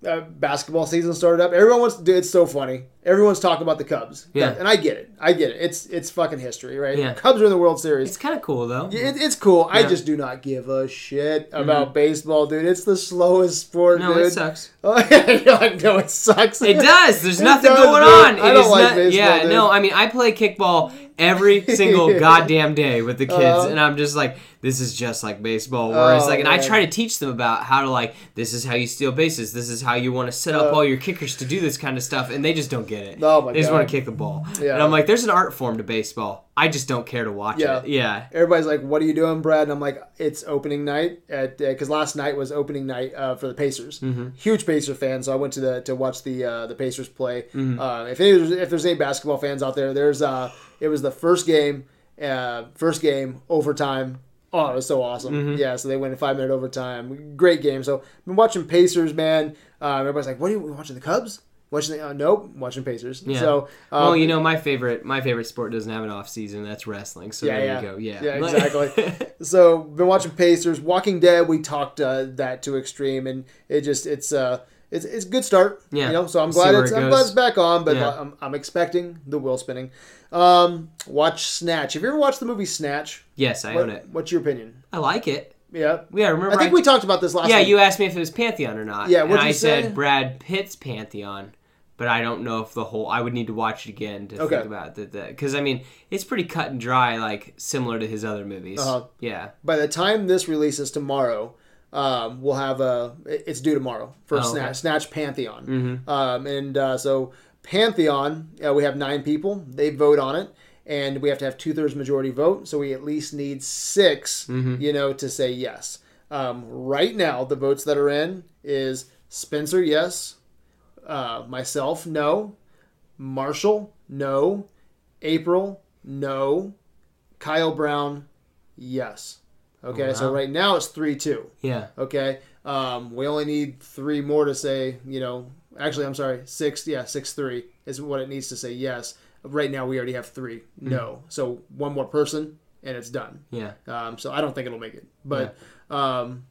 uh, basketball season started up. Everyone wants to do. It's so funny. Everyone's talking about the Cubs. Yeah. and I get it. I get it. It's it's fucking history, right? Yeah. Cubs are in the World Series. it's kind of cool though. Yeah, It, it's cool. I just do not give a shit about baseball, dude. It's the slowest sport, no, dude. it sucks. Oh, like, no, it sucks. It does. There's It nothing does, going dude. on. I It don't is like not- baseball, Yeah, dude. no. I mean, I play kickball every single goddamn day with the kids, Uh-huh. and I'm just like, this is just like baseball. Whereas, Oh, like, and I try to teach them about how to like, this is how you steal bases. This is how you want to set up Uh. all your kickers to do this kind of stuff, and they just don't get it. Oh, my they just want to kick the ball. Yeah. And I'm like, there's an art form to baseball. I just don't care to watch Yeah. it. Yeah. Everybody's like, "What are you doing, Brad?" And I'm like, "It's opening night at because last night was opening night uh, for the Pacers. Mm-hmm. Huge Pacer fan, so I went to the to watch the uh, the Pacers play. Mm-hmm. Uh, if any, if there's any basketball fans out there, there's uh, it was the first game, uh, first game overtime. Oh, it was so awesome! Mm-hmm. Yeah, so they went in five minute overtime. Great game. So I've been watching Pacers, man. Uh, everybody's like, "What are you watching the Cubs?" Watching the uh, nope, watching Pacers. Yeah. So um, well, you know, my favorite my favorite sport doesn't have an off season. That's wrestling. So Yeah, there yeah. you go. Yeah. Yeah, exactly. so been watching Pacers, Walking Dead. We talked uh, that to extreme, and it just it's uh it's it's a good start. Yeah. you know. So I'm See glad it's it I'm glad it's back on, but Yeah. I'm, I'm expecting the wheel spinning. Um, watch Snatch. Have you ever watched the movie Snatch? yes, I What- own it. What's your opinion? I like it. Yeah, Yeah, I remember I think we talked about this last. Yeah, week. you asked me if it was Pantheon or not. Yeah, and what'd I say? said Brad Pitt's Pantheon, but I don't know if the whole. I would need to watch it again to Okay. think about that. Because I mean, it's pretty cut and dry, like similar to his other movies. Uh-huh. Yeah. By the time this releases tomorrow, um, we'll have a. It's due tomorrow for Oh, Snatch, okay. Mm-hmm. Pantheon. Um, and uh, so Pantheon, uh, we have nine people. They vote on it, and we have to have two thirds majority vote. So we at least need 6 Mm-hmm. you know, to say yes. Um, right now, the votes that are in is Spencer, yes. Uh, myself, no. Marshall, no. April, no. Kyle Brown, yes. Okay, so right now it's 3 2. Yeah. Okay. Um, we only need three more to say, you know, actually, I'm sorry, six, yeah, six, three is what it needs to say yes. Right now, we already have three no. So one more person and it's done. Yeah. Um, so I don't think it'll make it. But, um,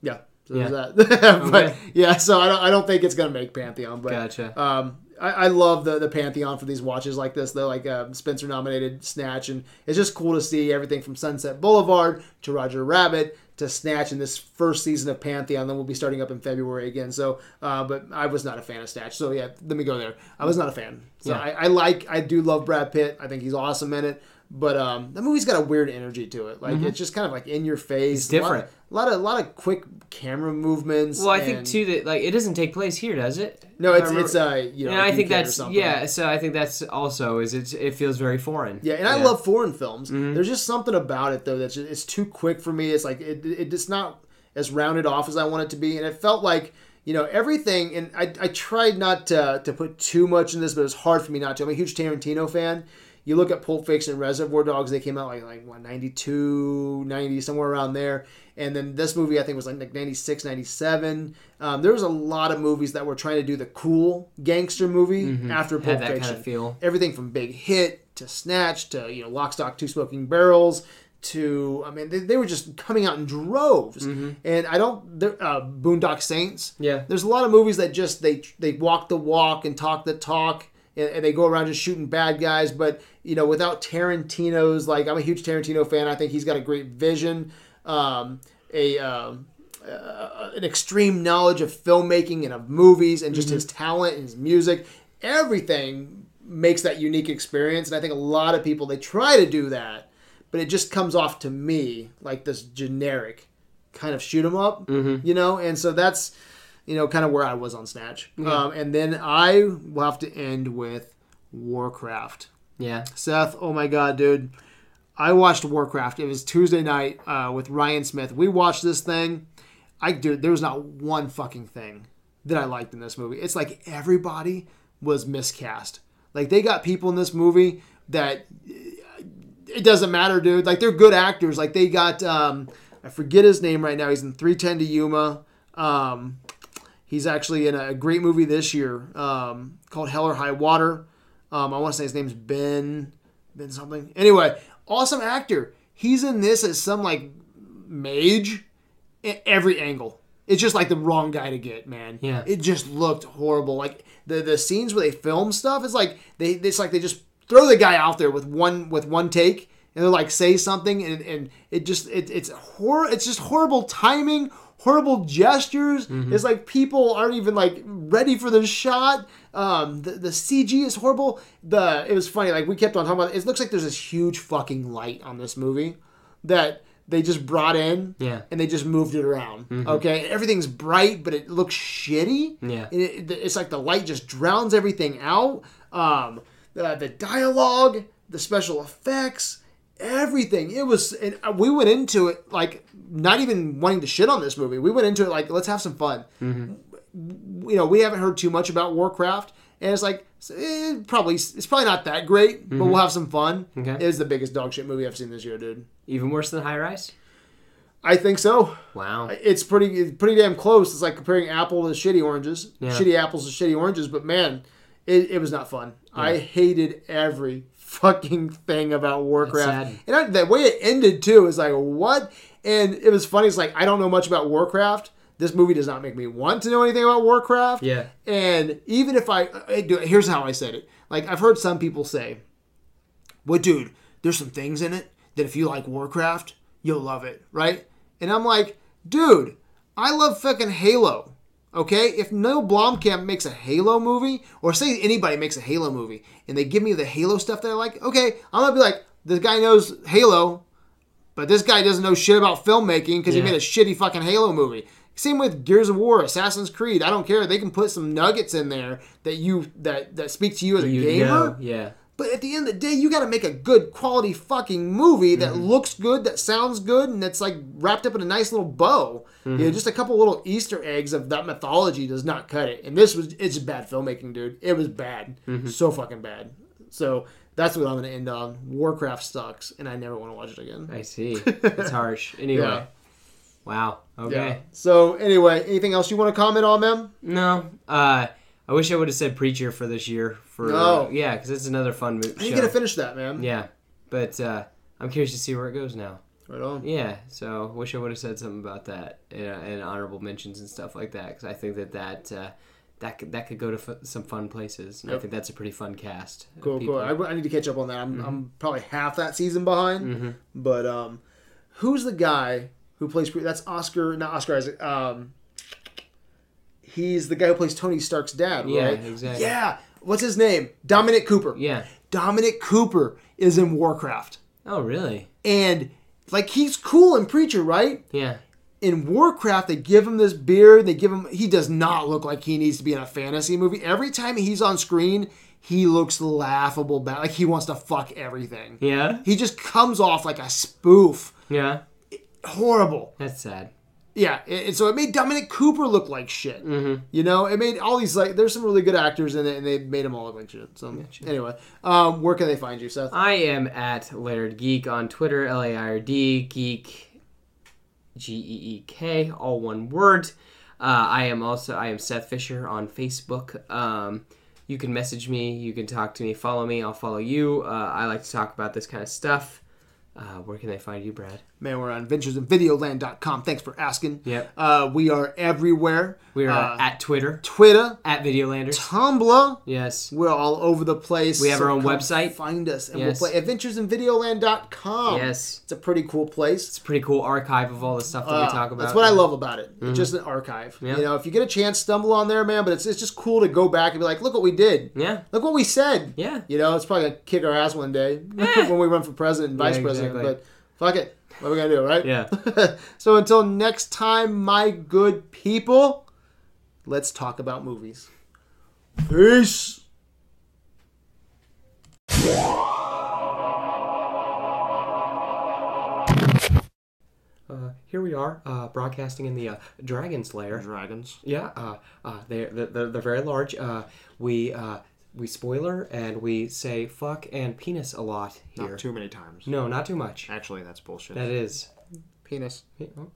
yeah. So Yeah. there's that. but Okay. yeah, so I don't, I don't think it's going to make Pantheon. But Gotcha. um, I, I love the the pantheon for these watches like this. They're like uh, Spencer nominated Snatch, and it's just cool to see everything from Sunset Boulevard to Roger Rabbit to Snatch in this first season of Pantheon. Then we'll be starting up in February again. So, uh, but I was not a fan of Snatch. So yeah, let me go there. I was not a fan. So Yeah. I, I like, I do love Brad Pitt. I think he's awesome in it. But um, the movie's got a weird energy to it. Like it's just kind of like in your face. Mm-hmm. It's different. A lot, of, a lot of quick camera movements. Well, I think too that like it doesn't take place here, does it? No, it's it's uh you know. and I think UK that's yeah. So I think that's also is it it feels very foreign. Yeah, and I love foreign films. Mm-hmm. There's just something about it though that's just, it's too quick for me. It's like it, it it's not as rounded off as I want it to be, and it felt like you know everything. And I, I tried not to to put too much in this, but it's hard for me not to. I'm a huge Tarantino fan. You look at Pulp Fiction and Reservoir Dogs; they came out like like what 92, 90, somewhere around there. And then this movie, I think, was like 96, 97. Um, there was a lot of movies that were trying to do the cool gangster movie after Pulp Mm-hmm. Had that Fiction kind of feel. everything from Big Hit to Snatch to you know Lock, Stock, Two Smoking Barrels to I mean they, they were just coming out in droves. Mm-hmm. And I don't uh, Boondock Saints. Yeah. there's a lot of movies that just they they walk the walk and talk the talk. And and they go around just shooting bad guys, but you know, without Tarantino's like, I'm a huge Tarantino fan. I think he's got a great vision, um, a um, uh, an extreme knowledge of filmmaking and of movies and just his talent and his music. Everything makes that unique experience and i think a lot of people they try to do that but it just comes off to me like this generic kind of shoot 'em up you know? And so that's you know kind of where i was on snatch. Um, and then i will have to end with warcraft Yeah. Seth, oh my god, dude. I watched Warcraft. It was Tuesday night uh, with Ryan Smith. We watched this thing. I dude, there was not one fucking thing that I liked in this movie. It's like everybody was miscast. Like they got people in this movie that it doesn't matter, dude. Like they're good actors. Like they got um, I forget his name right now. He's in 310 to Yuma. Um, he's actually in a great movie this year um, called Hell or High Water. Um, I want to say his name's Ben Ben something. Anyway, awesome actor. He's in this as some like mage at every angle. It's just like the wrong guy to get, man. Yeah. It just looked horrible. Like the the scenes where they film stuff, it's like they it's like they just throw the guy out there with one with one take and they're like say something and, and it just it, it's hor it's just horrible timing horrible gestures it's like people aren't even like ready for the shot um the, the cg is horrible the it was funny like we kept on talking about it. it looks like there's this huge fucking light on this movie that they just brought in Yeah. and they just moved it around okay everything's bright but it looks shitty Yeah. it, it- it's like the light just drowns everything out. Um, the, the dialogue, the special effects, everything. It was, and uh, we went into it like not even wanting to shit on this movie. We went into it like let's have some fun. You know, we haven't heard too much about Warcraft, and it's like eh, probably it's probably not that great, but we'll have some fun. Okay. It is the biggest dog shit movie I've seen this year, dude. Even worse than High Rise. I think so. Wow. It's pretty it's pretty damn close. It's like comparing apple to shitty oranges, Yeah. shitty apples to shitty oranges. But man, it, it was not fun. I hated every fucking thing about Warcraft, and I, the way it ended too is like what. And it was funny. It's like I don't know much about Warcraft. This movie does not make me want to know anything about Warcraft. Yeah. And even if I, I do, here's how I said it. Like I've heard some people say, "Well, dude, there's some things in it that if you like Warcraft, you'll love it, right?" And I'm like, "Dude, I love fucking Halo." Okay, if Neil Blomkamp makes a Halo movie, or say anybody makes a Halo movie, and they give me the Halo stuff that I like, okay, I'm gonna be like, this guy knows Halo, but this guy doesn't know shit about filmmaking because Yeah. he made a shitty fucking Halo movie. Same with Gears of War, Assassin's Creed. I don't care. They can put some nuggets in there that you that that speak to you as a You gamer. know, yeah. But at the end of the day, you got to make a good quality fucking movie that Mm-hmm. looks good, that sounds good, and that's like wrapped up in a nice little bow. You Mm-hmm. know, just a couple little Easter eggs of that mythology does not cut it. And this was it's bad filmmaking, dude. It was bad, Mm-hmm. so fucking bad. So that's what I'm gonna end on. Warcraft sucks, and I never want to watch it again. I see. It's harsh. Anyway. Yeah. Wow. Okay. Yeah. So anyway, anything else you want to comment on, man? No. Uh, I wish I would have said Preacher for this year. For No. yeah, because it's another fun mo- I show. ain't gonna finish that, man. yeah, but uh, I'm curious to see where it goes now. Right on. Yeah, so wish I would have said something about that uh, and honorable mentions and stuff like that because I think that that uh, that could, that could go to f- some fun places. And I think that's a pretty fun cast. Cool, people. cool. I, I need to catch up on that. I'm, Mm-hmm. I'm probably half that season behind. But um, who's the guy who plays? That's Oscar, not Oscar Isaac. Um, he's the guy who plays Tony Stark's dad, Yeah, right? exactly. Yeah. What's his name? Dominic Cooper. Yeah. Dominic Cooper is in Warcraft, Oh, really? and like he's cool in Preacher, right? Yeah. In Warcraft, they give him this beard. They give him. He does not look like he needs to be in a fantasy movie. Every time he's on screen, he looks laughable. Bad, like he wants to fuck everything. Yeah. He just comes off like a spoof. Yeah. Horrible. That's sad. Yeah, and so it made Dominic Cooper look like shit. Mm-hmm. You know, it made all these like. There's some really good actors in it, and they made them all look like shit. So anyway, um, where can they find you, Seth? I am at Laird Geek on Twitter, L A I R D Geek, G E E K, all one word. Uh, I am also I am Seth Fisher on Facebook. Um, you can message me, you can talk to me, follow me, I'll follow you. Uh, I like to talk about this kind of stuff. Uh, where can they find you, Brad? Man, we're on adventuresinvideoland.com. Thanks for asking. Yep. Uh, we are everywhere. We are Uh, at Twitter Twitter, at Videolanders. Tumblr. Yes. We're all over the place. We have our own website. Find us, and Yes. we'll play adventuresinvideoland.com. Yes. It's a pretty cool place. It's a pretty cool archive of all the stuff that Uh, we talk about. That's what I love about it. It's just an archive. Yeah. You know, if you get a chance, stumble on there, man. But it's, it's just cool to go back and be like, look what we did. Yeah. Look what we said. Yeah. You know, it's probably gonna kick our ass one day when we run for president and vice Yeah, president. But fuck it. What are we going to do, right? Yeah. so until next time, my good people, let's talk about movies. Peace. Uh, here we are uh, broadcasting in the uh, Dragon Slayer. Dragons. Yeah, uh, uh, they, they're, they're, they're very large. Uh, we. Uh, we spoiler and we say fuck and penis a lot here. Not too many times. no, not too much. Actually, that's bullshit. That is. Penis. Oh,